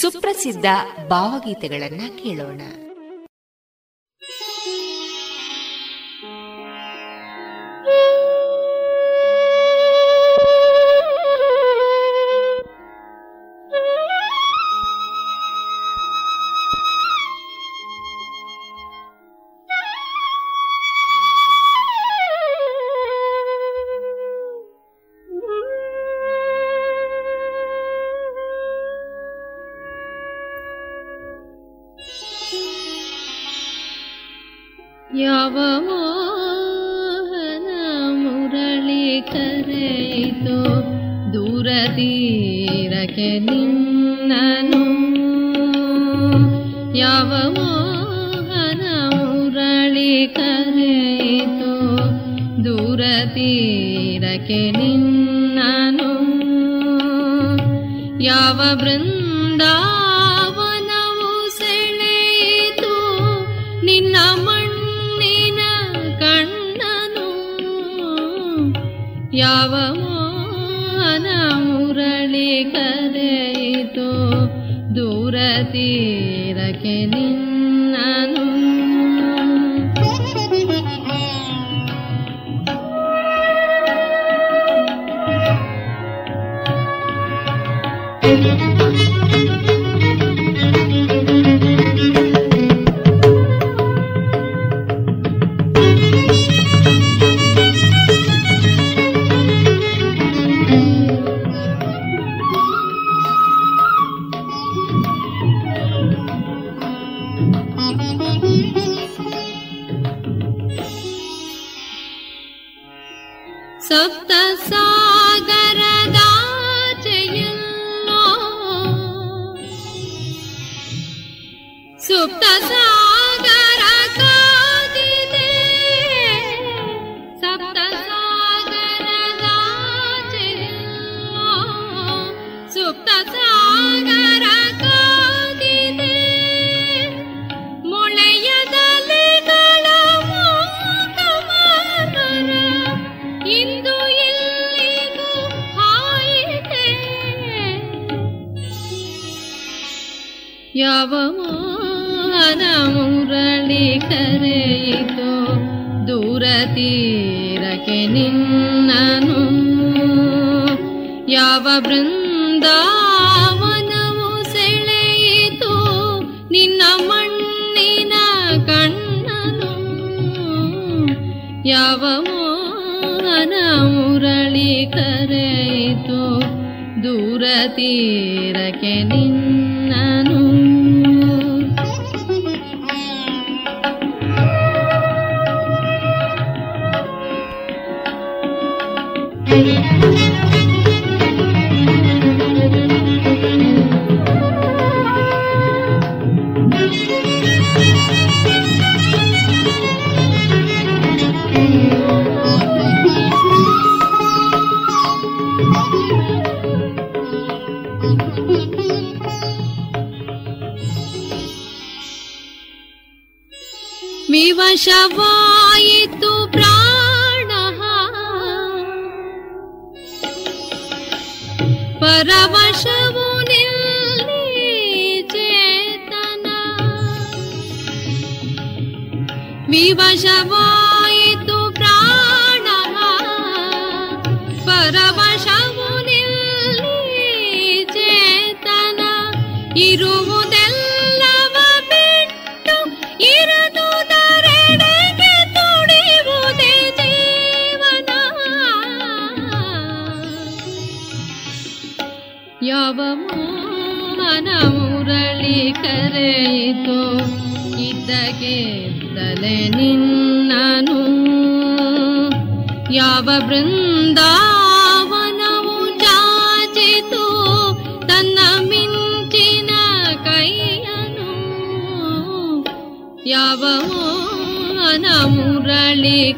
ಸುಪ್ರಸಿದ್ಧ ಭಾವಗೀತೆಗಳನ್ನ ಕೇಳೋಣ. ಮೋಹನ गरचय सुप्त ಯಾವ ಮಾನ ಮುರಳಿ ಕರೆಯಿತು ದೂರ ತೀರಕ್ಕೆ ನಿನ್ನನು ಯಾವ ಬೃಂದಾವನವು ಸೆಳೆಯಿತು ನಿನ್ನ ಮಣ್ಣಿನ ಕಣ್ಣನು ಯಾವ ಮೋಹನ ಮುರಳಿ ಕರೆಯಿತು ದೂರ ತೀರಕ್ಕೆ शवयितु प्राणः। परवशवो चेतना। विवशव तव बृन्दवनौ चाचितु तन्न मिञ्चिन कैयनु। योनमुरली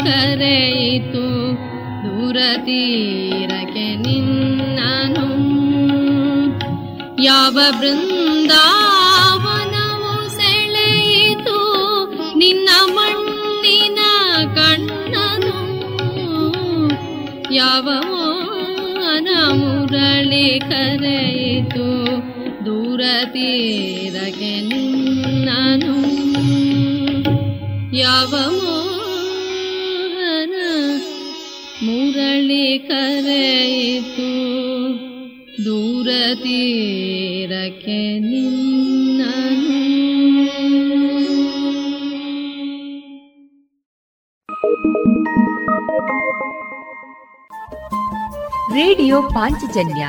करयितु दूरतीरके निन्ननु। याव बृन्दा ಕರೆಯಿತು. ದೂರ ತೀರಗೆ ನಿನ್ನನು. ಯಾವ ಮೋಹನ ಮುರಳಿ ಕರೆಯಿತು. ದೂರ ತೀರಕ್ಕೆ ನಿನ್ನನು. ರೇಡಿಯೋ ಪಾಂಚಜನ್ಯ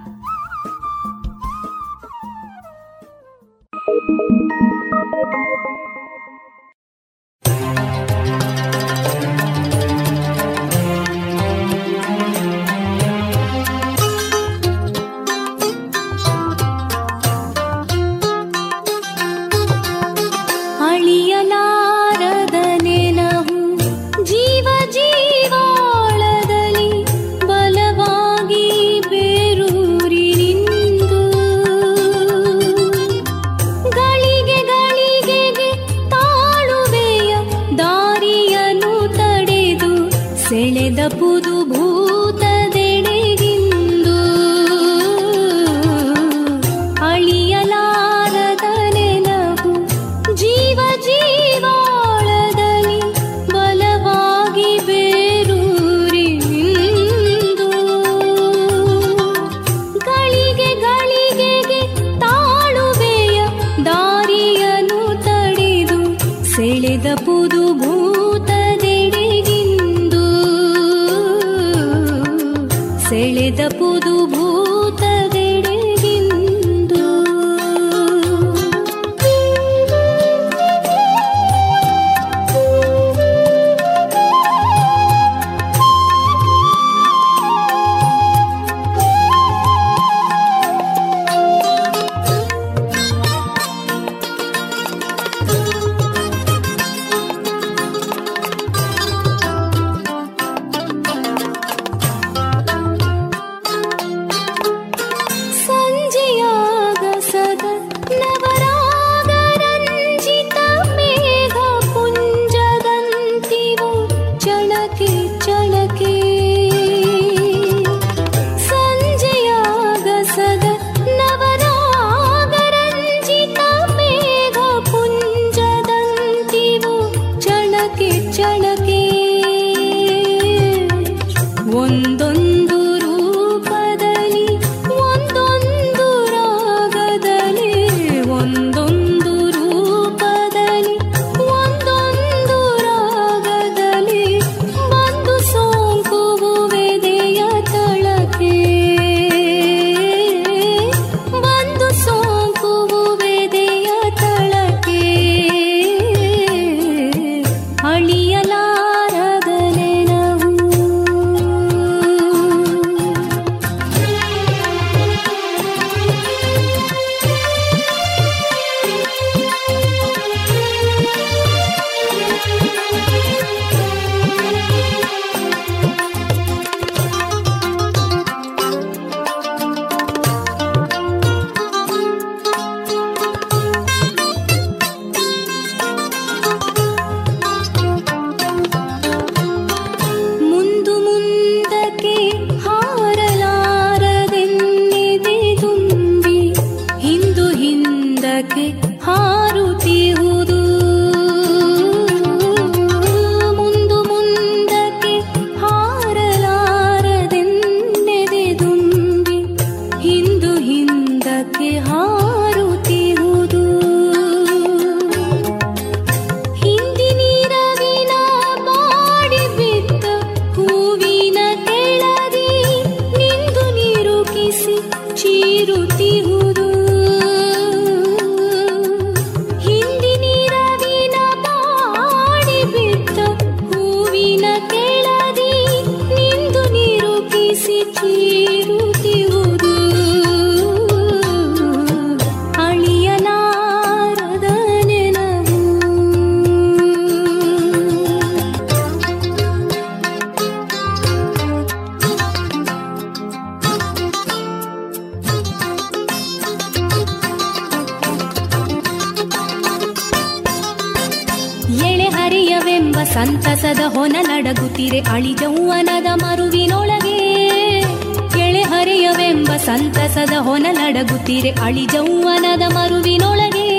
ಅಳಿಜೌವನದ ಮರುವಿನೊಳಗೆ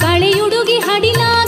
ಕಳೆಯುಡುಗಿ ಹಡಿಲಾಗಿ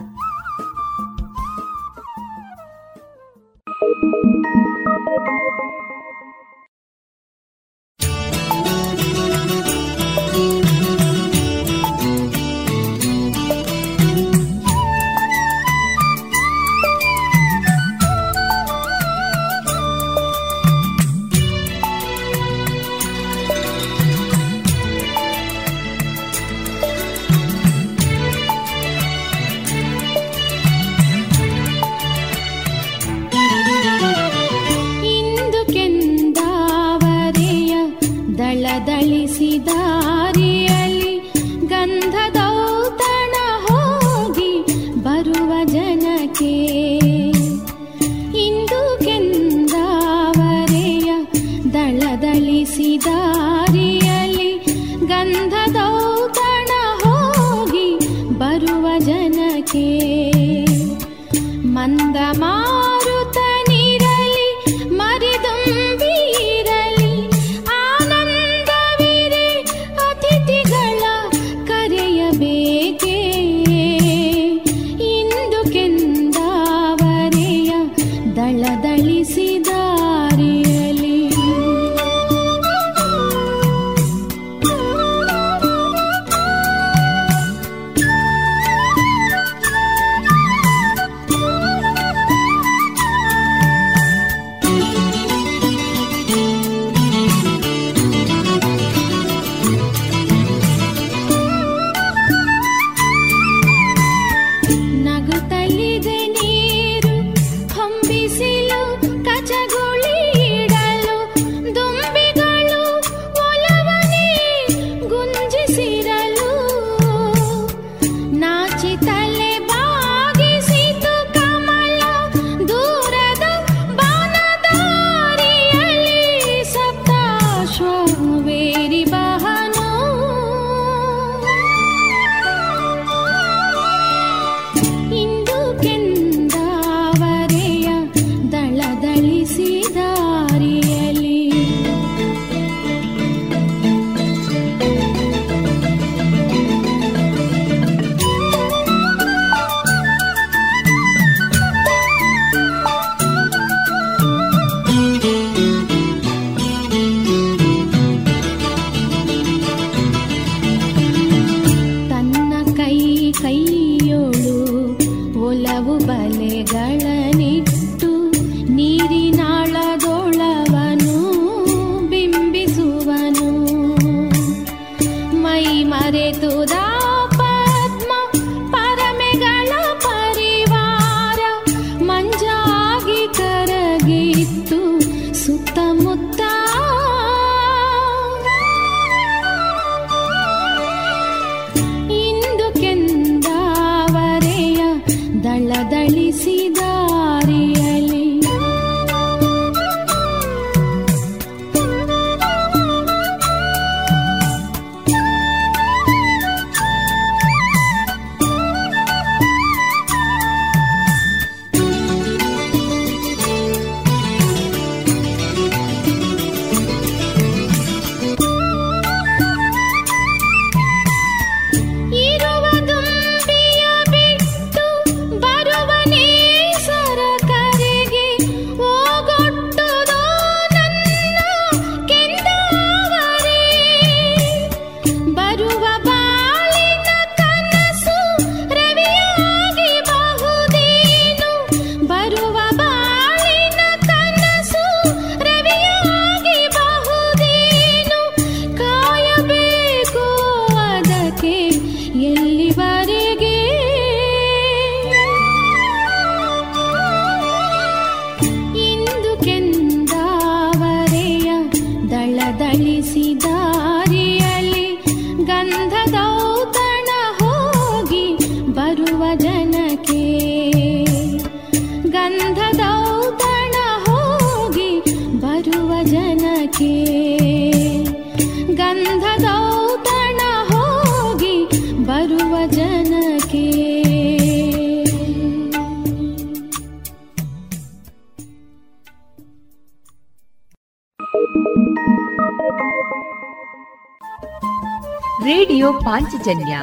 ಪಾಂಚಜನ್ಯ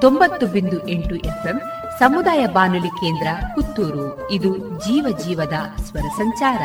ತೊಂಬತ್ತು ಬಿಂದು ಎಂಟು ಎಫ್ಎಂ ಸಮುದಾಯ ಬಾನುಲಿ ಕೇಂದ್ರ ಪುತ್ತೂರು. ಇದು ಜೀವ ಜೀವದ ಸ್ವರ ಸಂಚಾರ.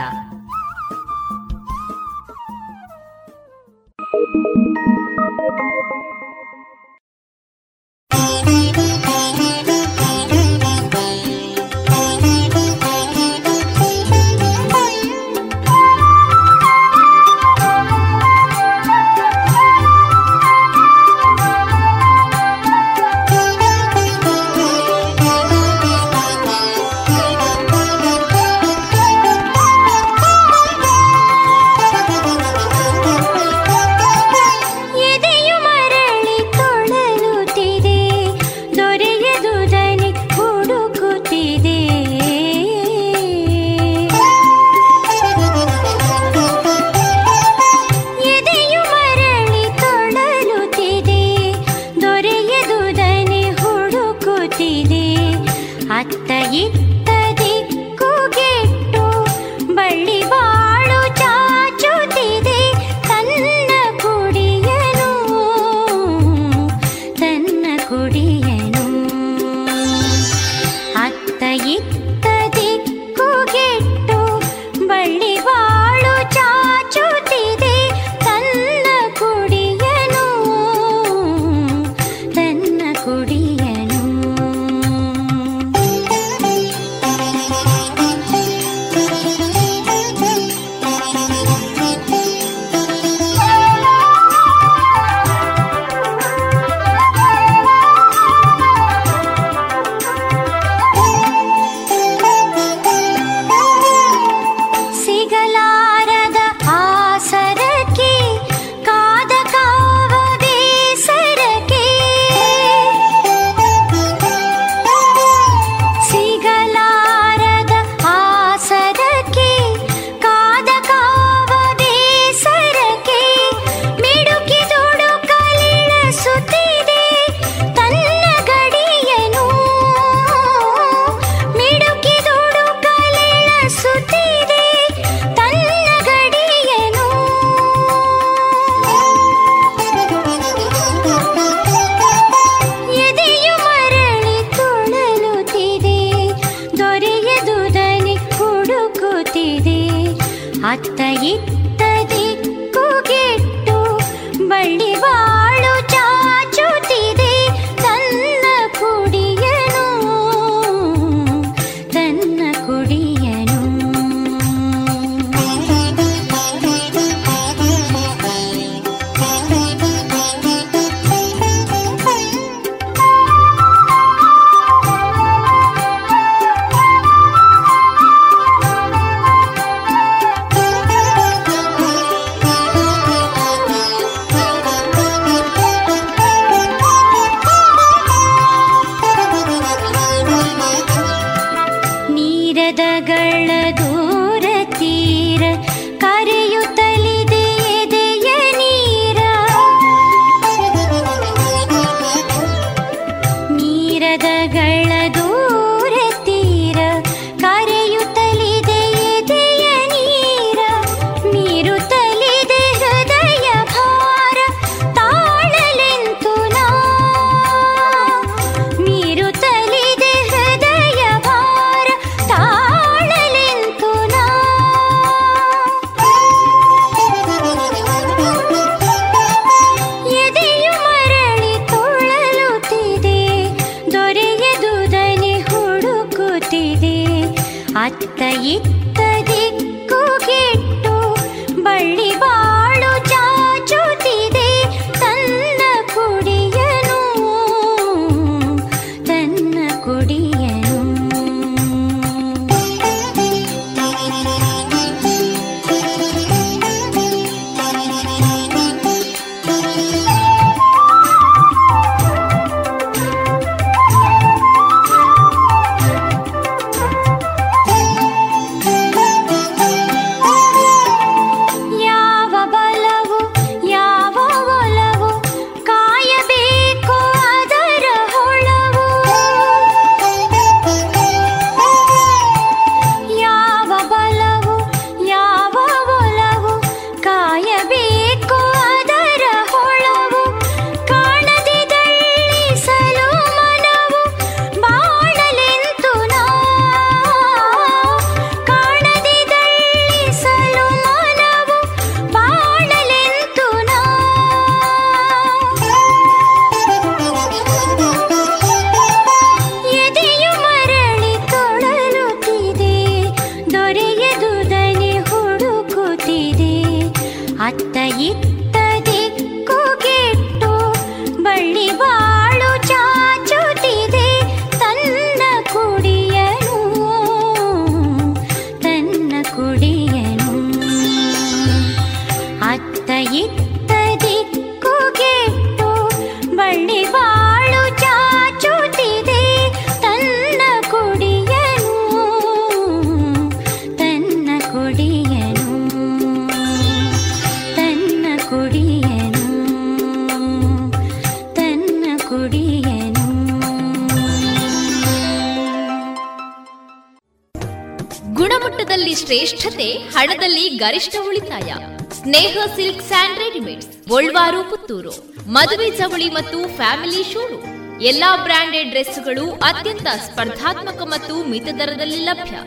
ಶ್ರೇಷ್ಠತೆ, ಹಣದಲ್ಲಿ ಗರಿಷ್ಠ ಉಳಿತಾಯ. Sneha silk and readymades, Golwar, Puttur. ಮದುವೆ ಚವಳಿ ಮತ್ತು ಫ್ಯಾಮಿಲಿ ಶೂರು ಎಲ್ಲಾ ಬ್ರಾಂಡೆಡ್ ಡ್ರೆಸ್ಗಳು ಅತ್ಯಂತ ಸ್ಪರ್ಧಾತ್ಮಕ ಮತ್ತು ಮಿತ ದರದಲ್ಲಿ ಲಭ್ಯ.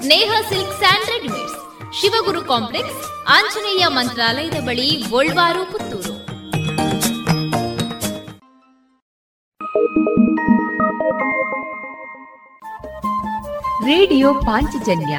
Sneha silks and readymades. Shivaguru complex, Anjaneya ಮಂತ್ರಾಲಯದ ಬಳಿ ಗೋಲ್ವಾರು, ಪುತ್ತೂರು. ರೇಡಿಯೋ ಪಾಂಚಜನ್ಯ.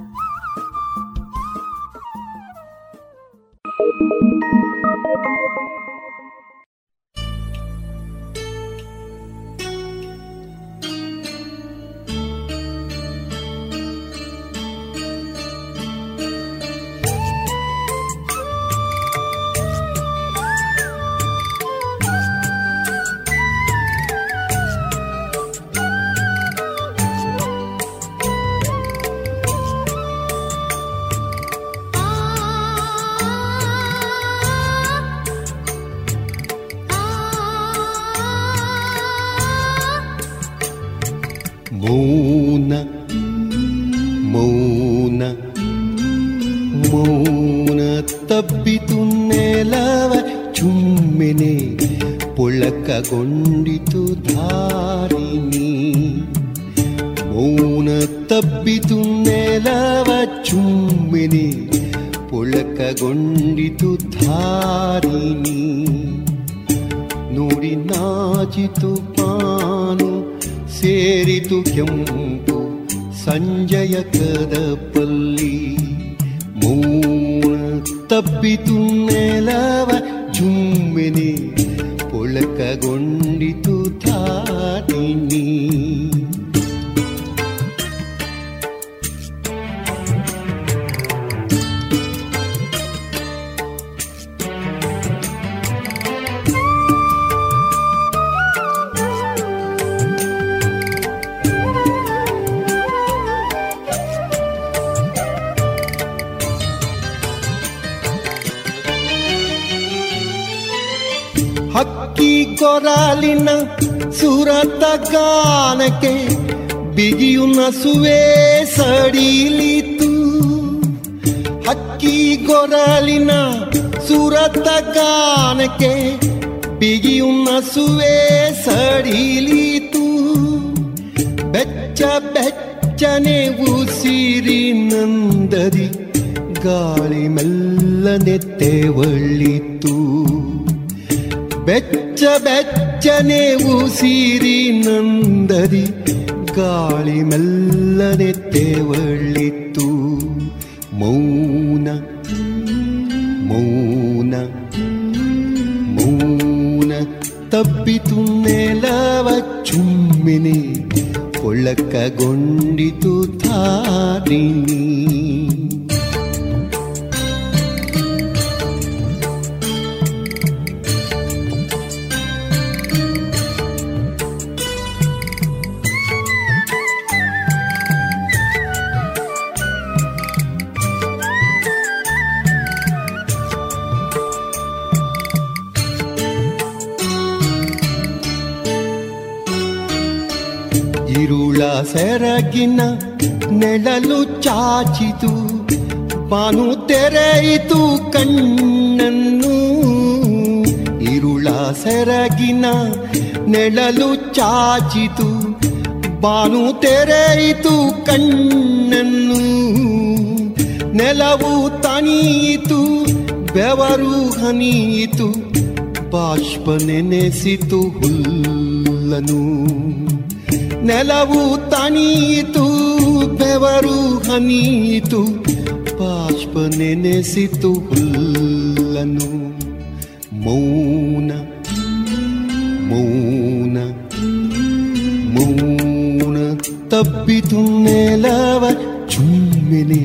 ಬಿಗಿಯು ನಸುವೆ ಸಡಿಲಿತು. ಬೆಚ್ಚ ಬೆಚ್ಚನೆ ಉಸಿರಿ ನಂದದಿ ಗಾಳಿ ಮೆಲ್ಲನೆ ತೆವಳಿತು ಬೆಚ್ಚ ಬೆಚ್ಚ ಬೆಚ್ಚನೆ ಉಸಿರಿ ನೆಲವು ತಣಿಯಿತು ಬೆವರು ಹನಿಯಿತು ಬಾಷ್ಪ ನೆನೆಸಿತು ಹುಲ್ಲನು ನೆಲವು ತಣಿಯಿತು ಬೆವರು ಹನಿಯಿತು ಬಾಷ್ಪ ನೆನೆಸಿತು ಹುಲ್ಲನು ಮೌನ ಮೌನ ಮೌನ ತಪ್ಪಿತು ನೆಲವ ಚುಮ್ಮಿನಿ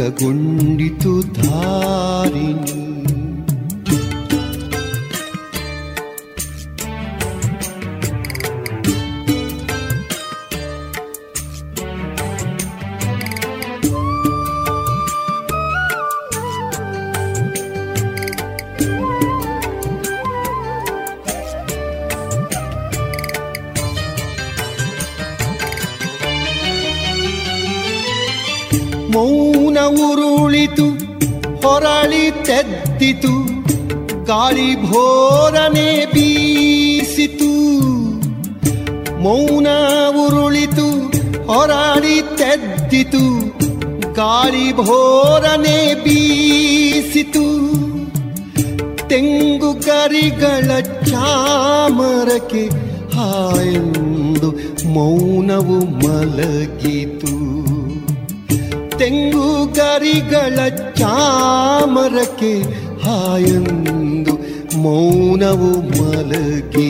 ಪೊಳಕಗೊಂಡಿತು ಧಾರಿಣಿ. ತೆದ್ದಿತು ಗಾಳಿ ಭೋರನೆ ಬೀಸಿತು ಮೌನ ಉರುಳಿತು ಹೊರಳಿ ತೆದ್ದಿತು ಗಾಳಿ ಭೋರನೆ ಬೀಸಿತು ತೆಂಗು ಕರಿಗಳ ಚಾಮರಕ್ಕೆ ಹಾಯೆಂದು ಮೌನವು ಮಲಗಿತು ತೆಂಗು ಗರಿಗಳ ಚಾಮರಕ್ಕೆ ಹಾಯಂದು ಮೌನವು ಮಲಗಿತು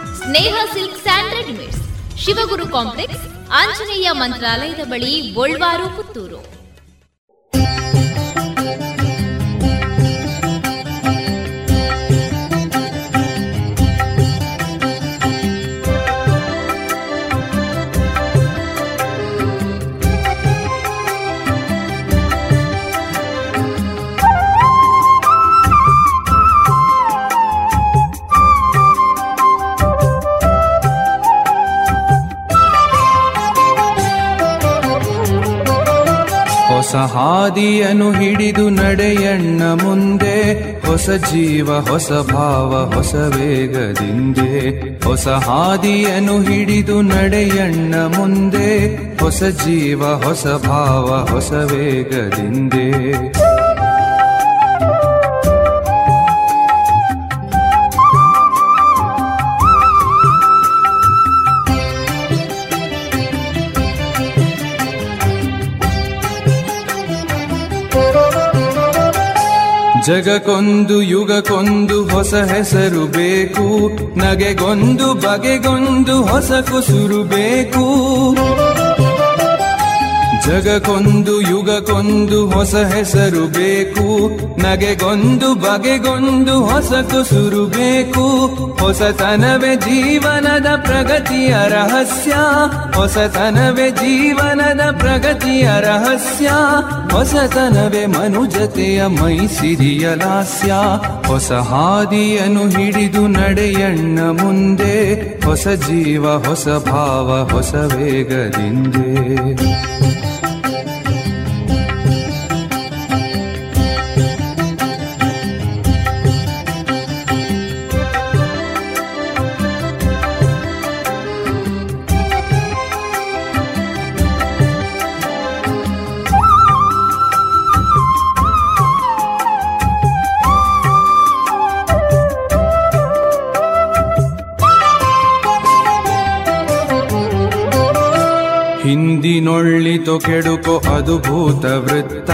Sneha silks and readymades Shivaguru complex Anjaneya ಮಂತ್ರಾಲಯದ ಬಳಿ ಗೋಳ್ವಾರು ಪುತ್ತೂರು. ಹೊಸ ಹಾದಿಯನ್ನು ಹಿಡಿದು ನಡೆಯಣ್ಣ ಮುಂದೆ. ಹೊಸ ಜೀವ, ಹೊಸ ಭಾವ, ಹೊಸ ವೇಗದಿಂದೆ. ಹೊಸ ಹಾದಿಯನ್ನು ಹಿಡಿದು ನಡೆಯಣ್ಣ ಮುಂದೆ. ಹೊಸ ಜೀವ, ಹೊಸ ಭಾವ, ಹೊಸ ವೇಗದಿಂದೆ. ಜಗಕ್ಕೊಂದು ಯುಗಕ್ಕೊಂದು ಹೊಸ ಹೆಸರು ಬೇಕು. ನಗೆಗೊಂದು, ಬಗೆಗೊಂದು ಹೊಸ ಕುಸುರು ಬೇಕು. ಜಗಕೊಂದು ಯುಗಕ್ಕೊಂದು ಹೊಸ ಹೆಸರು ಬೇಕು. ನಗೆಗೊಂದು, ಬಗೆಗೊಂದು ಹೊಸ ಕುಸುರು ಬೇಕು. ಹೊಸತನವೇ ಜೀವನದ ಪ್ರಗತಿಯ ರಹಸ್ಯ, ಹೊಸತನವೇ ಜೀವನದ ಪ್ರಗತಿಯ ರಹಸ್ಯ, ಹೊಸತನವೇ ಮನುಜತೆಯ ಮೈಸಿರಿಯ ಲಾಸ್ಯ. ಹೊಸ ಹಾದಿಯನ್ನು ಹಿಡಿದು ನಡೆಯಣ್ಣ ಮುಂದೆ, ಹೊಸ ಜೀವ, ಹೊಸ ಭಾವ, ಹೊಸ ವೇಗದಿಂದೆ. ಅದು ಭೂತ ವೃತ್ತ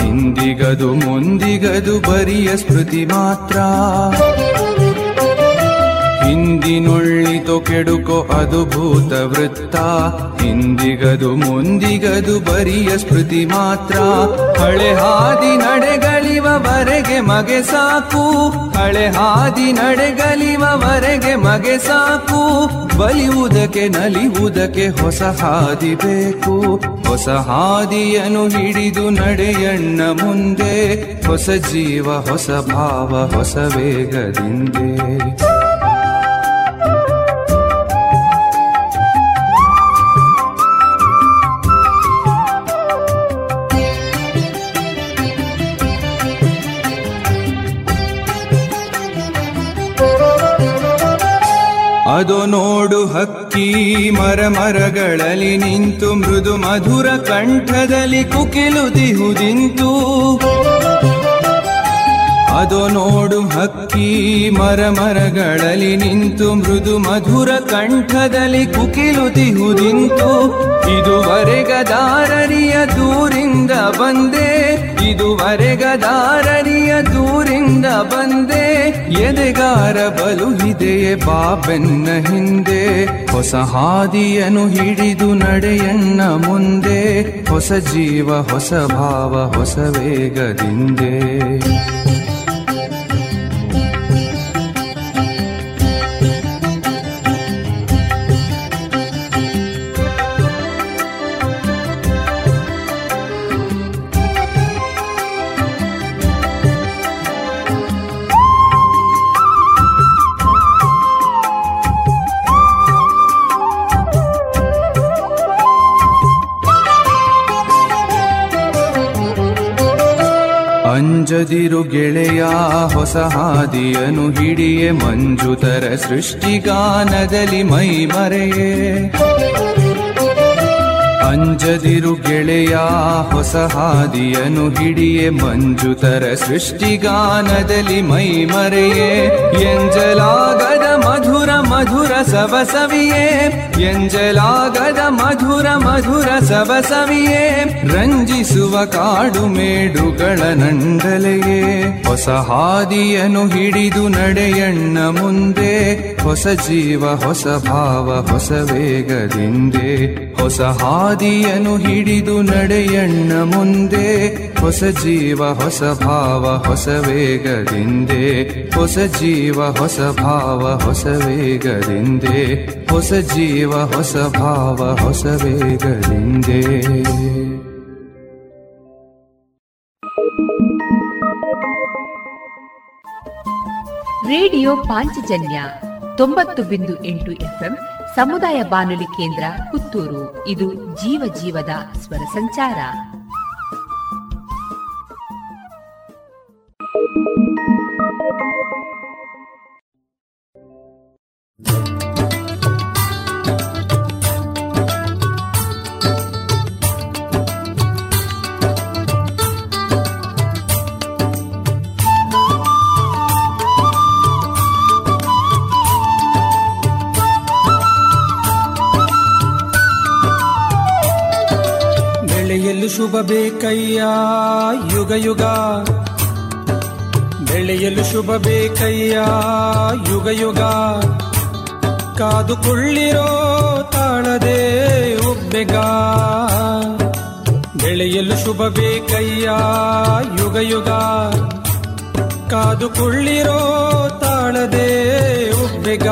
ಹಿಂದಿಗದು ಮುಂದಿಗದು ಬರಿಯ ಸ್ಮೃತಿ ಮಾತ್ರ. ಕೆಡುಕೋ ಅದು ಭೂತ ವೃತ್ತ ಹಿಂದಿಗದು ಮುಂದಿಗದು ಬರಿಯ ಸ್ಮೃತಿ ಮಾತ್ರ. ಹಳೆ ಹಾದಿ ನಡೆಗಳಿವವರೆಗೆ ಮಗೆ ಸಾಕು. ಹಳೆ ಹಾದಿ ನಡೆಗಳಿವವರೆಗೆ ಮಗೆ ಸಾಕು. ಬಲಿಯುವುದಕ್ಕೆ ನಲಿಯುವುದಕ್ಕೆ ಹೊಸ ಹಾದಿ ಬೇಕು. ಹೊಸ ಹಾದಿಯನ್ನು ಹಿಡಿದು ನಡೆಯಣ್ಣ ಮುಂದೆ. ಹೊಸ ಜೀವ, ಹೊಸ ಭಾವ, ಹೊಸ ವೇಗದಿಂದೆ. ಅದು ನೋಡು ಹಕ್ಕಿ ಮರ ಮರಗಳಲ್ಲಿ ನಿಂತು ಮೃದು ಮಧುರ ಕಂಠದಲ್ಲಿ ಕುಕಿಲು ಕುಕಿಲುದಿಹುದಿಂತು ಅದು ನೋಡು ಹಕ್ಕಿ ಮರ ಮರಗಳಲ್ಲಿ ನಿಂತು ಮೃದು ಮಧುರ ಕಂಠದಲ್ಲಿ ಕುಕಿಲುದಿಹುದಿಂತು ಇದುವರೆಗದಾರರಿಯ ದೂರಿಂದ ಬಂದೆ, ಇದುವರೆಗದಾರರಿಯ ದೂರಿಂದ ಬಂದೆ. ಎದೆಗಾರ ಬಲು ಇದೆಯೇ ಬಾಬೆನ್ನ ಹಿಂದೆ. ಹೊಸ ಹಾದಿಯನ್ನು ಹಿಡಿದು ನಡೆಯಣ್ಣ ಮುಂದೆ. ಹೊಸ ಜೀವ, ಹೊಸ ಭಾವ, ಹೊಸ ವೇಗದಿಂದೆ. ಅಂಜದಿರು ಗೆಳೆಯ ಹೊಸ ಹಾದಿಯನು ಹಿಡಿಯೆ ಮಂಜುತರ ಸೃಷ್ಟಿಗಾನದಲ್ಲಿ ಮೈ ಮರೆಯೇ. ಅಂಜದಿರು ಗೆಳೆಯ ಹೊಸ ಹಾದಿಯನು ಹಿಡಿಯೆ ಮಂಜುತರ ಸೃಷ್ಟಿಗಾನದಲ್ಲಿ ಮೈ ಮರೆಯೇ. ಎಂಜಲಾಗದ ಮಧುರ ಮಧುರ ಸವಸವಿಯೇ. ಎಂಜಲಾಗದ ಮಧುರ ಮಧುರ ಸವಸವಿಯೇ. ರಂಜಿಸುವ ಕಾಡು ಮೇಡುಗಳ ನಂಡಲೆಯೇ ಹೊಸ ಹಾದಿಯನ್ನು ಹಿಡಿದು ನಡೆಯಣ್ಣ ಮುಂದೆ. ಹೊಸ ಜೀವ, ಹೊಸ ಭಾವ, ಹೊಸ ವೇಗದಿಂದೆ. ಹೊಸ ಹಾದಿಯನ್ನು ಹಿಡಿದು ನಡೆಯಣ್ಣ ಮುಂದೆ. ಹೊಸ ಜೀವ, ಹೊಸ ಭಾವ, ಹೊಸ ವೇಗದಿಂದೆ. ಹೊಸ ಜೀವ, ಹೊಸ ಭಾವ, ಹೊಸ ವೇಗದಿಂದೆ, ಹೊಸ ಜೀವ, ಹೊಸ ಭಾವ, ಹೊಸ ವೇಗದಿಂದೆ. ರೇಡಿಯೋ ಪಾಂಚಜನ್ಯ ತೊಂಬತ್ತು ಬಿಂದು ಎಂಟು ಎಫ್ಎಂ, ಸಮುದಾಯ ಬಾನುಲಿ ಕೇಂದ್ರ ಪುತ್ತೂರು. ಇದು ಜೀವ ಜೀವದ ಸ್ವರ ಸಂಚಾರ. ಬೆಳೆಯಲು ಶುಭ ಬೇಕಯ್ಯ ಯುಗ ಯುಗ. ಬೆಳೆಯಲು ಶುಭ ಬೇಕಯ್ಯ ಯುಗ ಯುಗ. ಕಾದುಕೊಳ್ಳಿರೋ ತಾಳದೆ ಒಬ್ಬೆಗ. ಬೆಳೆಯಲು ಶುಭ ಬೇಕಯ್ಯ ಯುಗ ಯುಗ. ಕಾದುಕೊಳ್ಳಿರೋ ತಾಳದೆ ಒಬ್ಬೆಗ.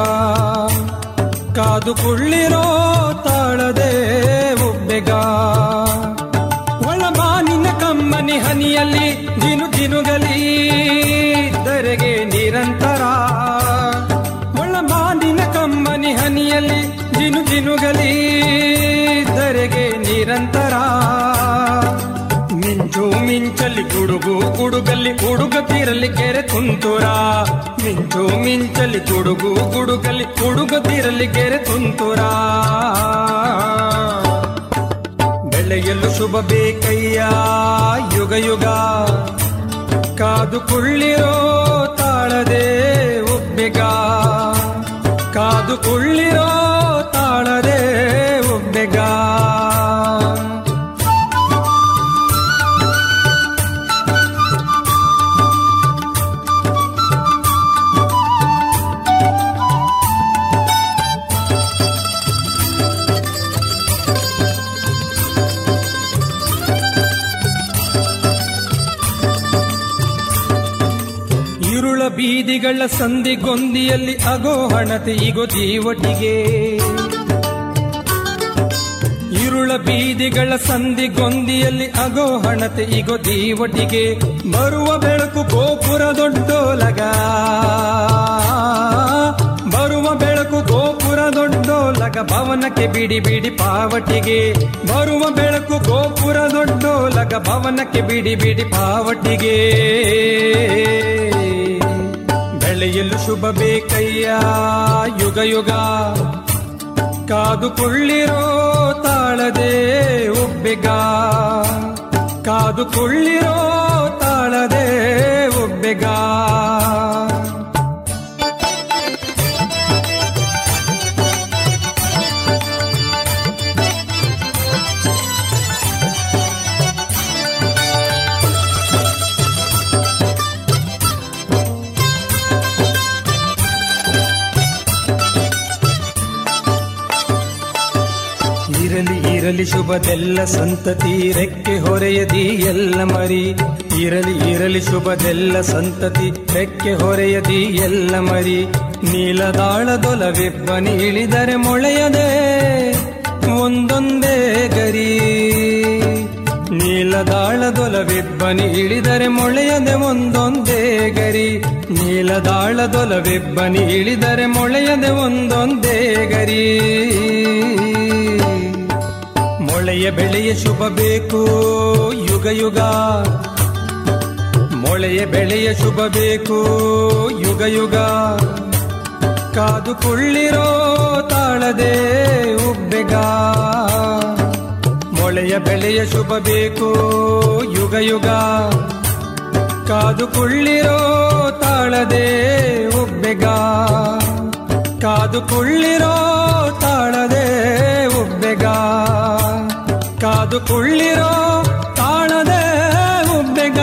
ಕಾದುಕೊಳ್ಳಿರೋ ತಾಳದೆ ಒಬ್ಬೆಗ. ಕಮ್ಮನಿ ಹನಿಯಲ್ಲಿ ಜಿನು ಜಿನುಗಲಿ ದರೆಗೆ ನಿರಂತರ. ಒಳಮಾನಿನ ಕಮ್ಮನಿ ಹನಿಯಲ್ಲಿ ಜಿನು ಜಿನುಗಲಿ ದರೆಗೆ ನಿರಂತರ. ಮಿಂಚು ಮಿಂಚಲಿ ಗುಡುಗು ಗುಡುಗಲ್ಲಿ ಹುಡುಗತಿರಲಿ ಕೆರೆ ತುಂತುರ. ಮಿಂಚು ಮಿಂಚಲಿ ಗುಡುಗು ಗುಡುಗಲ್ಲಿ ಹುಡುಗತಿರಲಿ ಕೆರೆ ತುಂತುರ. ಬೆಳೆಯಲು ಶುಭ ಬೇಕಯ್ಯ. ಯುಗ ಯುಗ ಕಾದುಕೊಳ್ಳಿರೋ ತಾಳದೆ ಒಬ್ಬೆಗ. ಕಾದುಕೊಳ್ಳಿರೋ ತಾಳದೆ ಬೀದಿಗಳ ಸಂಧಿಗೊಂದಿಯಲ್ಲಿ ಅಗೋ ಹಣತೆ, ಇಗೋ ಜೀವಟಿಗೆ. ಇರುಳ ಬೀದಿಗಳ ಸಂಧಿಗೊಂದಿಯಲ್ಲಿ ಅಗೋ ಹಣತೆ, ಇಗೋ ದೀವಟಿಗೆ ಬರುವ ಬೆಳಕು ಗೋಪುರ ದೊಡ್ಡೋಲಗ. ಬರುವ ಬೆಳಕು ಗೋಪುರ ದೊಡ್ಡೋಲಗ, ಭವನಕ್ಕೆ ಬಿಡಿ ಬಿಡಿ ಪಾವಟಿಗೆ. ಬರುವ ಬೆಳಕು ಗೋಪುರ ದೊಡ್ಡೋಲಗ, ಭವನಕ್ಕೆ ಬಿಡಿ ಬಿಡಿ ಪಾವಟಿಗೆ. ಬೆಳೆಯಲು ಶುಭ ಬೇಕಯ್ಯ. ಯುಗ ಯುಗ. ಕಾದುಕೊಳ್ಳಿರೋ ತಾಳದೆ ಒಬ್ಬೆಗ. ಕಾದುಕೊಳ್ಳಿರೋ ತಾಳದೆ ಒಬ್ಬೆಗ. ಇರಲಿ ಶುಭದೆಲ್ಲ ಸಂತತಿ ರೆಕ್ಕೆ ಹೊರೆಯದಿ ಎಲ್ಲ ಮರಿ. ಇರಲಿ ಇರಲಿ ಶುಭದೆಲ್ಲ ಸಂತತಿ ರೆಕ್ಕೆ ಹೊರೆಯದಿ ಎಲ್ಲ ಮರಿ. ನೀಲದಾಳದೊಲವೆಬ್ಬನಿ ಇಳಿದರೆ ಮೊಳೆಯದೆ ಒಂದೊಂದೇ ಗರಿ. ನೀಲದಾಳದೊಲವೆಬ್ಬನಿ ಇಳಿದರೆ ಮೊಳೆಯದೆ ಒಂದೊಂದೇ ಗರಿ. ನೀಲದಾಳದೊಲವೆಬ್ಬನಿ ಇಳಿದರೆ ಮೊಳೆಯದೆ ಒಂದೊಂದೇ ಗರಿ. ಮೊಳೆಯ ಬೆಳೆಯ ಶುಭ ಬೇಕು. ಯುಗ ಯುಗ. ಮೊಳೆಯ ಬೆಳೆಯ ಶುಭ ಬೇಕು. ಯುಗ ಯುಗ. ಕಾದುಕೊಳ್ಳಿರೋ ತಾಳದೆ ಉಬ್ಬೆಗ. ಮೊಳೆಯ ಬೆಳೆಯ ಶುಭ ಬೇಕು. ಯುಗ ಯುಗ. ಕಾದುಕೊಳ್ಳಿರೋ ತಾಳದೆ ಉಬ್ಬೆಗ. ಕಾದುಕೊಳ್ಳಿರೋ ತಾಳದೆ ಉಬ್ಬೆಗ. ಕಾದುಕೊಳ್ಳಿರೋ ತಾಳದೆ ಉಬ್ಬೆಗ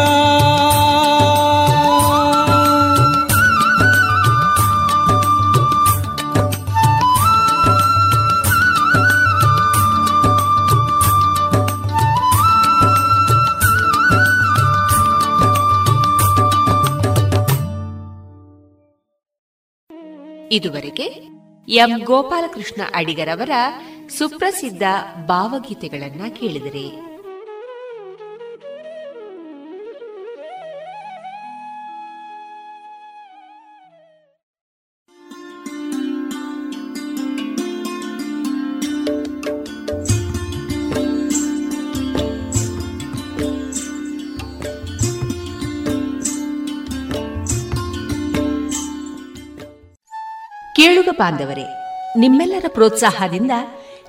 ಇದುವರೆಗೆ ಎಂ ಗೋಪಾಲಕೃಷ್ಣ ಅಡಿಗರವರ ಸುಪ್ರಸಿದ್ಧ ಭಾವಗೀತೆಗಳನ್ನ ಕೇಳಿದರೆ. ಕೇಳುಗ ಬಾಂಧವರೇ ನಿಮ್ಮೆಲ್ಲರ ಪ್ರೋತ್ಸಾಹದಿಂದ